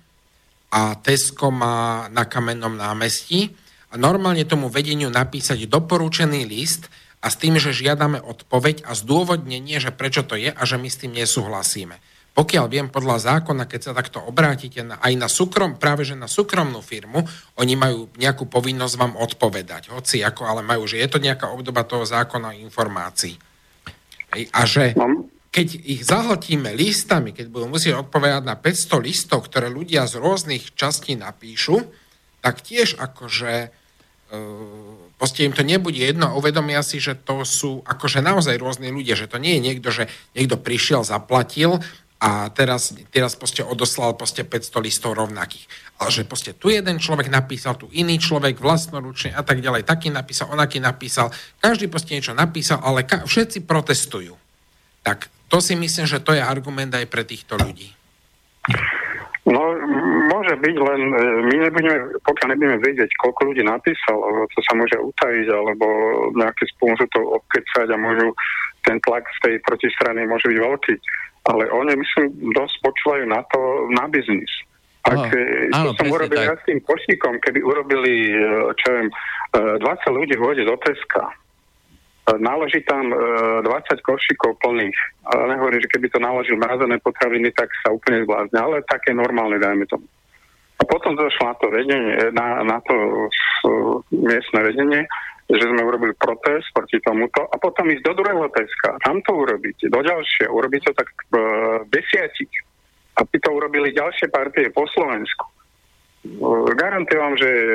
a Tesco má na kamennom námestí a normálne tomu vedeniu napísať doporučený list a s tým, že žiadame odpoveď a zdôvodnenie, že prečo to je a že my s tým nesúhlasíme. Pokiaľ viem podľa zákona, keď sa takto obrátite na, aj na súkrom, práve že na súkromnú firmu, oni majú nejakú povinnosť vám odpovedať. Hoci ako, ale majú, že je to nejaká obdoba toho zákona informácií. A že keď ich zahltíme listami, keď budú musieť odpovedať na 500 listov, ktoré ľudia z rôznych častí napíšu, tak tiež akože e, proste im to nebude jedno uvedomia si, že to sú akože naozaj rôzni ľudia, že to nie je niekto, že niekto prišiel, zaplatil a teraz, teraz proste odoslal proste 500 listov rovnakých. Ale že proste tu jeden človek napísal, tu iný človek vlastnoručne a tak ďalej, taký napísal, onaký napísal, každý proste niečo napísal, ale ka- všetci protestujú. Tak to si myslím, že to je argument aj pre týchto ľudí. No, môže byť, len e, my nebudeme, pokiaľ nebudeme vedieť, koľko ľudí napísalo, to sa môže utajiť, alebo nejaké spôsob to obkecať a môžu, ten tlak z tej protistrany môže byť veľký. Ale oni, myslím, dosť počúvajú na to, na biznis. Ak oh, áno, som urobil ja s tým košíkom, keby urobili, e, čo viem, 20 ľudí vôjde do Teska, naloží tam 20 e, košíkov plných. Ale nehovorím, že keby to naložil mrazené potraviny, tak sa úplne zblázne, ale také normálne, dajme tomu. A potom došlo na to vedenie, na, na to uh, miestne vedenie, že sme urobili protest proti tomuto a potom ísť do druhého Teska, tam to urobiť, do ďalšie, urobiť to tak uh, desiatich. A ty to urobili ďalšie partie po Slovensku. Uh, garantujem vám, že uh,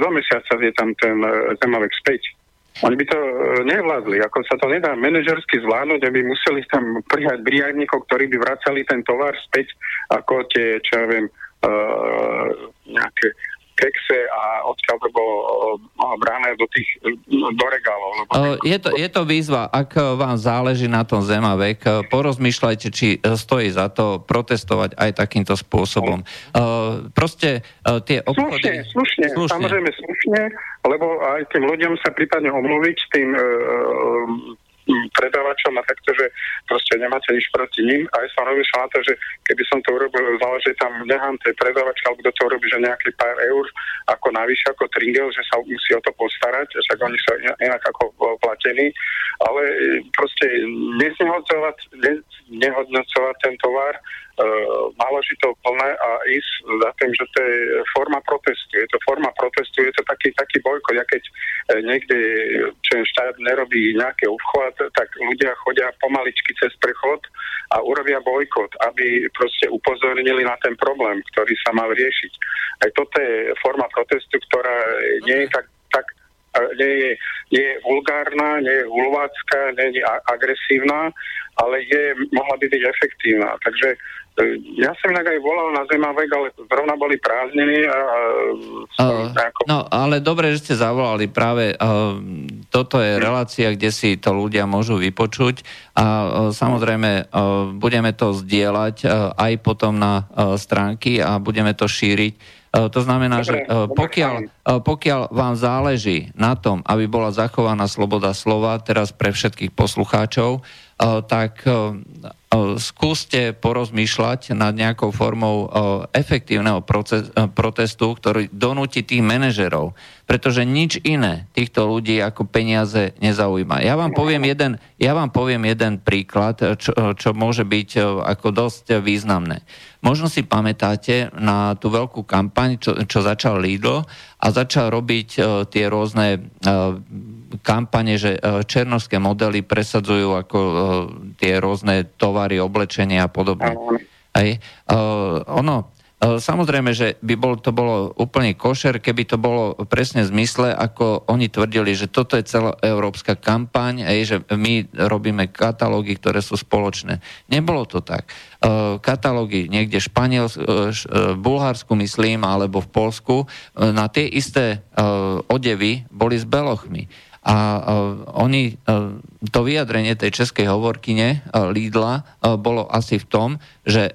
do mesiaca je tam ten uh, zemovek späť. Oni by to uh, nevládli, ako sa to nedá manažersky zvládnuť, aby museli tam prijať briadníkov, ktorí by vracali ten tovar späť, ako tie, čo ja viem, uh, nejaké kekse a odkiaľ to bolo brané do tých, do regálov. Lebo je, to, je to výzva, ak vám záleží na tom Zemavek, porozmýšľajte, či stojí za to protestovať aj takýmto spôsobom. Proste tie obchody... Slušne, slušne, slušne. samozrejme slušne, lebo aj tým ľuďom sa prípadne omluviť tým predávačom a takto, že proste nemáte nič proti ním. A ja som rozmýšľal na to, že keby som to urobil, založiť tam nechám tej predávačka, alebo kto to urobí, že nejaký pár eur ako navyše, ako tringel, že sa musí o to postarať, však oni sú inak ako platení, ale proste neznehodnocovať, nehodnocovať ten tovar, uh, naložiť to plné a ísť za tým, že to je forma protestu. Je to forma protestu, je to taký, taký bojko. Ja keď uh, niekde, čo štát nerobí nejaký obchod, tak ľudia chodia pomaličky cez prechod a urobia bojkot, aby proste upozornili na ten problém, ktorý sa mal riešiť. Aj toto je forma protestu, ktorá nie je tak, tak nie je, nie je vulgárna, nie je hulvácká, nie je agresívna, ale je, mohla by byť efektívna. Takže E, ja som inak aj volal na Zemavek, ale zrovna boli prázdniny a... Uh, nejako... No, ale dobre, že ste zavolali práve. Uh, toto je relácia, kde si to ľudia môžu vypočuť a uh, samozrejme uh, budeme to zdieľať uh, aj potom na uh, stránky a budeme to šíriť. To znamená, dobre, že pokiaľ, pokiaľ vám záleží na tom, aby bola zachovaná sloboda slova, teraz pre všetkých poslucháčov, tak skúste porozmýšľať nad nejakou formou efektívneho proces, protestu, ktorý donúti tých manažerov, pretože nič iné týchto ľudí ako peniaze nezaujíma. Ja vám poviem jeden, ja vám poviem jeden príklad, čo, čo môže byť ako dosť významné. Možno si pamätáte na tú veľkú kampaň, čo, čo začal Lidl a začal robiť tie rôzne kampane, že e, černovské modely presadzujú ako e, tie rôzne tovary, oblečenie a podobne. Hej. Uh, ono, Samozrejme, že by bol, to bolo úplne košer, keby to bolo presne v zmysle, ako oni tvrdili, že toto je celá európska kampaň, aj, že my robíme katalógy, ktoré sú spoločné. Nebolo to tak. Katalógy niekde v Španielsku, v Bulharsku, myslím, alebo v Polsku, na tie isté odevy boli s belochmi. A oni, to vyjadrenie tej českej hovorkyne Lídla bolo asi v tom, že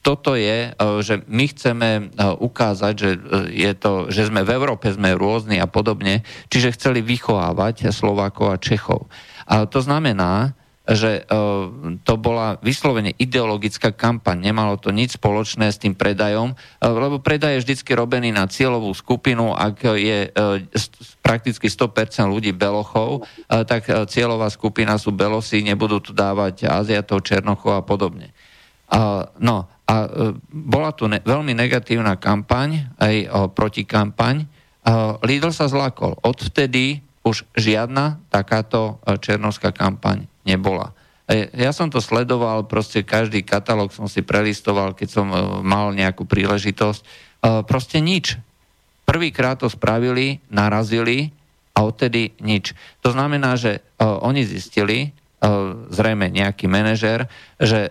toto je, že my chceme ukázať, že, je to, že sme v Európe, sme rôzni a podobne, čiže chceli vychovávať Slovákov a Čechov. A to znamená, že to bola vyslovene ideologická kampaň, nemalo to nič spoločné s tým predajom, lebo predaj je vždy robený na cieľovú skupinu, ak je prakticky 100% ľudí belochov, tak cieľová skupina sú belosi, nebudú tu dávať Aziatov, Černochov a podobne. No a bola tu veľmi negatívna kampaň, aj protikampaň. Lidl sa zlakol. Odvtedy už žiadna takáto černovská kampaň nebola. Ja som to sledoval, proste každý katalóg som si prelistoval, keď som e, mal nejakú príležitosť. E, proste nič. Prvýkrát to spravili, narazili a odtedy nič. To znamená, že e, oni zistili, zrejme nejaký manažer, že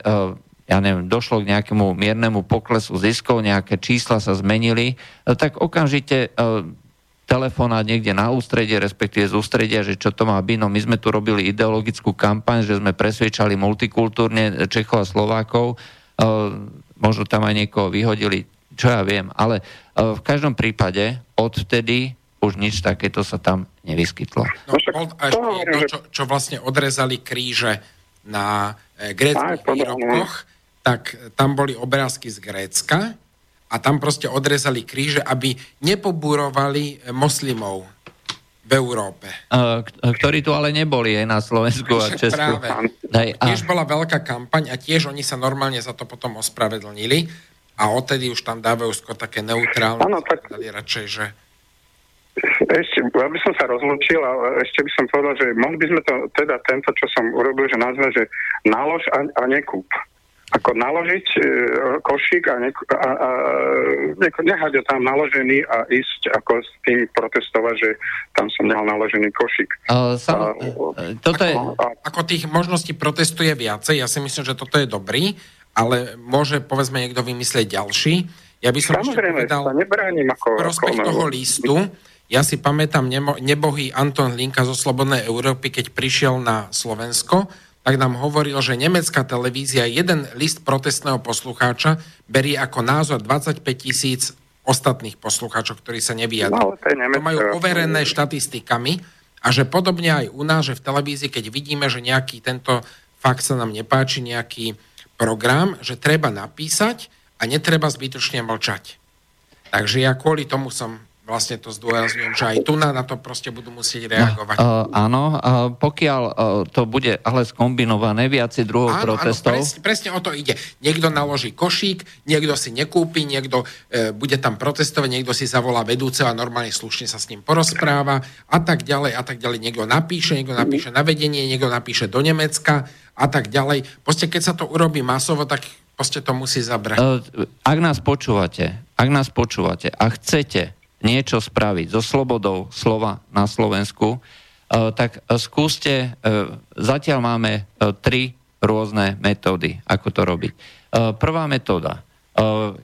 ja neviem, došlo k nejakému miernemu poklesu ziskov, nejaké čísla sa zmenili, tak okamžite telefonát niekde na ústredie, respektíve z ústredia, že čo to má byť. No my sme tu robili ideologickú kampaň, že sme presviečali multikultúrne Čechov a Slovákov. E, možno tam aj niekoho vyhodili, čo ja viem. Ale e, v každom prípade odvtedy už nič takéto sa tam nevyskytlo. No, až to, čo, čo vlastne odrezali kríže na e, gréckých výrobkoch, tak tam boli obrázky z Grécka, a tam proste odrezali kríže, aby nepobúrovali moslimov v Európe. Ktorí tu ale neboli aj na Slovensku a Česku. Práve. A... Tiež bola veľká kampaň a tiež oni sa normálne za to potom ospravedlnili. a odtedy už tam dávajú skôr také neutrálne. Áno, tak... Radšej, že ešte, ja by som sa rozlúčil, ale ešte by som povedal, že mohli by sme to, teda tento, čo som urobil, že nazve, že nalož a, a nekúp. Ako naložiť e, košík a, ne, a, a ne, nehať ho tam naložený a ísť ako s tým protestovať, že tam som nehal naložený košík. Uh, sam, uh, toto je... Ako, ako tých možností protestuje viacej, ja si myslím, že toto je dobrý, ale môže povedzme niekto vymyslieť ďalší. Ja by som Samozrejme, ešte povedal, sa nebránim ako... prospech ako toho listu, ja si pamätám nebohý Anton Hlinka zo Slobodnej Európy, keď prišiel na Slovensko, tak nám hovoril, že nemecká televízia jeden list protestného poslucháča berie ako názor 25 tisíc ostatných poslucháčov, ktorí sa nevyjadrujú. No, to, to majú overené štatistikami a že podobne aj u nás, že v televízii, keď vidíme, že nejaký tento fakt sa nám nepáči, nejaký program, že treba napísať a netreba zbytočne mlčať. Takže ja kvôli tomu som vlastne to zdôrazňujem, že aj tu na, na to proste budú musieť reagovať. No, uh, áno, uh, pokiaľ uh, to bude ale skombinované viacej druhov áno, protestov. Áno, presne, presne o to ide. Niekto naloží košík, niekto si nekúpi, niekto uh, bude tam protestovať, niekto si zavolá vedúceho a normálne slušne sa s ním porozpráva a tak ďalej a tak ďalej. Niekto napíše, niekto napíše na vedenie, niekto napíše do Nemecka a tak ďalej. Proste keď sa to urobí masovo, tak proste to musí zabrať. Ak nás počúvate, ak nás počúvate a chcete niečo spraviť so slobodou slova na Slovensku, e, tak skúste, e, zatiaľ máme e, tri rôzne metódy, ako to robiť. Prvá metóda,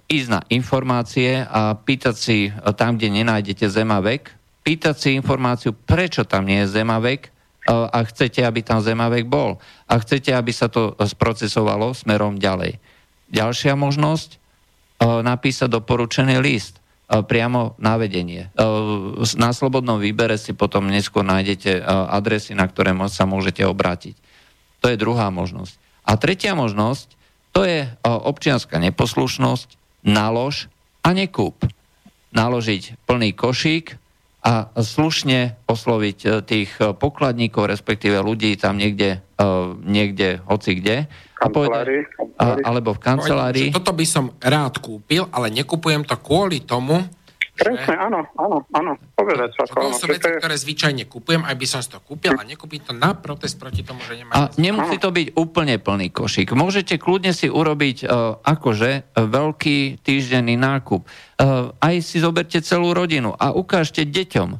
ísť na informácie a pýtať si tam, kde nenájdete zemavek, pýtať si informáciu, prečo tam nie je zemavek a chcete, aby tam zemavek bol a chcete, aby sa to sprocesovalo smerom ďalej. Ďalšia možnosť, napísať doporučený list E, priamo na vedenie. E, na slobodnom výbere si potom neskôr nájdete e, adresy, na ktoré sa môžete obrátiť. To je druhá možnosť. A tretia možnosť, to je občianská neposlušnosť, nalož a nekúp. Naložiť plný košík a slušne osloviť tých pokladníkov, respektíve ľudí tam niekde, niekde hoci kde. A povedať, a, alebo v kancelárii. Toto by som rád kúpil, ale nekupujem to kvôli tomu, Presne, áno, áno, áno, povedať sa. To sú veci, ktoré zvyčajne kúpujem, aj by som si to kúpil a nekúpim to na protest proti tomu, že nemá. A nemusí to byť úplne plný košík. Môžete kľudne si urobiť uh, akože veľký týždenný nákup. Uh, aj si zoberte celú rodinu a ukážte deťom,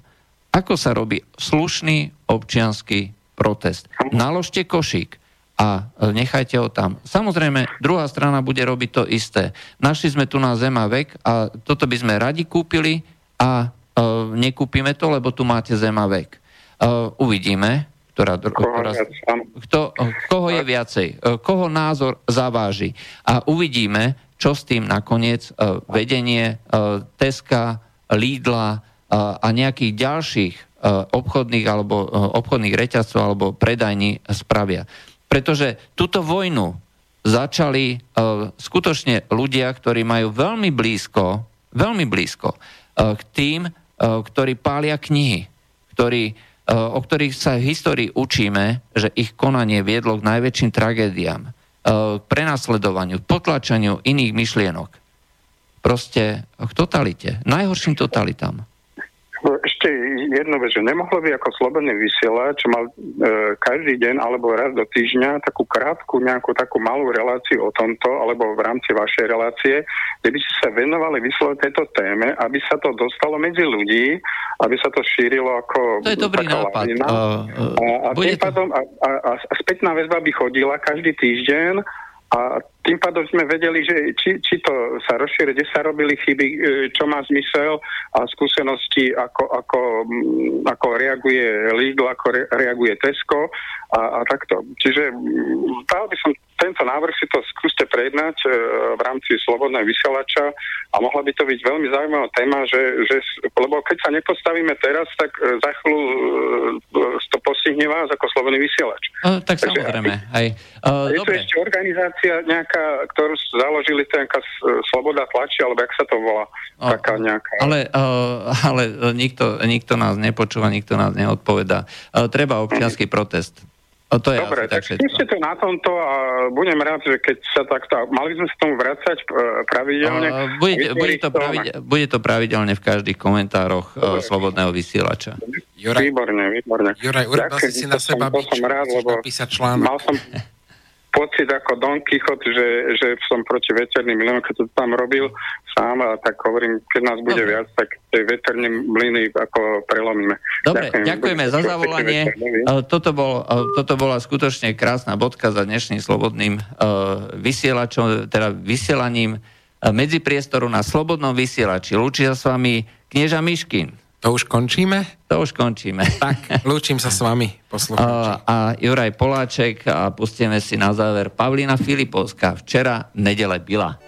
ako sa robí slušný občianský protest. Naložte košík a e, nechajte ho tam. Samozrejme, druhá strana bude robiť to isté. Našli sme tu na Zema vek a toto by sme radi kúpili a uh, nekúpime to, lebo tu máte Zema vek. Uh, uvidíme, ktorá, ktorá, kto, koho je viacej, koho názor zaváži. A uvidíme, čo s tým nakoniec uh, vedenie uh, Teska, Lidla uh, a nejakých ďalších obchodných alebo obchodných reťazcov alebo predajní spravia. Pretože túto vojnu začali uh, skutočne ľudia, ktorí majú veľmi blízko, veľmi blízko uh, k tým, uh, ktorí pália knihy, ktorí, uh, o ktorých sa v histórii učíme, že ich konanie viedlo k najväčším tragédiám, uh, k prenasledovaniu, potlačaniu iných myšlienok. Proste k totalite, najhorším totalitám. Jednu vec, že nemohlo by ako slobodný vysielač mal e, každý deň alebo raz do týždňa takú krátku nejakú takú malú reláciu o tomto, alebo v rámci vašej relácie, kde by ste sa venovali vyslovene tejto téme, aby sa to dostalo medzi ľudí, aby sa to šírilo ako to je dobrý nápad. Uh, uh, a, a, tým pádom, a, a, a spätná väzba by chodila každý týždeň a tým pádom sme vedeli, že či, či to sa rozšíri, kde sa robili chyby, e, čo má zmysel a skúsenosti, ako, ako, mm, ako reaguje Lidl, ako re, reaguje Tesco a, a takto. Čiže dal by som tento návrh si to skúste prejednať e, v rámci slobodného vysielača a mohla by to byť veľmi zaujímavá téma, že, že, lebo keď sa nepostavíme teraz, tak e, za chvíľu postihne vás ako slobodný vysielač. Uh, tak Takže, samozrejme. Aj, uh, je dobre. tu ešte organizácia nejaká, ktorú založili, to nejaká Sloboda tlači, alebo jak sa to volá? Uh, taká nejaká... Ale, uh, ale nikto, nikto nás nepočúva, nikto nás neodpoveda. Uh, treba občianský protest O to je Dobre, asi tak tak všetko. skúste to na tomto a budem rád, že keď sa takto... Mali sme sa tomu vracať pravidelne. Uh, bude, bude, to pravidel, bude to pravidelne v každých komentároch uh, Slobodného vysielača. Juraj, Výborne, výborne. Juraj urobil si na seba bič, rád, lebo napísať článok. Mal som pocit ako Don Quixote, že, že som proti veterným mlynom, keď to tam robil sám a tak hovorím, keď nás bude Dobre. viac, tak tie veterné mlyny ako prelomíme. Dobre, ďakujeme za zavolanie. Uh, Toto, bol, uh, toto bola skutočne krásna bodka za dnešným slobodným uh, vysielačom, teda vysielaním medzipriestoru na slobodnom vysielači. Lúči sa s vami knieža Miškin. To už končíme? To už končíme. Tak, lúčim sa s vami, poslucháči. A, a Juraj Poláček a pustíme si na záver Pavlína Filipovská. Včera nedele byla.